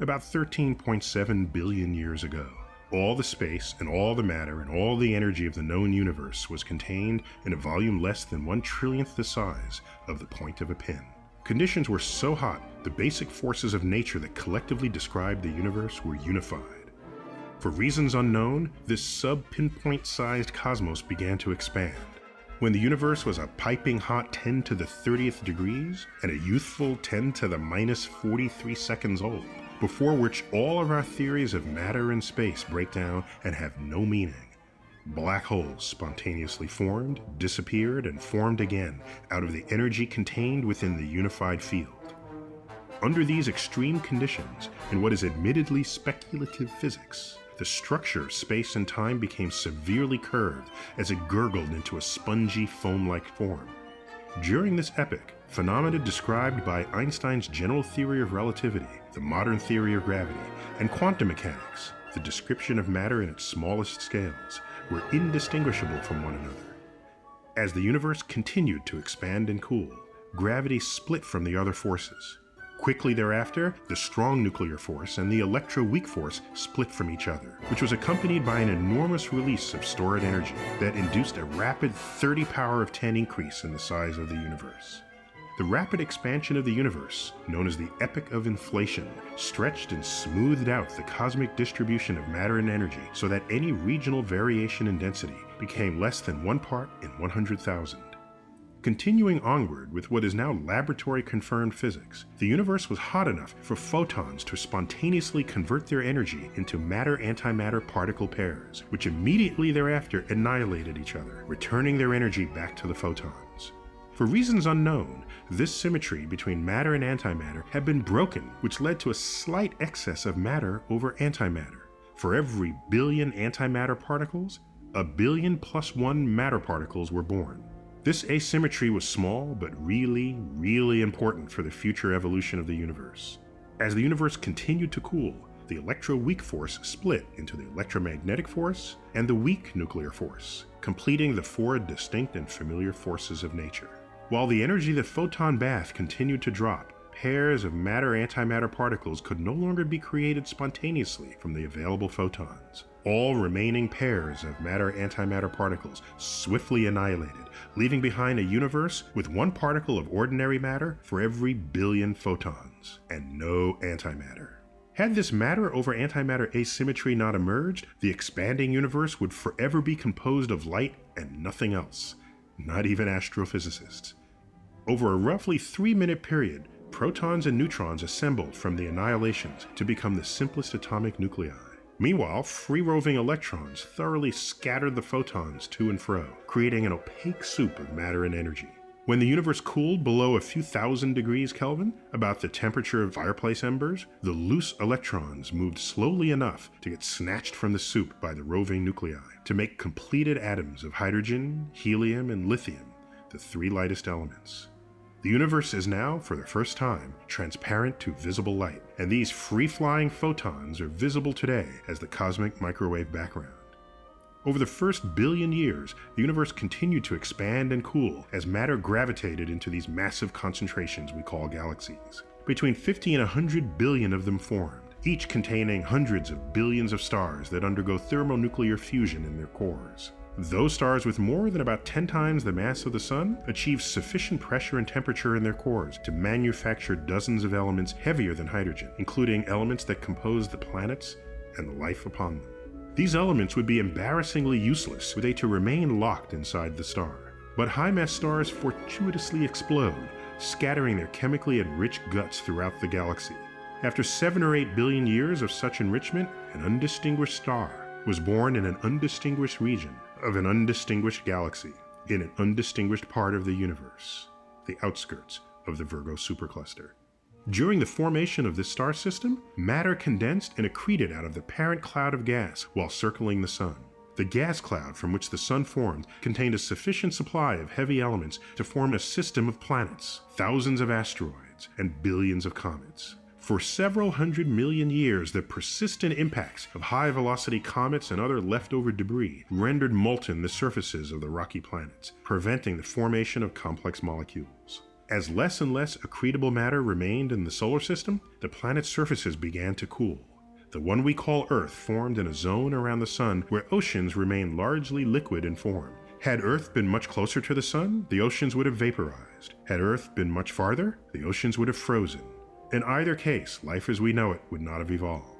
about 13.7 billion years ago, all the space and all the matter and all the energy of the known universe was contained in a volume less than one trillionth the size of the point of a pin. Conditions were so hot, the basic forces of nature that collectively described the universe were unified. For reasons unknown, this sub-pinpoint sized cosmos began to expand. When the universe was a piping hot 10 to the 30th degrees and a youthful 10 to the minus 43 seconds old, before which all of our theories of matter and space break down and have no meaning. Black holes spontaneously formed, disappeared, and formed again out of the energy contained within the unified field. Under these extreme conditions, in what is admittedly speculative physics, the structure of space and time became severely curved as it gurgled into a spongy foam like form. During this epoch, phenomena described by Einstein's general theory of relativity, the modern theory of gravity, and quantum mechanics, the description of matter in its smallest scales, were indistinguishable from one another. As the universe continued to expand and cool, gravity split from the other forces. Quickly thereafter, the strong nuclear force and the electroweak force split from each other, which was accompanied by an enormous release of stored energy that induced a rapid 30 power of 10 increase in the size of the universe. The rapid expansion of the universe, known as the epoch of inflation, stretched and smoothed out the cosmic distribution of matter and energy so that any regional variation in density became less than one part in 100,000. Continuing onward with what is now laboratory confirmed physics, the universe was hot enough for photons to spontaneously convert their energy into matter antimatter particle pairs, which immediately thereafter annihilated each other, returning their energy back to the photons. For reasons unknown, this symmetry between matter and antimatter had been broken, which led to a slight excess of matter over antimatter. For every billion antimatter particles, a billion plus one matter particles were born. This asymmetry was small, but really, really important for the future evolution of the universe. As the universe continued to cool, the electroweak force split into the electromagnetic force and the weak nuclear force, completing the four distinct and familiar forces of nature. While the energy of the photon bath continued to drop, pairs of matter antimatter particles could no longer be created spontaneously from the available photons. All remaining pairs of matter antimatter particles swiftly annihilated, leaving behind a universe with one particle of ordinary matter for every billion photons, and no antimatter. Had this matter over antimatter asymmetry not emerged, the expanding universe would forever be composed of light and nothing else, not even astrophysicists. Over a roughly three minute period, protons and neutrons assembled from the annihilations to become the simplest atomic nuclei. Meanwhile, free roving electrons thoroughly scattered the photons to and fro, creating an opaque soup of matter and energy. When the universe cooled below a few thousand degrees Kelvin, about the temperature of fireplace embers, the loose electrons moved slowly enough to get snatched from the soup by the roving nuclei to make completed atoms of hydrogen, helium, and lithium, the three lightest elements. The universe is now, for the first time, transparent to visible light, and these free flying photons are visible today as the cosmic microwave background. Over the first billion years, the universe continued to expand and cool as matter gravitated into these massive concentrations we call galaxies. Between 50 and 100 billion of them formed, each containing hundreds of billions of stars that undergo thermonuclear fusion in their cores. Those stars with more than about 10 times the mass of the Sun achieve sufficient pressure and temperature in their cores to manufacture dozens of elements heavier than hydrogen, including elements that compose the planets and the life upon them. These elements would be embarrassingly useless were they to remain locked inside the star. But high mass stars fortuitously explode, scattering their chemically enriched guts throughout the galaxy. After seven or eight billion years of such enrichment, an undistinguished star was born in an undistinguished region of an undistinguished galaxy in an undistinguished part of the universe, the outskirts of the Virgo supercluster. During the formation of this star system, matter condensed and accreted out of the parent cloud of gas while circling the Sun. The gas cloud from which the Sun formed contained a sufficient supply of heavy elements to form a system of planets, thousands of asteroids, and billions of comets. For several hundred million years, the persistent impacts of high velocity comets and other leftover debris rendered molten the surfaces of the rocky planets, preventing the formation of complex molecules. As less and less accretable matter remained in the solar system, the planet's surfaces began to cool. The one we call Earth formed in a zone around the Sun where oceans remain largely liquid in form. Had Earth been much closer to the Sun, the oceans would have vaporized. Had Earth been much farther, the oceans would have frozen. In either case, life as we know it would not have evolved.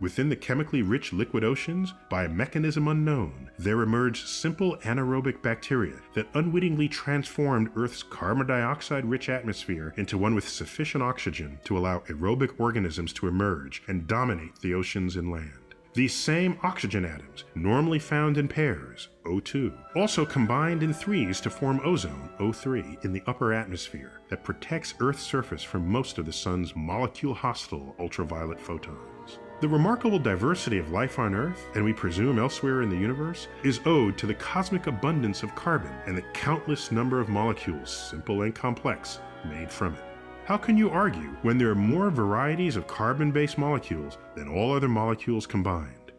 Within the chemically rich liquid oceans, by a mechanism unknown, there emerged simple anaerobic bacteria that unwittingly transformed Earth's carbon dioxide rich atmosphere into one with sufficient oxygen to allow aerobic organisms to emerge and dominate the oceans and land. These same oxygen atoms, normally found in pairs, O2, also combined in threes to form ozone, O3, in the upper atmosphere that protects Earth's surface from most of the Sun's molecule hostile ultraviolet photons. The remarkable diversity of life on Earth, and we presume elsewhere in the universe, is owed to the cosmic abundance of carbon and the countless number of molecules, simple and complex, made from it. How can you argue when there are more varieties of carbon based molecules than all other molecules combined?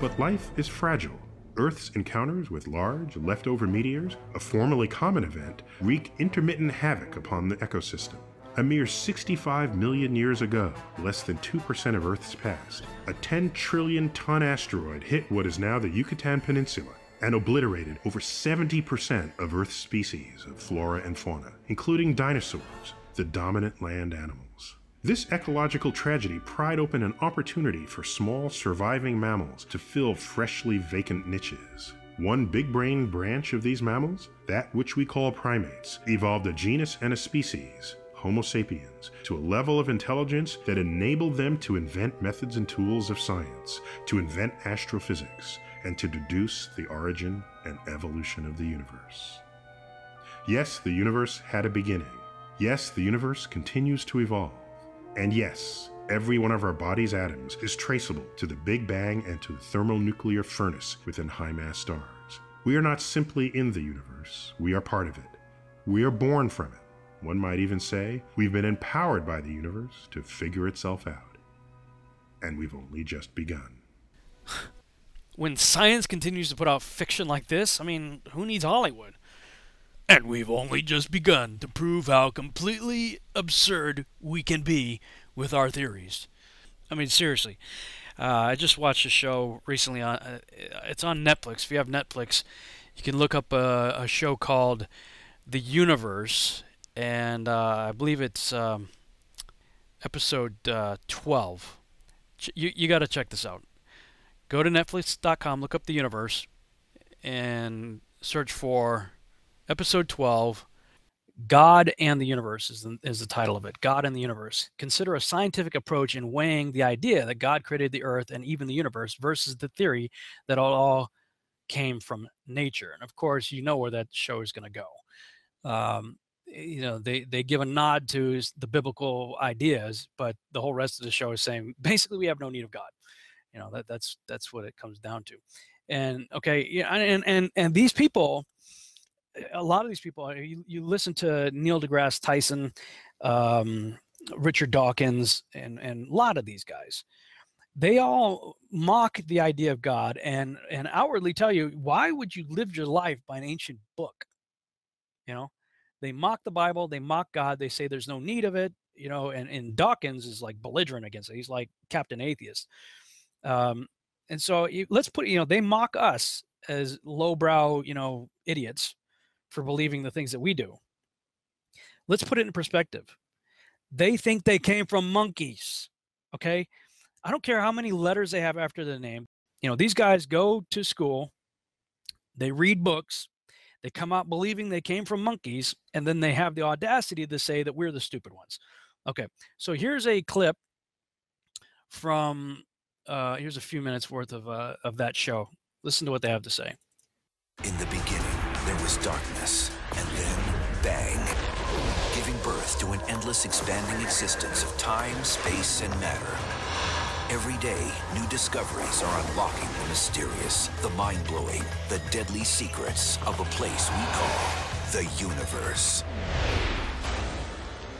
But life is fragile. Earth's encounters with large, leftover meteors, a formerly common event, wreak intermittent havoc upon the ecosystem. A mere 65 million years ago, less than 2% of Earth's past, a 10 trillion ton asteroid hit what is now the Yucatan Peninsula and obliterated over 70% of Earth's species of flora and fauna, including dinosaurs, the dominant land animals. This ecological tragedy pried open an opportunity for small surviving mammals to fill freshly vacant niches. One big brained branch of these mammals, that which we call primates, evolved a genus and a species, Homo sapiens, to a level of intelligence that enabled them to invent methods and tools of science, to invent astrophysics, and to deduce the origin and evolution of the universe. Yes, the universe had a beginning. Yes, the universe continues to evolve. And yes, every one of our body's atoms is traceable to the Big Bang and to the thermonuclear furnace within high mass stars. We are not simply in the universe, we are part of it. We are born from it. One might even say we've been empowered by the universe to figure itself out. And we've only just begun. When science continues to put out fiction like this, I mean, who needs Hollywood? And we've only just begun to prove how completely absurd we can be with our theories. I mean, seriously. Uh, I just watched a show recently on. Uh, it's on Netflix. If you have Netflix, you can look up a, a show called The Universe, and uh, I believe it's um, episode uh, 12. Ch- you you got to check this out. Go to Netflix.com, look up The Universe, and search for episode 12 God and the Universe is the, is the title of it. God and the Universe. Consider a scientific approach in weighing the idea that God created the earth and even the universe versus the theory that all came from nature. And of course, you know where that show is going to go. Um, you know, they, they give a nod to the biblical ideas, but the whole rest of the show is saying basically we have no need of God. You know, that, that's that's what it comes down to. And okay, yeah, and and and these people a lot of these people, uh, you, you listen to Neil deGrasse Tyson, um, Richard Dawkins, and, and a lot of these guys, they all mock the idea of God and, and outwardly tell you, why would you live your life by an ancient book? You know, they mock the Bible, they mock God, they say there's no need of it, you know, and, and Dawkins is like belligerent against it. He's like Captain Atheist. Um, and so let's put, you know, they mock us as lowbrow, you know, idiots for believing the things that we do. Let's put it in perspective. They think they came from monkeys. Okay. I don't care how many letters they have after the name. You know, these guys go to school, they read books, they come out believing they came from monkeys, and then they have the audacity to say that we're the stupid ones. Okay. So here's a clip from, uh, here's a few minutes worth of, uh, of that show. Listen to what they have to say. In the was darkness, and then bang, giving birth to an endless expanding existence of time, space, and matter. Every day, new discoveries are unlocking the mysterious, the mind-blowing, the deadly secrets of a place we call the universe.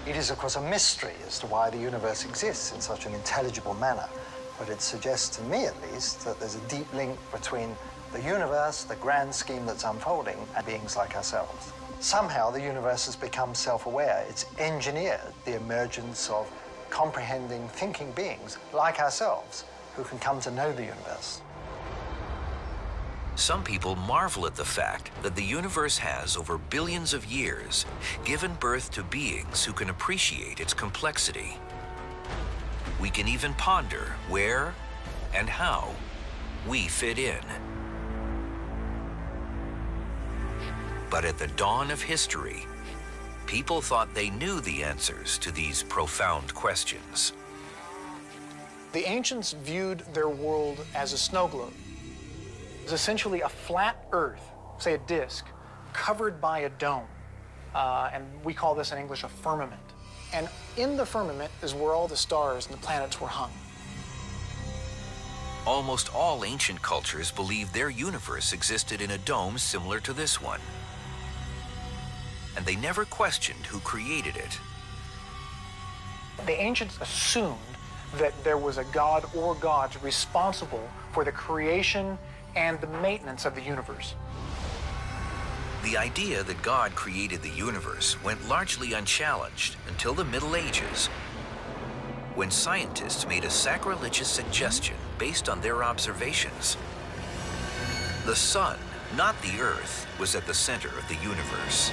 It is, of course, a mystery as to why the universe exists in such an intelligible manner, but it suggests to me, at least, that there's a deep link between the universe, the grand scheme that's unfolding, and beings like ourselves. Somehow the universe has become self-aware. It's engineered the emergence of comprehending, thinking beings like ourselves who can come to know the universe. Some people marvel at the fact that the universe has, over billions of years, given birth to beings who can appreciate its complexity. we can even ponder where and how we fit in. But at the dawn of history, people thought they knew the answers to these profound questions. The ancients viewed their world as a snow globe. It's essentially a flat Earth, say a disk, covered by a dome. Uh, and we call this in English a firmament. And in the firmament is where all the stars and the planets were hung. Almost all ancient cultures believed their universe existed in a dome similar to this one. And they never questioned who created it. The ancients assumed that there was a god or gods responsible for the creation and the maintenance of the universe. The idea that God created the universe went largely unchallenged until the Middle Ages, when scientists made a sacrilegious suggestion based on their observations. The sun, not the earth, was at the center of the universe.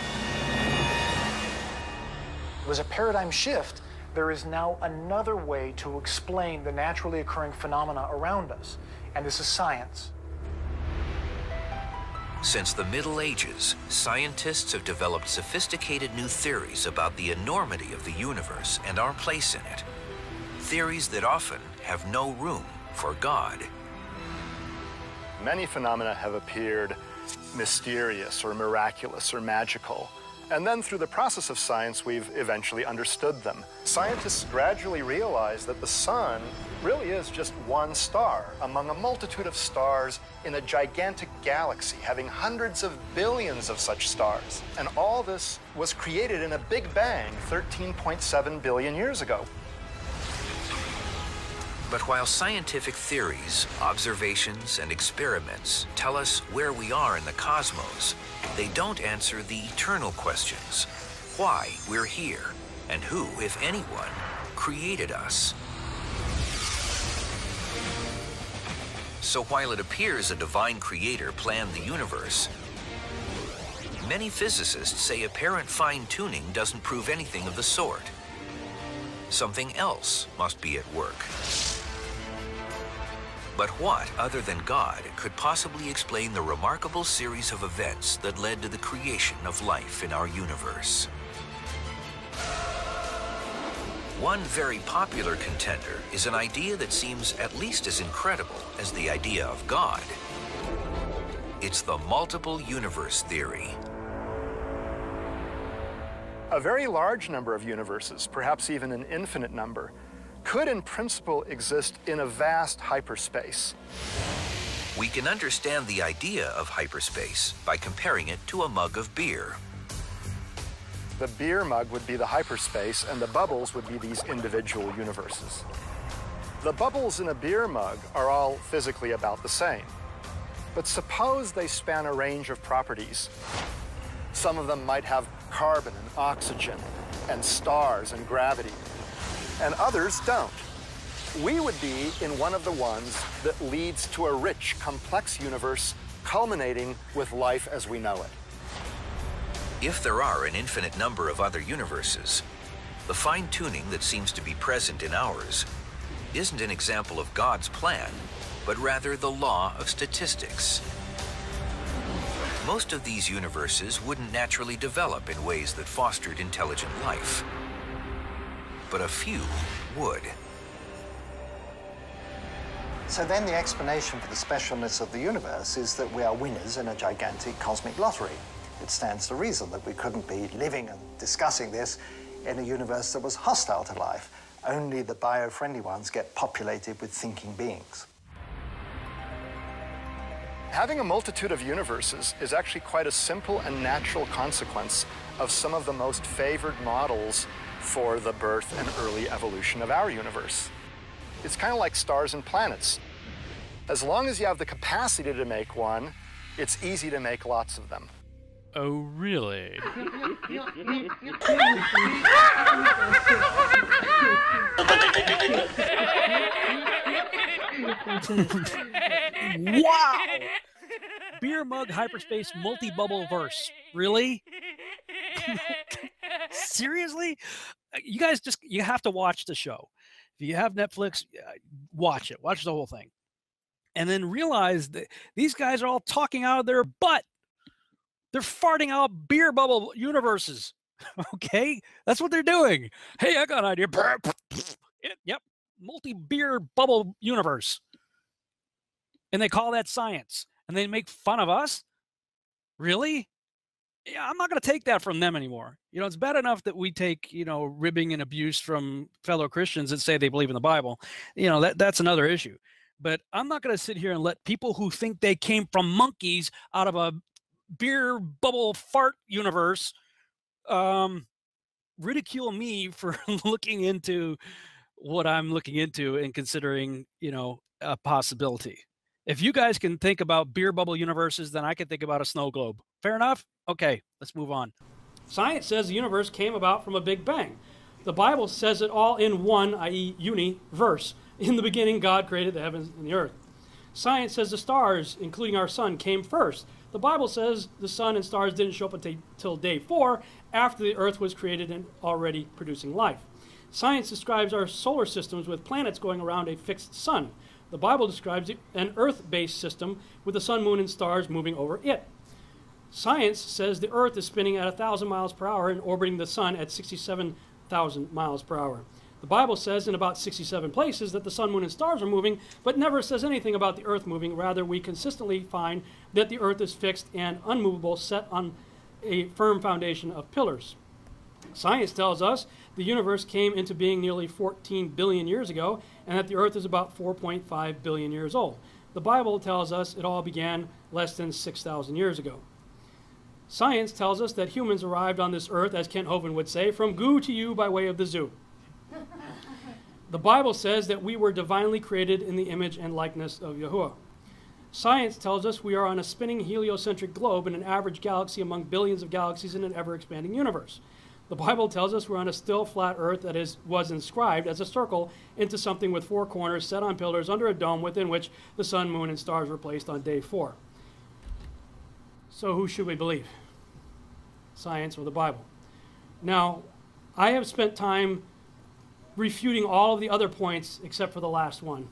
It was a paradigm shift. There is now another way to explain the naturally occurring phenomena around us, and this is science. Since the Middle Ages, scientists have developed sophisticated new theories about the enormity of the universe and our place in it. Theories that often have no room for God. Many phenomena have appeared mysterious or miraculous or magical. And then through the process of science, we've eventually understood them. Scientists gradually realized that the sun really is just one star among a multitude of stars in a gigantic galaxy having hundreds of billions of such stars. And all this was created in a big bang 13.7 billion years ago. But while scientific theories, observations, and experiments tell us where we are in the cosmos, they don't answer the eternal questions why we're here, and who, if anyone, created us. So while it appears a divine creator planned the universe, many physicists say apparent fine tuning doesn't prove anything of the sort. Something else must be at work. But what, other than God, could possibly explain the remarkable series of events that led to the creation of life in our universe? One very popular contender is an idea that seems at least as incredible as the idea of God. It's the multiple universe theory. A very large number of universes, perhaps even an infinite number, could in principle exist in a vast hyperspace. We can understand the idea of hyperspace by comparing it to a mug of beer. The beer mug would be the hyperspace, and the bubbles would be these individual universes. The bubbles in a beer mug are all physically about the same. But suppose they span a range of properties. Some of them might have carbon and oxygen, and stars and gravity, and others don't. We would be in one of the ones that leads to a rich, complex universe culminating with life as we know it. If there are an infinite number of other universes, the fine tuning that seems to be present in ours isn't an example of God's plan, but rather the law of statistics. Most of these universes wouldn't naturally develop in ways that fostered intelligent life, but a few would. So then the explanation for the specialness of the universe is that we are winners in a gigantic cosmic lottery. It stands to reason that we couldn't be living and discussing this in a universe that was hostile to life. Only the bio-friendly ones get populated with thinking beings. Having a multitude of universes is actually quite a simple and natural consequence of some of the most favored models for the birth and early evolution of our universe. It's kind of like stars and planets. As long as you have the capacity to make one, it's easy to make lots of them. Oh, really? wow! Beer mug hyperspace multi bubble verse. Really? Seriously? You guys just you have to watch the show. If you have Netflix, uh, watch it. Watch the whole thing. And then realize that these guys are all talking out of their butt. They're farting out beer bubble universes. okay? That's what they're doing. Hey, I got an idea. yep. Multi beer bubble universe. And they call that science. And they make fun of us? Really? Yeah, I'm not going to take that from them anymore. You know, it's bad enough that we take, you know, ribbing and abuse from fellow Christians that say they believe in the Bible. You know, that that's another issue. But I'm not going to sit here and let people who think they came from monkeys out of a beer bubble fart universe um, ridicule me for looking into what I'm looking into and considering, you know, a possibility. If you guys can think about beer bubble universes, then I can think about a snow globe. Fair enough? Okay, let's move on. Science says the universe came about from a big bang. The Bible says it all in one, i.e., uni, verse. In the beginning, God created the heavens and the earth. Science says the stars, including our sun, came first. The Bible says the sun and stars didn't show up until day four, after the earth was created and already producing life. Science describes our solar systems with planets going around a fixed sun. The Bible describes an earth based system with the sun, moon, and stars moving over it. Science says the earth is spinning at 1,000 miles per hour and orbiting the sun at 67,000 miles per hour. The Bible says in about 67 places that the sun, moon, and stars are moving, but never says anything about the earth moving. Rather, we consistently find that the earth is fixed and unmovable, set on a firm foundation of pillars. Science tells us the universe came into being nearly 14 billion years ago and that the earth is about 4.5 billion years old. The Bible tells us it all began less than 6,000 years ago. Science tells us that humans arrived on this earth, as Kent Hovind would say, from goo to you by way of the zoo. The Bible says that we were divinely created in the image and likeness of Yahuwah. Science tells us we are on a spinning heliocentric globe in an average galaxy among billions of galaxies in an ever expanding universe. The Bible tells us we're on a still flat earth that is, was inscribed as a circle into something with four corners set on pillars under a dome within which the sun, moon, and stars were placed on day four. So, who should we believe? Science or the Bible? Now, I have spent time refuting all of the other points except for the last one.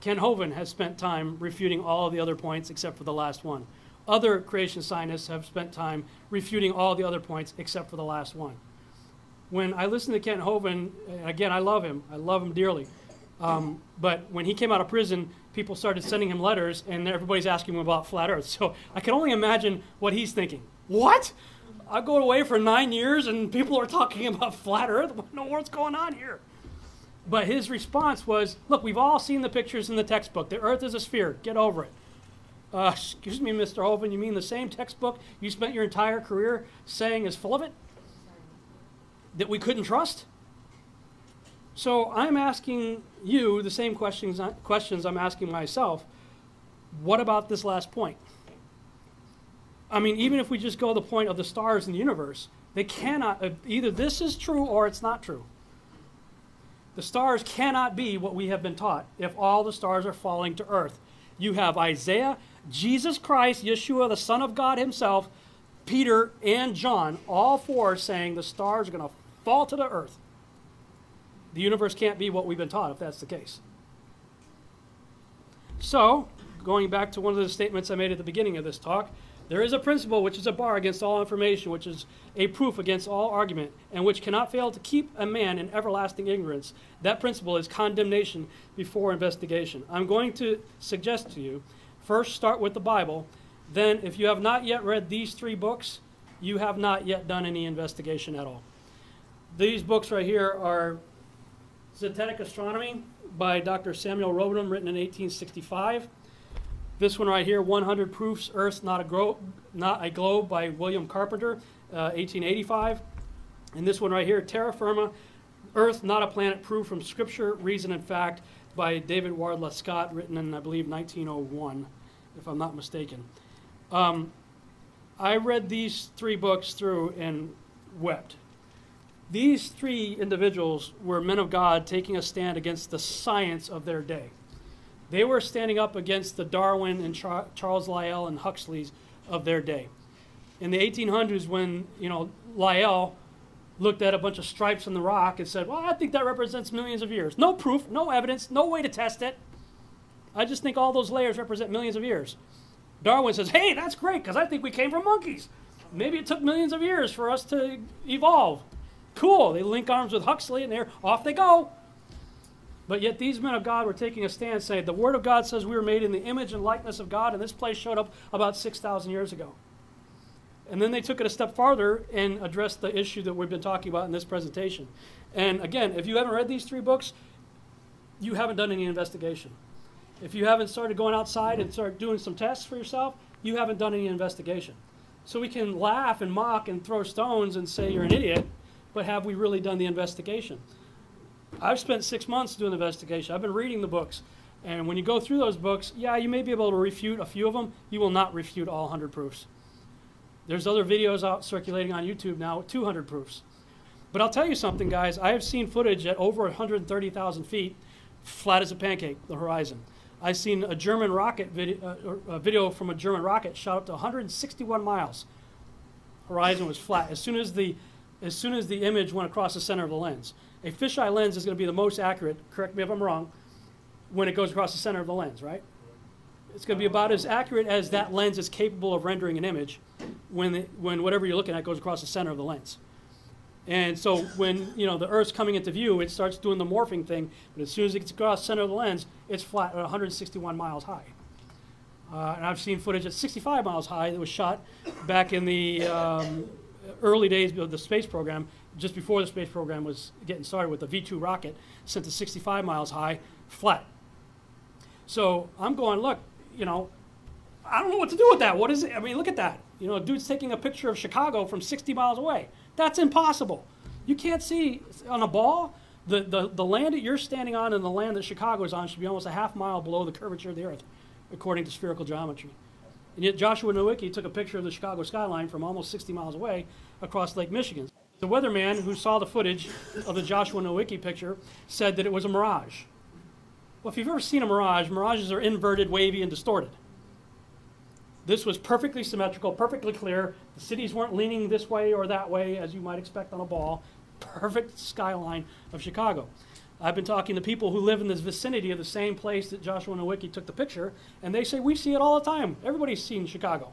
Kent Hovind has spent time refuting all of the other points except for the last one. Other creation scientists have spent time refuting all the other points except for the last one. When I listen to Kent Hovind, again, I love him. I love him dearly. Um, but when he came out of prison, people started sending him letters, and everybody's asking him about flat Earth. So I can only imagine what he's thinking. What? I go away for nine years and people are talking about flat Earth. What in the world's going on here? But his response was, "Look, we've all seen the pictures in the textbook. The Earth is a sphere. Get over it." Uh, excuse me, Mr. Hovind, you mean the same textbook you spent your entire career saying is full of it? That we couldn't trust? So I'm asking you the same questions, questions I'm asking myself. What about this last point? I mean, even if we just go to the point of the stars in the universe, they cannot, uh, either this is true or it's not true. The stars cannot be what we have been taught if all the stars are falling to earth. You have Isaiah, Jesus Christ, Yeshua, the Son of God Himself, Peter, and John, all four saying the stars are going to fall to the earth. The universe can't be what we've been taught if that's the case. So, going back to one of the statements I made at the beginning of this talk, there is a principle which is a bar against all information, which is a proof against all argument, and which cannot fail to keep a man in everlasting ignorance. That principle is condemnation before investigation. I'm going to suggest to you first start with the Bible. Then, if you have not yet read these three books, you have not yet done any investigation at all. These books right here are Zetetic Astronomy by Dr. Samuel Rowbotham, written in 1865. This one right here, 100 Proofs Earth Not a, Gro- Not a Globe by William Carpenter, uh, 1885. And this one right here, Terra Firma, Earth Not a Planet, Proof from Scripture, Reason and Fact by David Wardlaw Scott, written in, I believe, 1901, if I'm not mistaken. Um, I read these three books through and wept. These three individuals were men of God taking a stand against the science of their day. They were standing up against the Darwin and Char- Charles Lyell and Huxley's of their day. In the 1800s, when you know Lyell looked at a bunch of stripes in the rock and said, well, I think that represents millions of years. No proof, no evidence, no way to test it. I just think all those layers represent millions of years. Darwin says, hey, that's great because I think we came from monkeys. Maybe it took millions of years for us to evolve. Cool. They link arms with Huxley and they're off they go. But yet these men of God were taking a stand saying, the Word of God says we were made in the image and likeness of God, and this place showed up about 6,000 years ago. And then they took it a step farther and addressed the issue that we've been talking about in this presentation. And again, if you haven't read these three books, you haven't done any investigation. If you haven't started going outside and start doing some tests for yourself, you haven't done any investigation. So we can laugh and mock and throw stones and say you're an idiot, but have we really done the investigation? I've spent six months doing the investigation. I've been reading the books. And when you go through those books, yeah, you may be able to refute a few of them. You will not refute all 100 proofs. There's other videos out circulating on YouTube now with 200 proofs. But I'll tell you something, guys. I have seen footage at over 130,000 feet, flat as a pancake, the horizon. I've seen a German rocket video, uh, a video from a German rocket shot up to 161 miles. Horizon was flat. As soon as the, as soon as the image went across the center of the lens, a fisheye lens is going to be the most accurate. Correct me if I'm wrong. When it goes across the center of the lens, right? It's going to be about as accurate as that lens is capable of rendering an image when, the, when whatever you're looking at goes across the center of the lens. And so when you know the Earth's coming into view, it starts doing the morphing thing. But as soon as it gets across the center of the lens, it's flat at 161 miles high. Uh, and I've seen footage at 65 miles high that was shot back in the um, early days of the space program, just before the space program was getting started with the V2 rocket, sent to 65 miles high, flat. So I'm going, look, you know, I don't know what to do with that. What is it? I mean, look at that. You know, a dude's taking a picture of Chicago from 60 miles away. That's impossible. You can't see on a ball. The, the, the land that you're standing on and the land that Chicago is on should be almost a half mile below the curvature of the Earth, according to spherical geometry. And yet Joshua Nowicki took a picture of the Chicago skyline from almost 60 miles away across Lake Michigan. The weatherman who saw the footage of the Joshua Nowicki picture said that it was a mirage. Well, if you've ever seen a mirage, mirages are inverted, wavy, and distorted. This was perfectly symmetrical, perfectly clear. The cities weren't leaning this way or that way, as you might expect on a ball. Perfect skyline of Chicago. I've been talking to people who live in this vicinity of the same place that Joshua Nowicki took the picture, and they say, We see it all the time. Everybody's seen Chicago.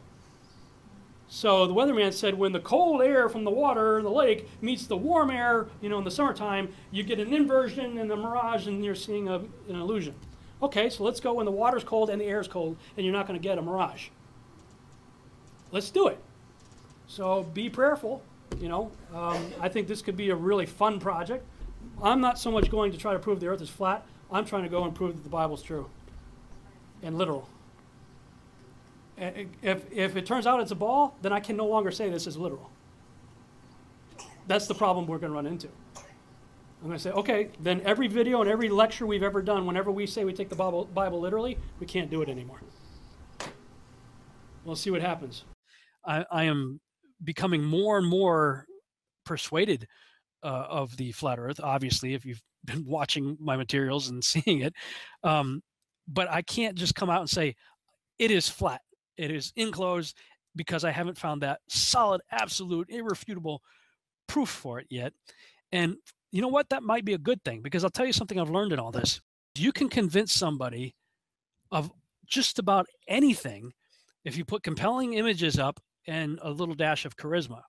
So the weatherman said when the cold air from the water, the lake, meets the warm air, you know, in the summertime, you get an inversion and a mirage, and you're seeing a, an illusion. Okay, so let's go when the water's cold and the air's cold, and you're not going to get a mirage let's do it. So be prayerful. You know, um, I think this could be a really fun project. I'm not so much going to try to prove the Earth is flat. I'm trying to go and prove that the Bible's true and literal. If, if it turns out it's a ball, then I can no longer say this is literal. That's the problem we're going to run into. I'm going to say, okay, then every video and every lecture we've ever done, whenever we say we take the Bible, Bible literally, we can't do it anymore. We'll see what happens. I, I am becoming more and more persuaded uh, of the flat Earth. Obviously, if you've been watching my materials and seeing it, um, but I can't just come out and say it is flat. It is enclosed because I haven't found that solid, absolute, irrefutable proof for it yet. And you know what? That might be a good thing because I'll tell you something I've learned in all this. You can convince somebody of just about anything if you put compelling images up and a little dash of charisma.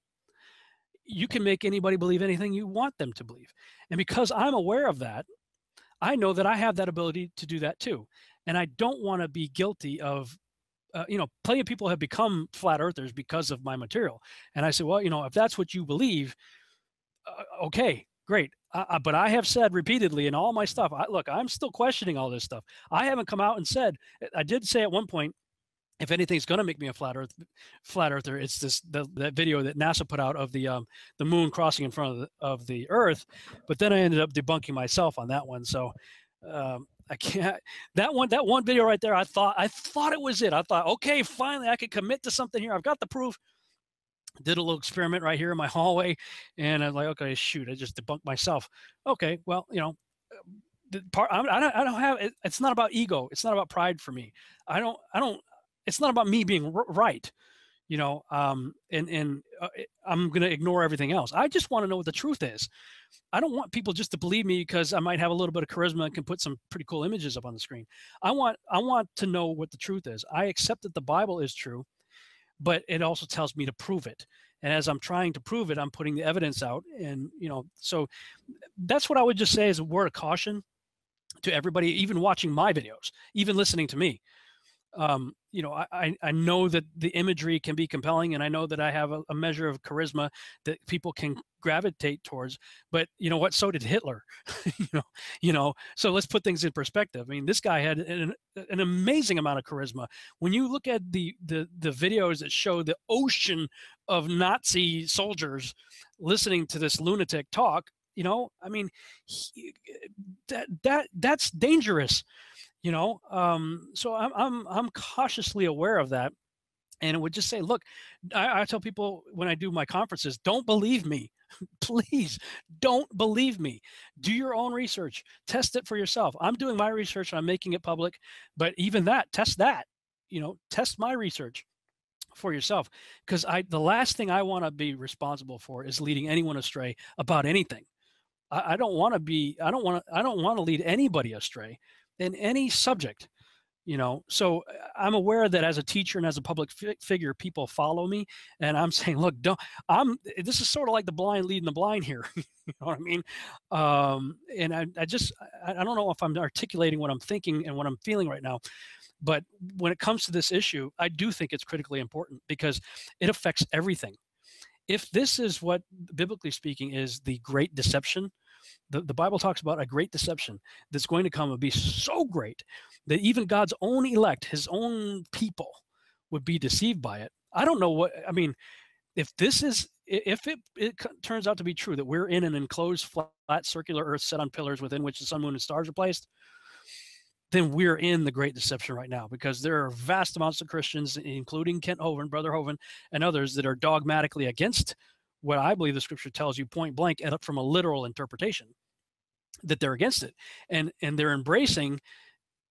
You can make anybody believe anything you want them to believe. And because I'm aware of that, I know that I have that ability to do that too. And I don't want to be guilty of, uh, you know, plenty of people have become flat earthers because of my material. And I said, well, you know, if that's what you believe, uh, okay, great. Uh, but I have said repeatedly in all my stuff, I, look, I'm still questioning all this stuff. I haven't come out and said, I did say at one point, if anything's going to make me a flat earth flat earther it's this the, that video that nasa put out of the um, the moon crossing in front of the, of the earth but then i ended up debunking myself on that one so um, i can't that one that one video right there i thought i thought it was it. I thought okay finally i could commit to something here. I've got the proof. Did a little experiment right here in my hallway and i'm like okay shoot i just debunked myself. Okay well you know part I don't, I don't have it, it's not about ego. It's not about pride for me. I don't i don't it's not about me being r- right. You know um and and uh, i'm going to ignore everything else. I just want to know what the truth is. I don't want people just to believe me because i might have a little bit of charisma and can put some pretty cool images up on the screen. I want i want to know what the truth is. I accept that the bible is true but it also tells me to prove it. And as i'm trying to prove it i'm putting the evidence out and you know so that's what i would just say as a word of caution to everybody even watching my videos even listening to me um, you know, I, I know that the imagery can be compelling, and I know that I have a, a, measure of charisma that people can gravitate towards. But you know what? So did Hitler. you know, you know. So let's put things in perspective. I mean, this guy had an, an amazing amount of charisma. When you look at the the the videos that show the ocean of Nazi soldiers listening to this lunatic talk, you know, I mean, he, that that that's dangerous you know um, so I'm, I'm i'm cautiously aware of that and it would just say look I, I tell people when i do my conferences don't believe me. Please don't believe me. Do your own research. Test it for yourself. I'm doing my research and i'm making it public but even that test that you know test my research for yourself because i the last thing i want to be responsible for is leading anyone astray about anything. I, I don't want to be i don't want to i don't want to lead anybody astray in any subject you know? So i'm aware that as a teacher and as a public fi- figure people follow me and i'm saying look don't i'm this is sort of like the blind leading the blind here. You know what i mean? Um, and I, I just I, I don't know if i'm articulating what i'm thinking and what i'm feeling right now but when it comes to this issue i do think it's critically important because it affects everything. If this is what biblically speaking is the great deception the, the Bible talks about a great deception that's going to come and be so great that even God's own elect, his own people, would be deceived by it. I don't know what, I mean, if this is, if it, it turns out to be true that we're in an enclosed, flat, circular earth set on pillars within which the sun, moon, and stars are placed, then we're in the great deception right now because there are vast amounts of Christians, including Kent Hovind, Brother Hovind, and others that are dogmatically against what I believe the scripture tells you point blank from a literal interpretation that they're against it and and they're embracing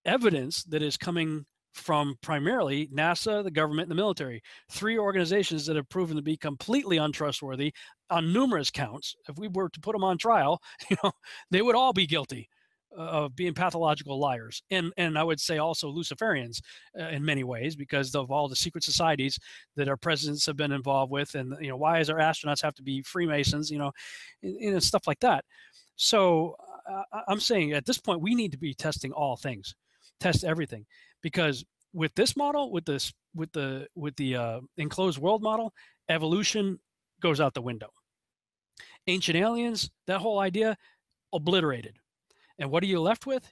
evidence that is coming from primarily NASA, the government, and the military. Three organizations that have proven to be completely untrustworthy on numerous counts. If we were to put them on trial, you know, they would all be guilty of being pathological liars. And and I would say also Luciferians uh, in many ways because of all the secret societies that our presidents have been involved with, and you know, why is our astronauts have to be Freemasons? You know, and, and stuff like that. So I'm saying at this point we need to be testing all things, test everything, because with this model, with this, with the with the uh, enclosed world model, evolution goes out the window. Ancient aliens, that whole idea, obliterated. And what are you left with?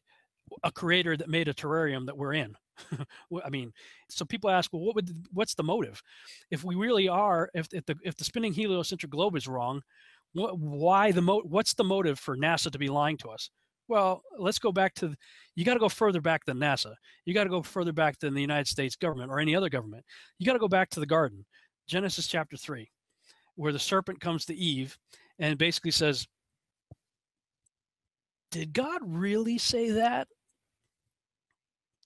A creator that made a terrarium that we're in. I mean, so people ask, well, what would what's the motive? If we really are, if, if the if the spinning heliocentric globe is wrong, what, why the mo- what's the motive for NASA to be lying to us? Well, let's go back to you got to go further back than NASA. You got to go further back than the United States government or any other government. You got to go back to the garden, Genesis chapter 3, where the serpent comes to Eve and basically says, "Did God really say that?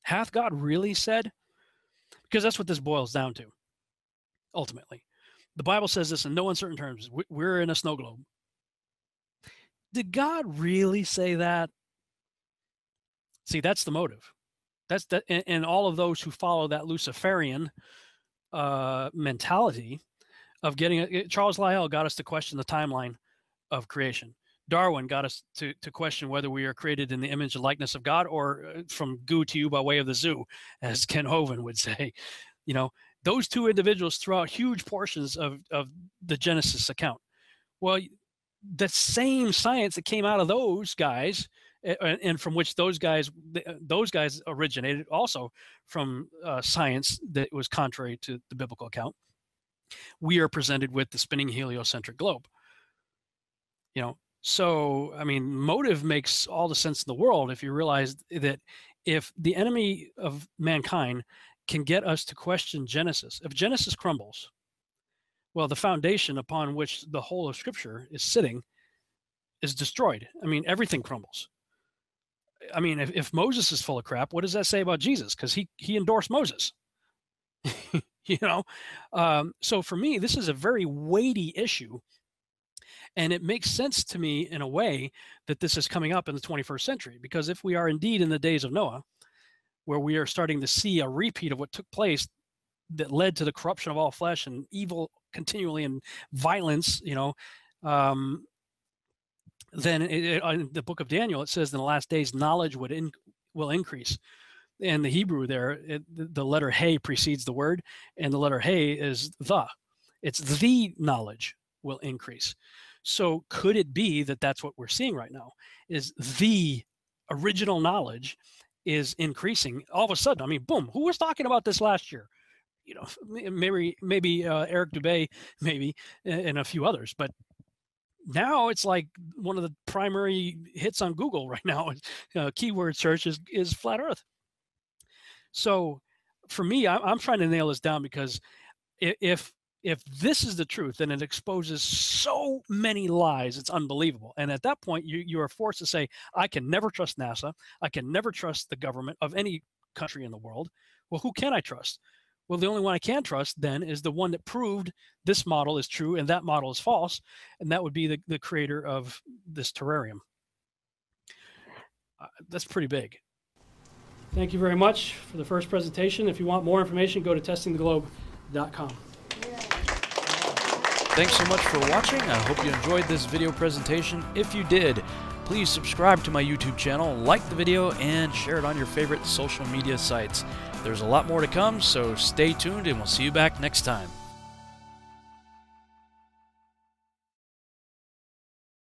Hath God really said?" Because that's what this boils down to ultimately. The Bible says this in no uncertain terms. We're in a snow globe. Did God really say that? See, that's the motive. That's that, and, and all of those who follow that Luciferian uh, mentality of getting. Charles Lyell got us to question the timeline of creation. Darwin got us to, to question whether we are created in the image and likeness of God or uh, from goo to you by way of the zoo, as Kent Hovind would say. You know, those two individuals throw out huge portions of, of the Genesis account. Well, the same science that came out of those guys and from which those guys uh, those guys originated also from uh, science that was contrary to the biblical account we are presented with the spinning heliocentric globe you know so i mean motive makes all the sense in the world if you realize that if the enemy of mankind can get us to question Genesis. If Genesis crumbles, well, the foundation upon which the whole of Scripture is sitting is destroyed. I mean, everything crumbles. I mean, if, if Moses is full of crap, what does that say about Jesus? Because he he endorsed Moses. You know, um, so for me, this is a very weighty issue, and it makes sense to me in a way that this is coming up in the 21st century. Because if we are indeed in the days of Noah, where we are starting to see a repeat of what took place that led to the corruption of all flesh and evil continually and violence, you know, um, then it, it, in the book of Daniel, it says in the last days, knowledge would in, will increase. In the Hebrew, there, it, the letter "hey" precedes the word, and the letter "hey" is the. It's the knowledge will increase. So, could it be that that's what we're seeing right now? Is the original knowledge is increasing all of a sudden? I mean, boom! Who was talking about this last year? You know, maybe maybe uh, Eric Dubay, maybe, and a few others, but now it's like one of the primary hits on Google right now. Uh, keyword search is is flat Earth. So for me, I, I'm trying to nail this down because if if this is the truth, then it exposes so many lies. It's unbelievable. And at that point, you you are forced to say, I can never trust NASA. I can never trust the government of any country in the world. Well, who can I trust? Well, the only one I can trust then is the one that proved this model is true and that model is false, and that would be the, the creator of this terrarium. Uh, that's pretty big. Thank you very much for the first presentation. If you want more information, go to testingtheglobe.com. Thanks so much for watching. I hope you enjoyed this video presentation. If you did, please subscribe to my YouTube channel, like the video, and share it on your favorite social media sites. There's a lot more to come, so stay tuned and we'll see you back next time.